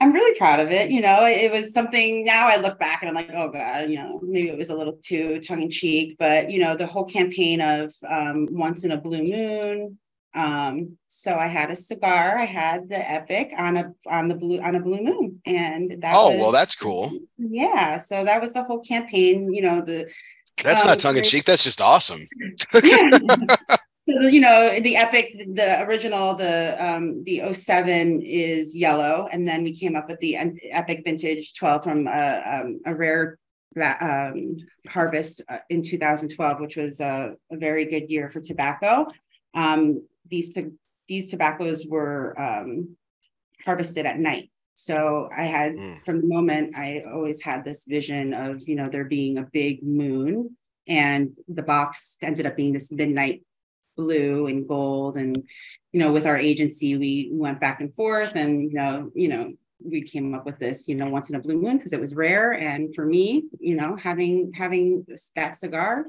I'm really proud of it. You know, it was something now I look back and I'm like, oh God, you know, maybe it was a little too tongue in cheek, but you know, the whole campaign of um, once in a blue moon, um, so I had a cigar. I had the Epic on a on the blue on a blue moon, and that. Oh was, well, that's cool. Yeah, so that was the whole campaign. You know the. That's um, not tongue in cheek. That's just awesome. yeah. You know the epic, the original, the um the 07 is yellow, and then we came up with the epic vintage 12 from a, uh, um, a rare um, harvest uh, in 2012, which was a, a, very good year for tobacco. Um, these these tobaccos were um, harvested at night. So I had mm. from the moment I always had this vision of you know there being a big moon, and the box ended up being this midnight blue and gold, and you know with our agency we went back and forth, and you know you know we came up with this you know once in a blue moon because it was rare, and for me you know having having that cigar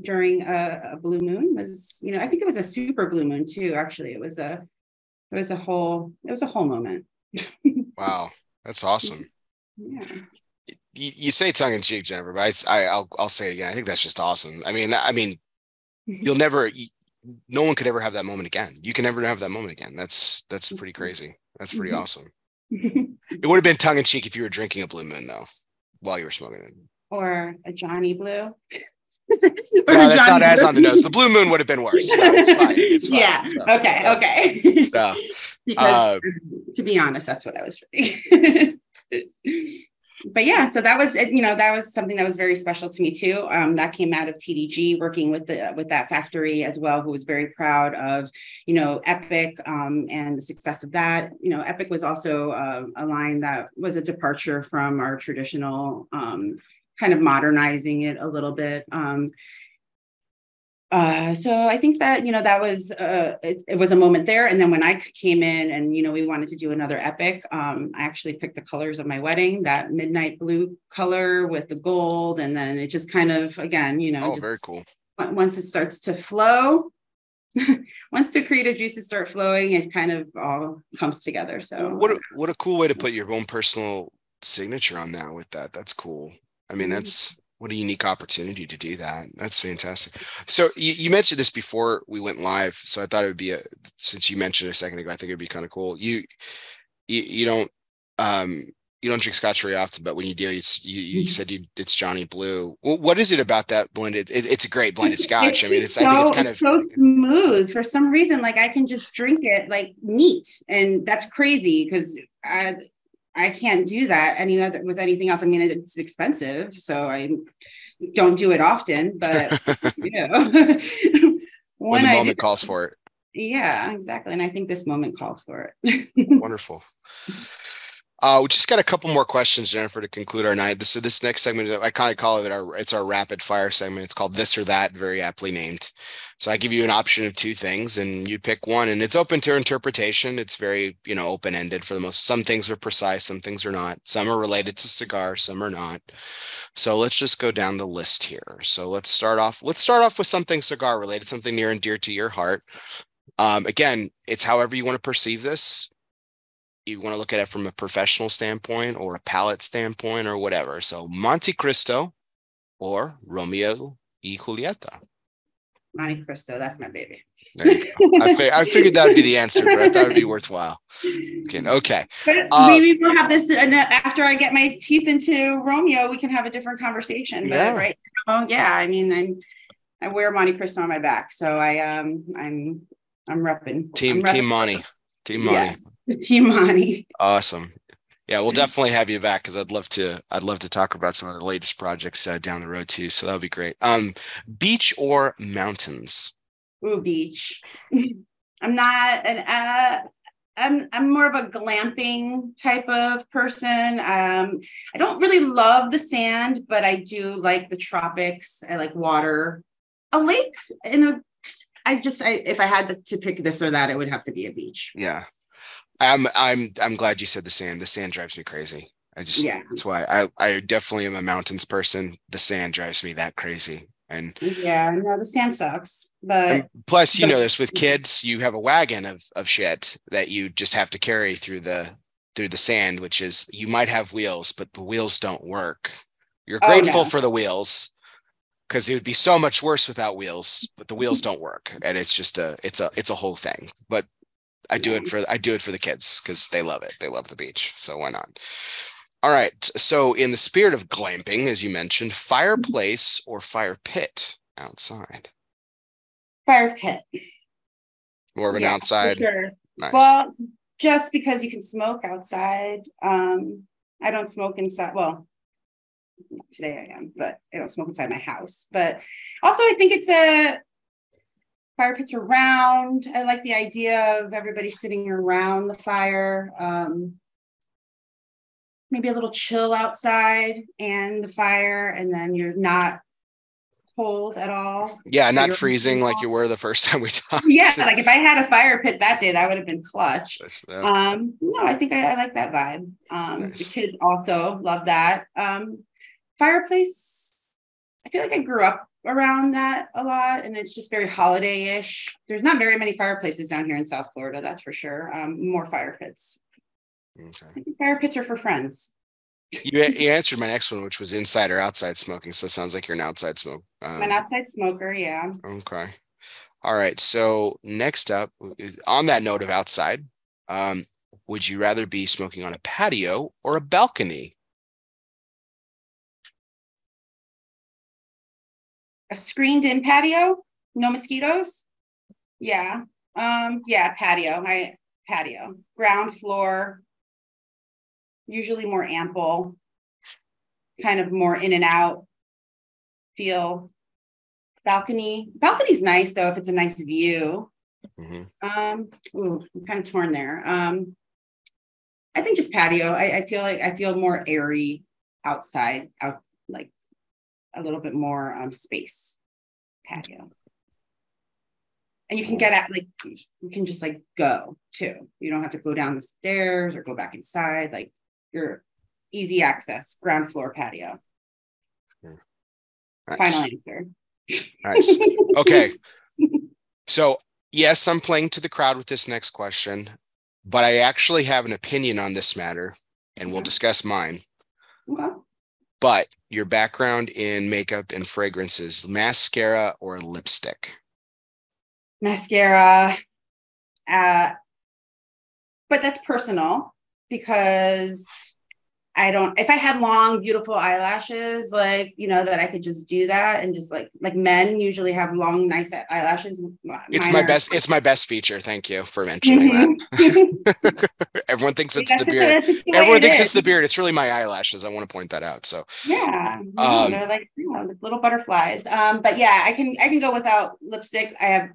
during a, a, blue moon was you know i think it was a super blue moon too actually. It was a it was a whole it was a whole moment. Wow. That's awesome. Yeah. You, you say tongue in cheek jennifer but I, will I'll say it again. I think that's just awesome. I mean i mean you'll never no one could ever have that moment again you can never have that moment again that's that's pretty crazy that's pretty mm-hmm. awesome it would have been tongue in cheek if you were drinking a blue moon though while you were smoking it or a johnny blue no, that's not as on the nose. The blue moon would have been worse. No, it's fine. It's fine. Yeah. So, okay. Okay. So, because uh, to be honest, that's what I was drinking. But yeah, so that was you know that was something that was very special to me too. Um, that came out of TDG working with the with that factory as well, who was very proud of you know Epic um, and the success of that. You know, Epic was also uh, a line that was a departure from our traditional um, kind of modernizing it a little bit. Um, uh, so I think that you know that was uh, it, it, was a moment there. And then when I came in and you know we wanted to do another epic, um, I actually picked the colors of my wedding, that midnight blue color with the gold, and then it just kind of again, you know, oh, just, very cool. Once it starts to flow, once the creative juices start flowing, it kind of all comes together. So what a, what a cool way to put your own personal signature on that with that. That's cool. I mean, mm-hmm. that's what a unique opportunity to do that. That's fantastic. So you, you, mentioned this before we went live, so I thought it would be a since you mentioned it a second ago, I think it'd be kind of cool. You you, you don't um you don't drink scotch very often, but when you do, it's you, you mm-hmm. said you it's Johnny Blue. Well, what is it about that blended? It, it's a great blended scotch. I mean, it's so, I think it's kind of so smooth for some reason. Like I can just drink it like neat, and that's crazy because I I can't do that any other with anything else. I mean, it's expensive, so I don't do it often, but you know, when, when the moment do, calls for it. Yeah, exactly. And I think this moment calls for it. Wonderful. Uh, we just got a couple more questions, Jennifer, to conclude our night. So this next segment, I kind of call it our it's our rapid fire segment. It's called this or that, very aptly named. So I give you an option of two things, and you pick one, and it's open to interpretation. It's very you know open ended for the most. Some things are precise, some things are not. Some are related to cigar, some are not. So let's just go down the list here. So let's start off. Let's start off with something cigar related, something near and dear to your heart. Um, again, it's however you want to perceive this you want to look at it from a professional standpoint or a palate standpoint or whatever. So Montecristo or Romeo y Julieta. Montecristo, that's my baby. I, fig- I, figured that would be the answer, but I thought it'd be worthwhile. Okay. But uh, maybe we'll have this and after I get my teeth into Romeo, we can have a different conversation. But yeah. right now, yeah, I mean, I'm I wear Montecristo on my back, so I um I'm I'm repping. Team I'm repping. Team Monty. Team Monty. Yes, The team Monty. Awesome. Yeah, we'll definitely have you back because I'd love to. I'd love to talk about some of the latest projects uh, down the road too. So that would be great. Um, beach or mountains? Ooh, beach. I'm not an. Uh, I'm I'm more of a glamping type of person. Um, I don't really love the sand, but I do like the tropics. I like water. A lake in a I just, I, if I had to pick this or that, it would have to be a beach. Yeah, I'm, I'm, I'm glad you said the sand. The sand drives me crazy. I just, yeah, that's why I, I definitely am a mountains person. The sand drives me that crazy. And yeah, no, the sand sucks. But plus, you but, know, this with kids, you have a wagon of of shit that you just have to carry through the through the sand, which is you might have wheels, but the wheels don't work. You're oh, grateful oh, no. for the wheels, because it would be so much worse without wheels but the wheels don't work and it's just a it's a it's a whole thing but i do it for i do it for the kids because they love it they love the beach so why not all right so in the spirit of glamping as you mentioned fireplace or fire pit outside fire pit more of an yeah, outside sure. nice. well just because you can smoke outside um i don't smoke inside well today I am, but I don't smoke inside my house. But also, I think it's a fire pits around. I like the idea of everybody sitting around the fire. Um, maybe a little chill outside and the fire, and then you're not cold at all. Yeah, not freezing like you were the first time we talked. Yeah, like if I had a fire pit that day, that would have been clutch. Um, no, I think I, I like that vibe. Um, nice. the kids also love that. Um, fireplace, I feel like I grew up around that a lot and it's just very holiday-ish. There's not very many fireplaces down here in South Florida, that's for sure. Um, more fire pits. Okay. fire pits are for friends. you, you answered my next one, which was inside or outside smoking. So it sounds like you're an outside smoke. Um, I'm an outside smoker, yeah. Okay. All right. So next up, on that note of outside, um, would you rather be smoking on a patio or a balcony? A screened in patio, no mosquitoes. Yeah. Um, yeah, patio. I patio. Ground floor, usually more ample. kind of more in and out feel. Balcony, balcony's nice though if it's a nice view. Mhm. Um, ooh, I'm kind of torn there. Um, I think just patio. I, I feel like I feel more airy outside, out a little bit more um space patio. And you can get at like you can just like go too. You don't have to go down the stairs or go back inside. Like you're easy access, ground floor patio. Nice. Final answer. Nice. Okay. So, yes, I'm playing to the crowd with this next question, but I actually have an opinion on this matter and we'll discuss mine. Okay. But your background in makeup and fragrances, mascara or lipstick? mascara uh but that's personal because i don't if i had long beautiful eyelashes like you know that i could just do that and just like like men usually have long nice eyelashes It's my are- best. It's my best feature. Thank you for mentioning that. Everyone thinks it's That's the beard. the Everyone it thinks is. it's the beard. It's really my eyelashes. I want to point that out. So, Yeah, Um, they're like you know, little butterflies. Um, but yeah, I can I can go without lipstick. I have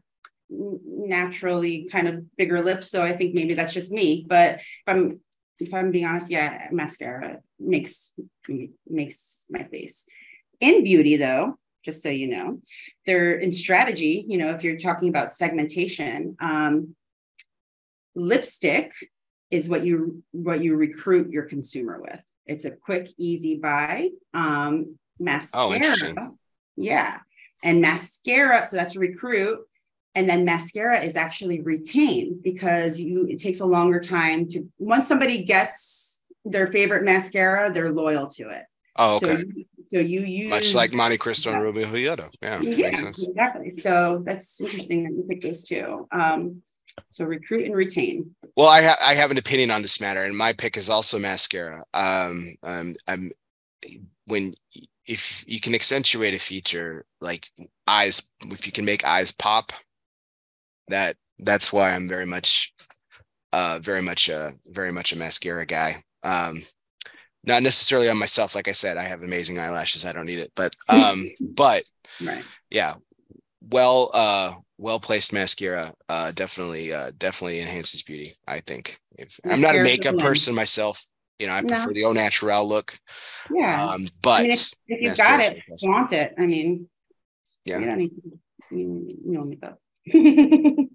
naturally kind of bigger lips, so I think maybe that's just me. But if I'm if I'm being honest, yeah, mascara makes makes my face. In beauty, though, just so you know, they're in strategy. You know, if you're talking about segmentation, um, lipstick is what you what you recruit your consumer with. It's a quick, easy buy. Um, mascara. Oh. Yeah. And mascara, so that's recruit. And then mascara is actually retained because you it takes a longer time to once somebody gets their favorite mascara, they're loyal to it. oh, So okay. you, so you use Much like Monte Cristo and Yeah. Romeo y Julieta. Yeah, yeah, sense. exactly. So that's interesting that you picked those two. Um, so recruit and retain. Well, I ha- I have an opinion on this matter, and my pick is also mascara. Um, um, I'm when if you can accentuate a feature like eyes, if you can make eyes pop, that that's why I'm very much, uh, very much a very much a mascara guy. Um, not necessarily on myself, like I said, I have amazing eyelashes. I don't need it, but um, but Right. yeah well uh well placed mascara uh definitely uh definitely enhances beauty i think if i'm not a makeup person myself you know i No. prefer the au natural look Yeah. um but mean, if you've got it, want it. I mean, Yeah. you don't need, you you don't need that.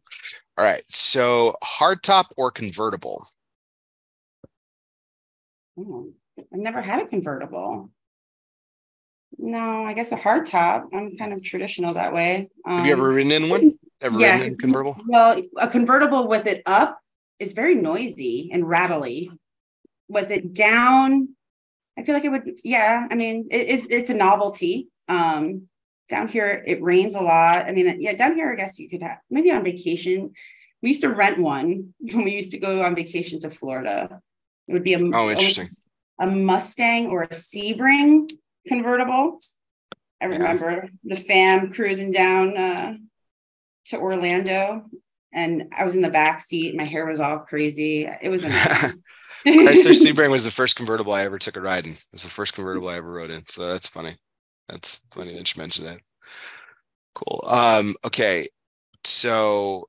all right so hardtop or convertible Oh, I've never had a convertible. No, I guess a hardtop. I'm kind of traditional that way. have you ever Um, ridden in one ever yeah, ridden in a convertible Well, a convertible with it up is very noisy and rattly. With it down, I feel like it would. Yeah, I mean, it, it's it's a novelty. Um, down here it rains a lot. I mean, yeah, down here I guess you could have maybe on vacation. We used to rent one when we used to go on vacation to Florida. It would be a oh interesting a Mustang or a Sebring convertible. I Yeah. remember the fam cruising down uh, to Orlando, and I was in the back seat. My hair was all crazy. It was amazing. chrysler sebring was the first convertible i ever took a ride in it was the first convertible i ever rode in so that's funny that's funny that you mentioned that. Cool. Um okay. So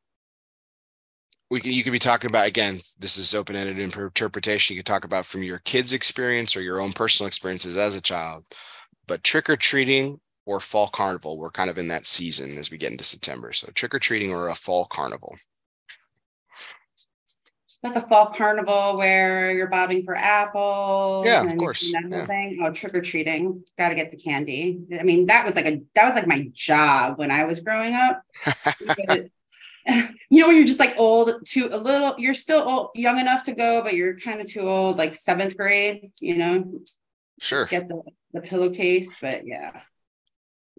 we can you could be talking about again this is open-ended interpretation. You could talk about from your kids experience or your own personal experiences as a child but trick-or-treating or fall carnival we're kind of in that season as we get into september. So trick-or-treating or a fall carnival like a fall carnival where you're bobbing for apples. Yeah, of course, That whole yeah. thing. Oh, trick or treating. Got to get the candy. I mean, that was like a that was like my job when I was growing up. You know when you're just like old too a little you're still old, young enough to go but you're kind of too old like seventh grade you know sure get the, the pillowcase but yeah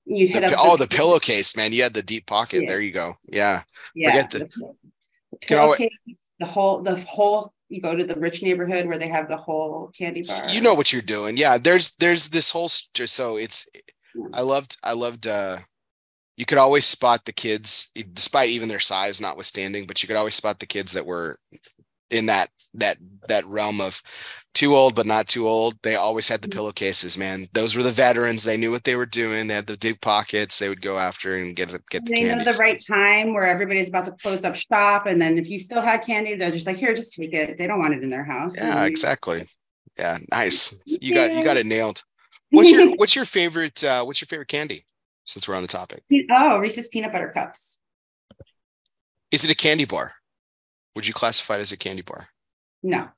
you'd hit pi- up oh the pillowcase man you had the deep pocket Yeah. there you go yeah yeah forget the- the, pill- the Can alwa- pillowcase the whole the whole you go to the rich neighborhood where they have the whole candy bar you know what you're doing yeah there's there's this whole so it's Yeah. i loved i loved uh you could always spot the kids despite even their size notwithstanding but you could always spot the kids that were in that that that realm of too old but not too old. They always had the mm-hmm. pillowcases, man. Those were the veterans. They knew what they were doing. They had the deep pockets. They would go after and get get the they know the right time where everybody's about to close up shop, and then if you still had candy, they're just like, "Here, just take it." They don't want it in their house. Yeah, exactly. Yeah, nice. You got you got it nailed. What's your what's your favorite uh, what's your favorite candy? Since we're on the topic. Oh, Reese's peanut butter cups. Is it a candy bar? Would you classify it as a candy bar? No.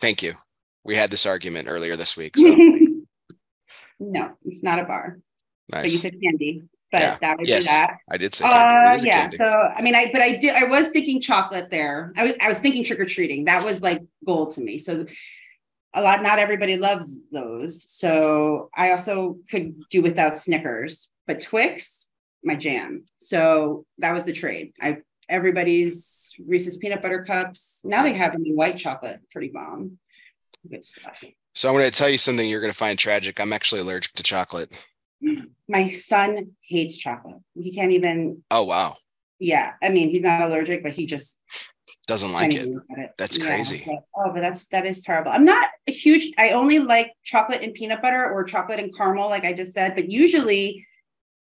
Thank you. We had this argument earlier this week. So. no, it's not a bar. Nice. But you said candy. But yeah. that would yes, be that. I did say candy. Uh, yeah. So I mean, I but I did. I was thinking chocolate there. I was I was thinking trick or treating. That was like gold to me. So a lot. Not everybody loves those. So I also could do without Snickers, but Twix, my jam. So that was the trade. I everybody's Reese's peanut butter cups. Now they have any white chocolate, pretty bomb. Good stuff. So I'm going to tell you something you're going to find tragic. I'm actually allergic to chocolate. My son hates chocolate. He can't even. Oh wow. Yeah, I mean he's not allergic, but he just doesn't like it. it. That's yeah, crazy. But, oh, but that's that is terrible. I'm not a huge. I only like chocolate and peanut butter or chocolate and caramel, like I just said. But usually,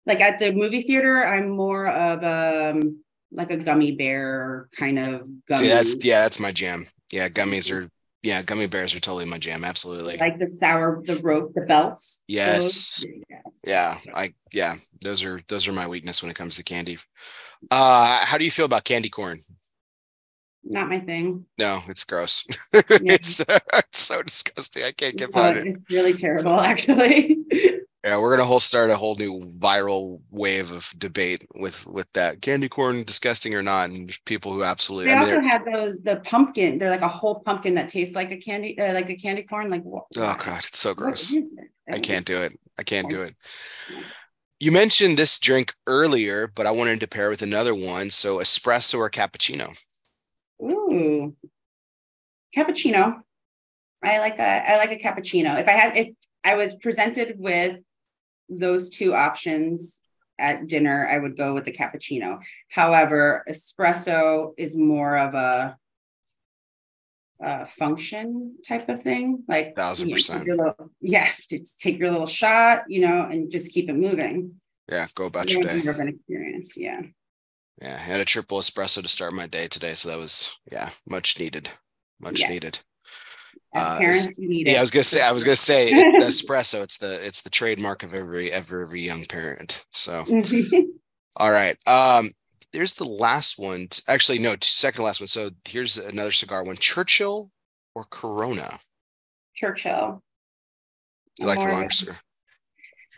like at the movie theater, I'm more of um like a gummy bear kind of gummy. See, that's yeah, that's my jam. Yeah, gummies are yeah, gummy bears are totally my jam. Absolutely. Like the sour, the rope, the belts. Yes. yes. Yeah. I yeah. Those are those are my weakness when it comes to candy. Uh how do you feel about candy corn? Not my thing. No, it's gross. Yeah. it's, uh, it's so disgusting. I can't get behind it. It's really terrible, actually. Yeah, we're gonna whole start a whole new viral wave of debate with with that candy corn disgusting or not, and people who absolutely. They I mean, also had those the pumpkin. They're like a whole pumpkin that tastes like a candy, uh, like a candy corn. Like what? oh god, it's so gross. I can't do it. I can't do it. You mentioned this drink earlier, but I wanted to pair with another one. So espresso or cappuccino? Ooh, cappuccino. I like a I like a cappuccino. If I had if I was presented with those two options at dinner, I would go with the cappuccino. However, espresso is more of a, a function type of thing. Like thousand percent. Little, yeah, just take your little shot, you know, and just keep it moving. Yeah, go about your day. Experience. Yeah. Yeah, I had a triple espresso to start my day today, so that was yeah, much needed, much yes. needed. As uh, parents, you need yeah, it. I was gonna say, I was gonna say the espresso. It's the it's the trademark of every every, every young parent. So, all right. Um, there's the last one. Actually, no, second last one. So here's another cigar one: Churchill or Corona. Churchill. You like the longer cigar?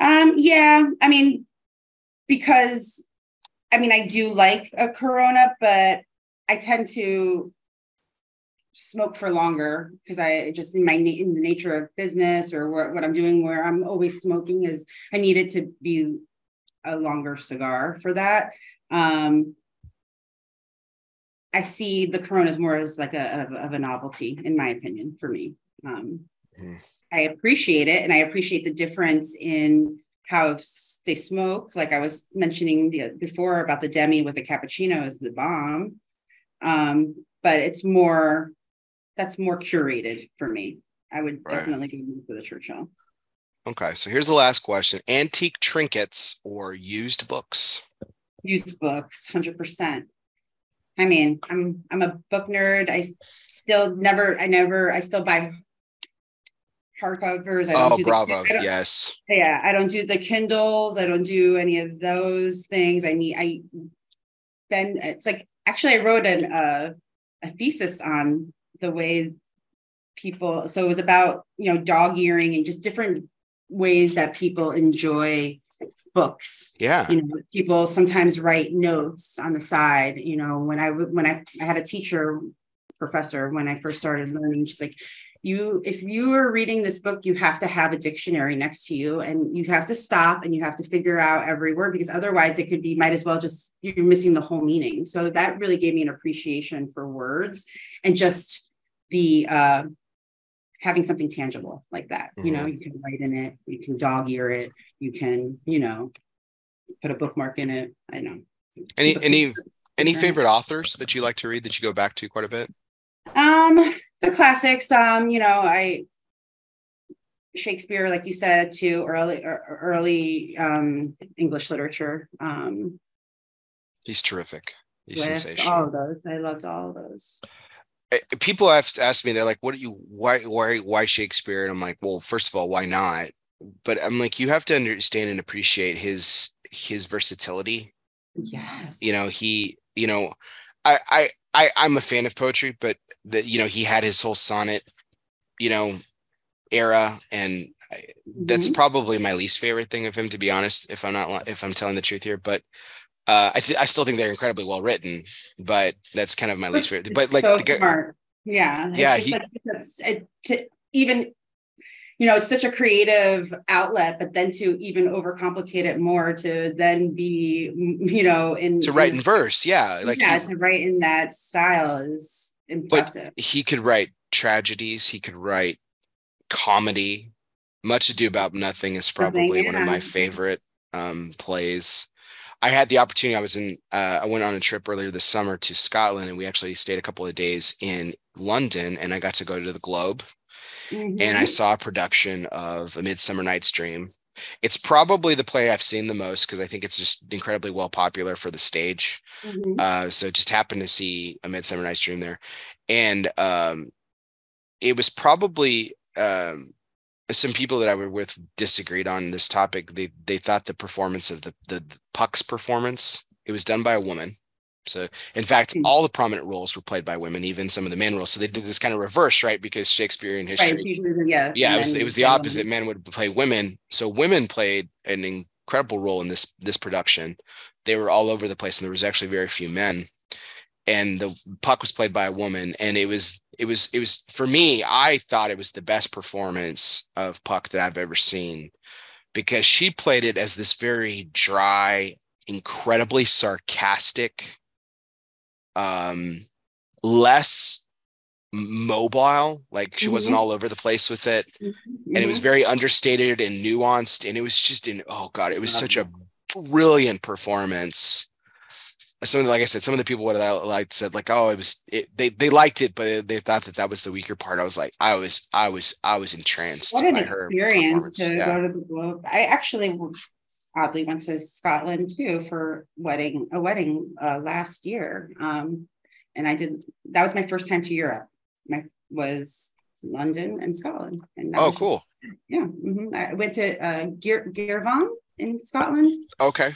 Um, yeah. I mean, because I mean, I do like a Corona, but I tend to smoke for longer because I just in my in the nature of business or what, what I'm doing where I'm always smoking is I needed to be a longer cigar for that. Um, I see the Coronas more as like a of, of, a novelty, in my opinion, for me. Um. I appreciate it, and I appreciate the difference in how they smoke. Like I was mentioning the, before about the demi with the cappuccino is the bomb, um, but it's more that's more curated for me. I would right. definitely go for the Churchill. Okay, so here's the last question: antique trinkets or used books? Used books, hundred percent. I mean, I'm I'm a book nerd. I still never, I never, I still buy hardcovers. I don't oh, do bravo! The, yes. Yeah, I don't do the Kindles. I don't do any of those things. I need. I then it's like actually I wrote an uh, a thesis on the way people so it was about you know dog earing and just different ways that people enjoy books. Yeah. You know people sometimes write notes on the side you know when i when i, I had a teacher professor when i first started learning she's like you if you are reading this book you have to have a dictionary next to you and you have to stop and you have to figure out every word because otherwise it could be might as well just you're missing the whole meaning. So that really gave me an appreciation for words and just the uh, having something tangible like that. Mm-hmm. You know, mm-hmm. you can write in it, you can dog ear it, you can, you know, put a bookmark in it. I know. Any any any favorite authors that you like to read that you go back to quite a bit? Um, the classics. Um, you know, I Shakespeare, like you said, to early early um English literature. Um, he's terrific. He's sensational. all of those. I loved all of those. Eh, People have asked me, they're like, "What do you? Why? Why? Why Shakespeare?" And I'm like, "Well, first of all, why not?" But I'm like, you have to understand and appreciate his his versatility. Yes. You know, he. You know, I I I I'm a fan of poetry, but that you know he had his whole sonnet, you know, era, and I, that's Mhm. probably my least favorite thing of him, to be honest. If I'm not if I'm telling the truth here, but uh, I th- I still think they're incredibly well written, but that's kind of my least favorite. But like so the smart. Yeah. Yeah, he- like- it's- it, to even you know, it's such a creative outlet, but then to even overcomplicate it more to then be, you know, in to write in this- verse, yeah, like yeah, he, to write in that style is impressive. he could write tragedies, he could write comedy. Much Ado About Nothing is probably one of my favorite um, plays. I had the opportunity. I was in. Uh, I went on a trip earlier this summer to Scotland, and we actually stayed a couple of days in London, and I got to go to the Globe, and I Mhm. saw a production of A Midsummer Night's Dream. It's probably the play I've seen the most because I think it's just incredibly well popular for the stage. Mhm. Uh, so just happened to see a Midsummer Night's Dream there, and um, it was probably um, some people that I were with disagreed on this topic. They they thought the performance of the, the Puck's performance it was done by a woman. So in fact, Hmm. all the prominent roles were played by women, even some of the men roles. So they did this kind of reverse, right? Because Shakespearean Right. history the- yeah. yeah it was it was the opposite one. men would play women so women played an incredible role in this this production they were all over the place and there was actually very few men and the puck was played by a woman and it was it was it was for me i thought it was the best performance of puck that i've ever seen because she played it as this very dry incredibly sarcastic um less mobile like she wasn't Mhm. all over the place with it and it was Mhm. very understated and nuanced and it was just in oh god it was such a brilliant performance some of the, like i said some of the people what i liked said like oh it was it, they they liked it but they thought that that was the weaker part i was like i was i was i was entranced What an by her experience to yeah. go to the Globe. I actually oddly went to Scotland too for wedding a wedding uh, last year. Um, and I did that was my first time to Europe. My was London and Scotland. And oh just- cool yeah, mhm. I went to uh, Gear Girvan in Scotland okay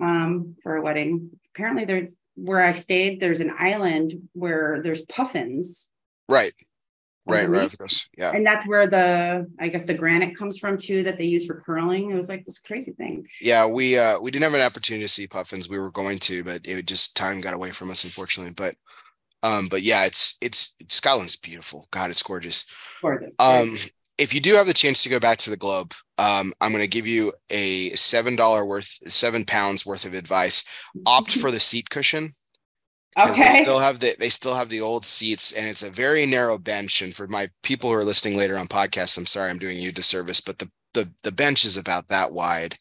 um, for a wedding. Apparently, there's where I stayed. There's an island where there's puffins. right right right yeah And that's where the, I guess, the granite comes from too, that they use for curling. It was like this crazy thing. yeah we uh we didn't have an opportunity to see puffins we were going to but it just time got away from us unfortunately but um but yeah it's it's scotland's beautiful god it's gorgeous Gorgeous. Um, if you do have the chance to go back to the Globe, um, I'm going to give you a seven dollar worth, seven pounds worth of advice. Opt for the seat cushion. 'cause They okay. still have the they still have the old seats, and it's a very narrow bench. And for my people who are listening later on podcasts, I'm sorry I'm doing you a disservice, but the the the bench is about that wide,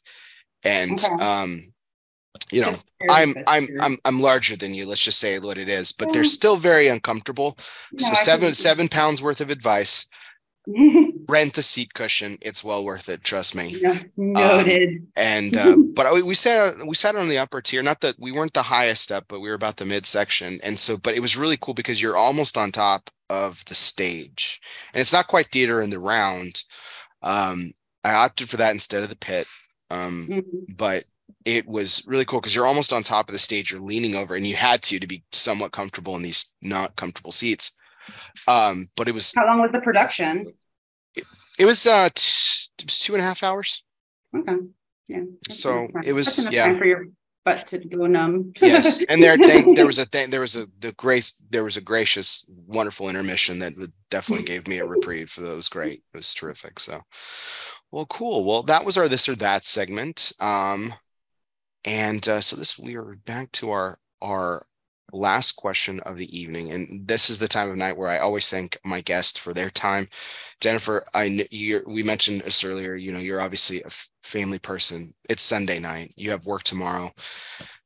and Okay. um, you know, I'm I'm. I'm I'm larger than you. Let's just say what it is, but they're still very uncomfortable. No, so seven seven pounds worth of advice rent the seat cushion. It's well worth it. Trust me. No- Noted. And uh, but we, we sat we sat on the upper tier. Not that we weren't the highest up, but we were about the midsection. And so, but it was really cool because you're almost on top of the stage, and it's not quite theater in the round. Um, I opted for that instead of the pit. Um, Mhm. but it was really cool because you're almost on top of the stage. You're leaning over, and you had to to be somewhat comfortable in these not comfortable seats. Um, but it was How long was the production? It was uh t- it was two and a half hours. Okay. Yeah. So it was- yeah. time For your butt to go numb. yes and there they, there was a thing there was a the grace there was a gracious wonderful intermission that would- definitely gave me a reprieve for that was great it was terrific so well cool well that was our this or that segment um and uh, so this we are back to our our last question of the evening and this is the time of night where i always thank my guest for their time. Jennifer i you we mentioned this earlier you know you're obviously a family person. It's sunday night. You have work tomorrow.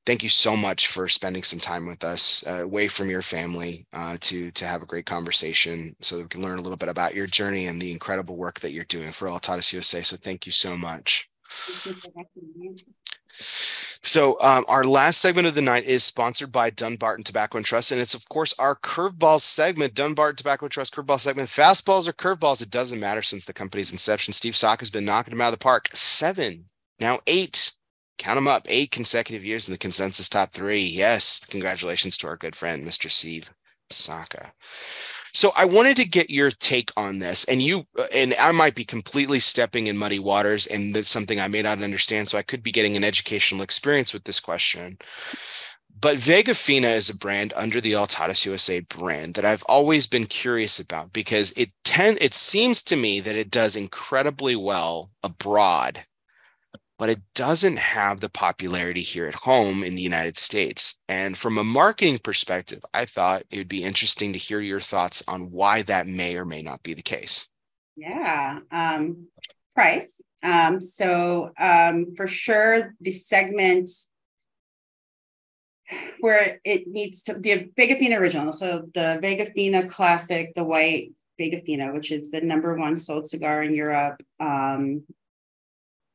Thank you so much for spending some time with us uh, away from your family uh, to to have a great conversation so that we can learn a little bit about your journey and the incredible work that you're doing for all Altadis USA. So thank you so much. So um, our last segment of the night is sponsored by Dunbarton Tobacco and Trust, and it's of course our curveball segment. Dunbarton Tobacco and Trust curveball segment. Fastballs or curveballs, it doesn't matter since the company's inception. Steve Saka has been knocking them out of the park. Seven, now eight count them up, eight consecutive years in the consensus top three. Yes, congratulations to our good friend, Mr. Steve Saka. So I wanted to get your take on this, and you uh, and I might be completely stepping in muddy waters, and that's something I may not understand. So I could be getting an educational experience with this question. But Vegafina is a brand under the Altadis USA brand that I've always been curious about because it tend it seems to me that it does incredibly well abroad but it doesn't have the popularity here at home in the United States. And from a marketing perspective, I thought it would be interesting to hear your thoughts on why that may or may not be the case. Yeah. Um, price. Um, so um, for sure, the segment where it needs to be a Vegafina original. So the Vegafina classic, the white Vegafina, which is the number one sold cigar in Europe. Um,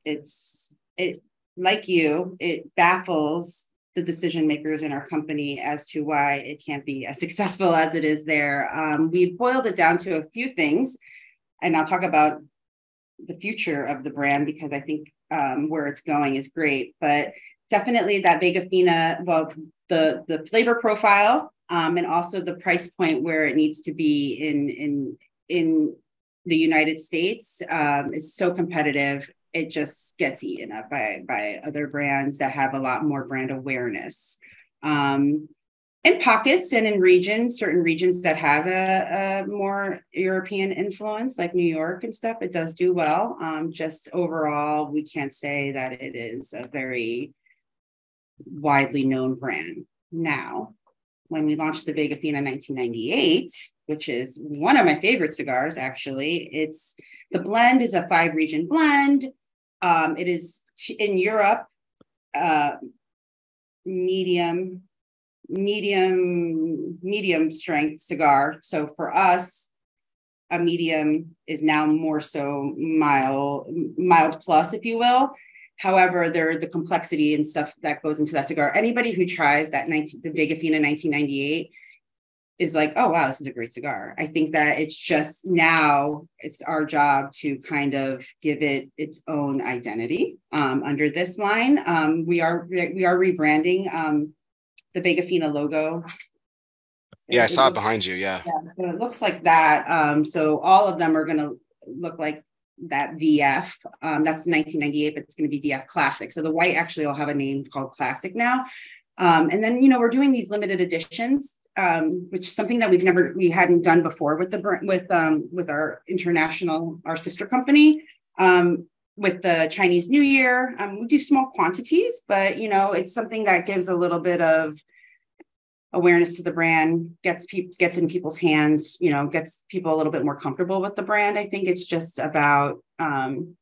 it's it like you, it baffles the decision makers in our company as to why it can't be as successful as it is there. Um, we boiled it down to a few things, and I'll talk about the future of the brand because I think um, where it's going is great. But definitely that Vegafina, well, the the flavor profile um, and also the price point where it needs to be in in in the United States um, is so competitive it just gets eaten up by by other brands that have a lot more brand awareness um, in pockets and in regions certain regions that have a, a, more european influence like new york and stuff it does do well um, just overall we can't say that it is a very widely known brand now when we launched the Vegafina in 1998, which is one of my favorite cigars, actually. It's the blend is a five region blend. Um, it is in Europe, uh, medium, medium, medium strength cigar. So for us, a medium is now more so mild, mild plus, if you will. However, there the complexity and stuff that goes into that cigar. Anybody who tries that 19, the Vegafina 1998 is like, oh wow, this is a great cigar. I think that it's just now it's our job to kind of give it its own identity um, under this line. Um, we are we are rebranding um, the Vegafina logo. Yeah, it, I saw it, looks, it behind you. Yeah. yeah. So it looks like that. Um, so all of them are going to look like that VF. Um, that's 1998, but it's going to be VF Classic. So the white actually will have a name called Classic now. Um, and then you know we're doing these limited editions um, which is something that we've never we hadn't done before with the with um, with our international our sister company um, with the Chinese New Year. Um, we do small quantities, but you know it's something that gives a little bit of awareness to the brand, gets people gets in people's hands, you know, gets people a little bit more comfortable with the brand. I think it's just about um,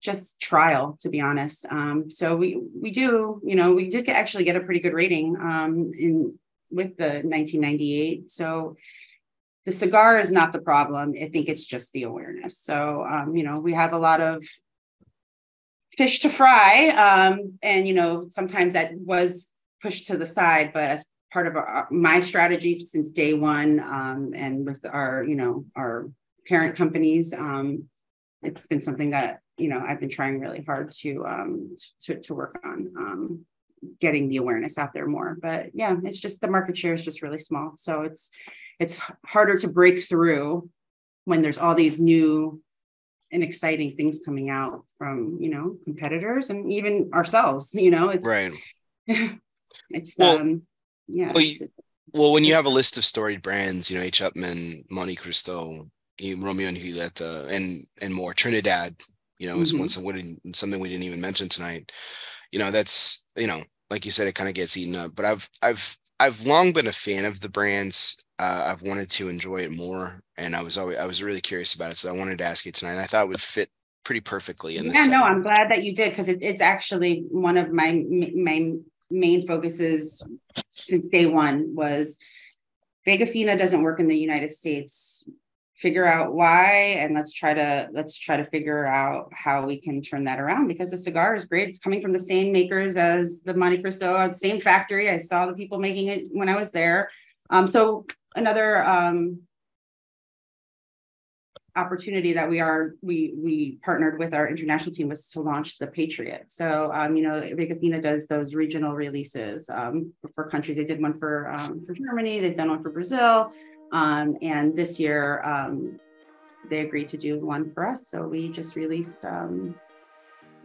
just trial to be honest um, so we we do you know we did actually get a pretty good rating um, in with the 1998. So the cigar is not the problem. I think it's just the awareness. So, um, you know, we have a lot of fish to fry. Um, and, you know, sometimes that was pushed to the side, but as part of our, my strategy since day one um, and with our, you know, our parent companies, um, it's been something that, you know, I've been trying really hard to, um, to, to work on. Getting the awareness out there more. But yeah, it's just the market share is just really small. So it's it's harder to break through when there's all these new and exciting things coming out from you know competitors and even ourselves you know it's right it's well, um yeah well, you, well when you have a list of storied brands you know h upmann montecristo romeo and julieta and and more trinidad you know is mm-hmm. one something, something we didn't even mention tonight you know that's you know like you said, it kind of gets eaten up. But I've I've I've long been a fan of the brands. Uh, I've wanted to enjoy it more, and I was always I was really curious about it. So I wanted to ask you tonight. I thought it would fit pretty perfectly in yeah, this. Yeah, no, segment. I'm glad that you did because it, it's actually one of my my main focuses since day one was Vegafina doesn't work in the United States. Figure out why, and let's try to let's try to figure out how we can turn that around because the cigar is great. It's coming from the same makers as the Montecristo, the same factory. I saw the people making it when I was there. Um, so another um, opportunity that we are we we partnered with our international team was to launch the Patriot. So um, you know, Vegafina does those regional releases um, for, for countries. They did one for um, for Germany. They've done one for Brazil, um, and this year um, they agreed to do one for us. So we just released um,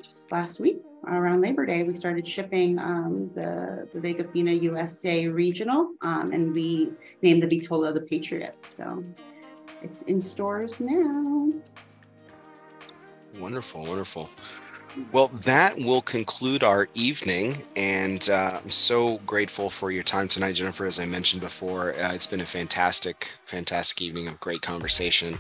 just last week around Labor Day. We started shipping um, the the Vegafina USA regional, um, and we named the Vitola the Patriot. So it's in stores now. Wonderful, wonderful. Well, that will conclude our evening, and uh, I'm so grateful for your time tonight, Jennifer. As I mentioned before, uh, it's been a fantastic, fantastic evening of great conversation.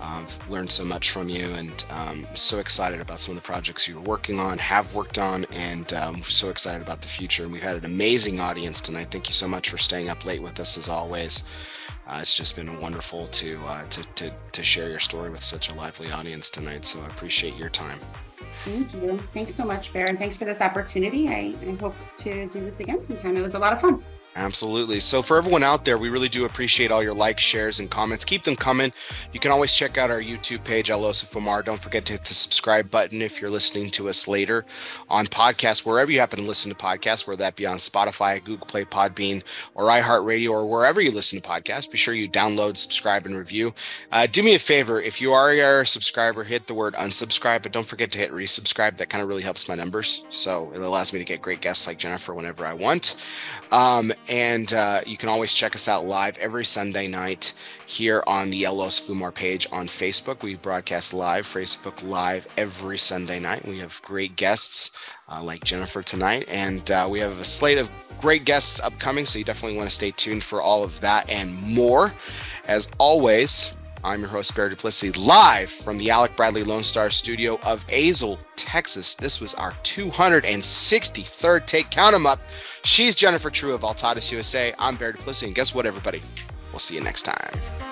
I've learned so much from you, and um, so excited about some of the projects you're working on, have worked on, and um, so excited about the future. And we've had an amazing audience tonight. Thank you so much for staying up late with us, as always. Uh, it's just been wonderful to, uh, to to to share your story with such a lively audience tonight. So I appreciate your time. Thank you. Thanks so much, Bear, and thanks for this opportunity. I, I hope to do this again sometime. It was a lot of fun. Absolutely. So, for everyone out there, we really do appreciate all your likes, shares, and comments. Keep them coming. You can always check out our YouTube page, El Oso Fumar. Don't forget to hit the subscribe button if you're listening to us later on podcast, wherever you happen to listen to podcasts, whether that be on Spotify, Google Play, Podbean, or iHeartRadio, or wherever you listen to podcasts. Be sure you download, subscribe, and review. Uh, do me a favor if you are a subscriber, hit the word unsubscribe, but don't forget to hit resubscribe. That kind of really helps my numbers. So, it allows me to get great guests like Jennifer whenever I want. Um, and uh, you can always check us out live every Sunday night here on the El Oso Fumar page on Facebook. We broadcast live, Facebook Live every Sunday night. We have great guests uh, like Jennifer tonight, and uh, we have a slate of great guests upcoming. So you definitely want to stay tuned for all of that and more. As always, I'm your host, Barry Duplessis, live from the Alec Bradley Lone Star studio of Azle, Texas. This was our 263rd take. Count them up. She's Jennifer True of Altadis USA. I'm Barry Duplessis. And guess what, everybody? We'll see you next time.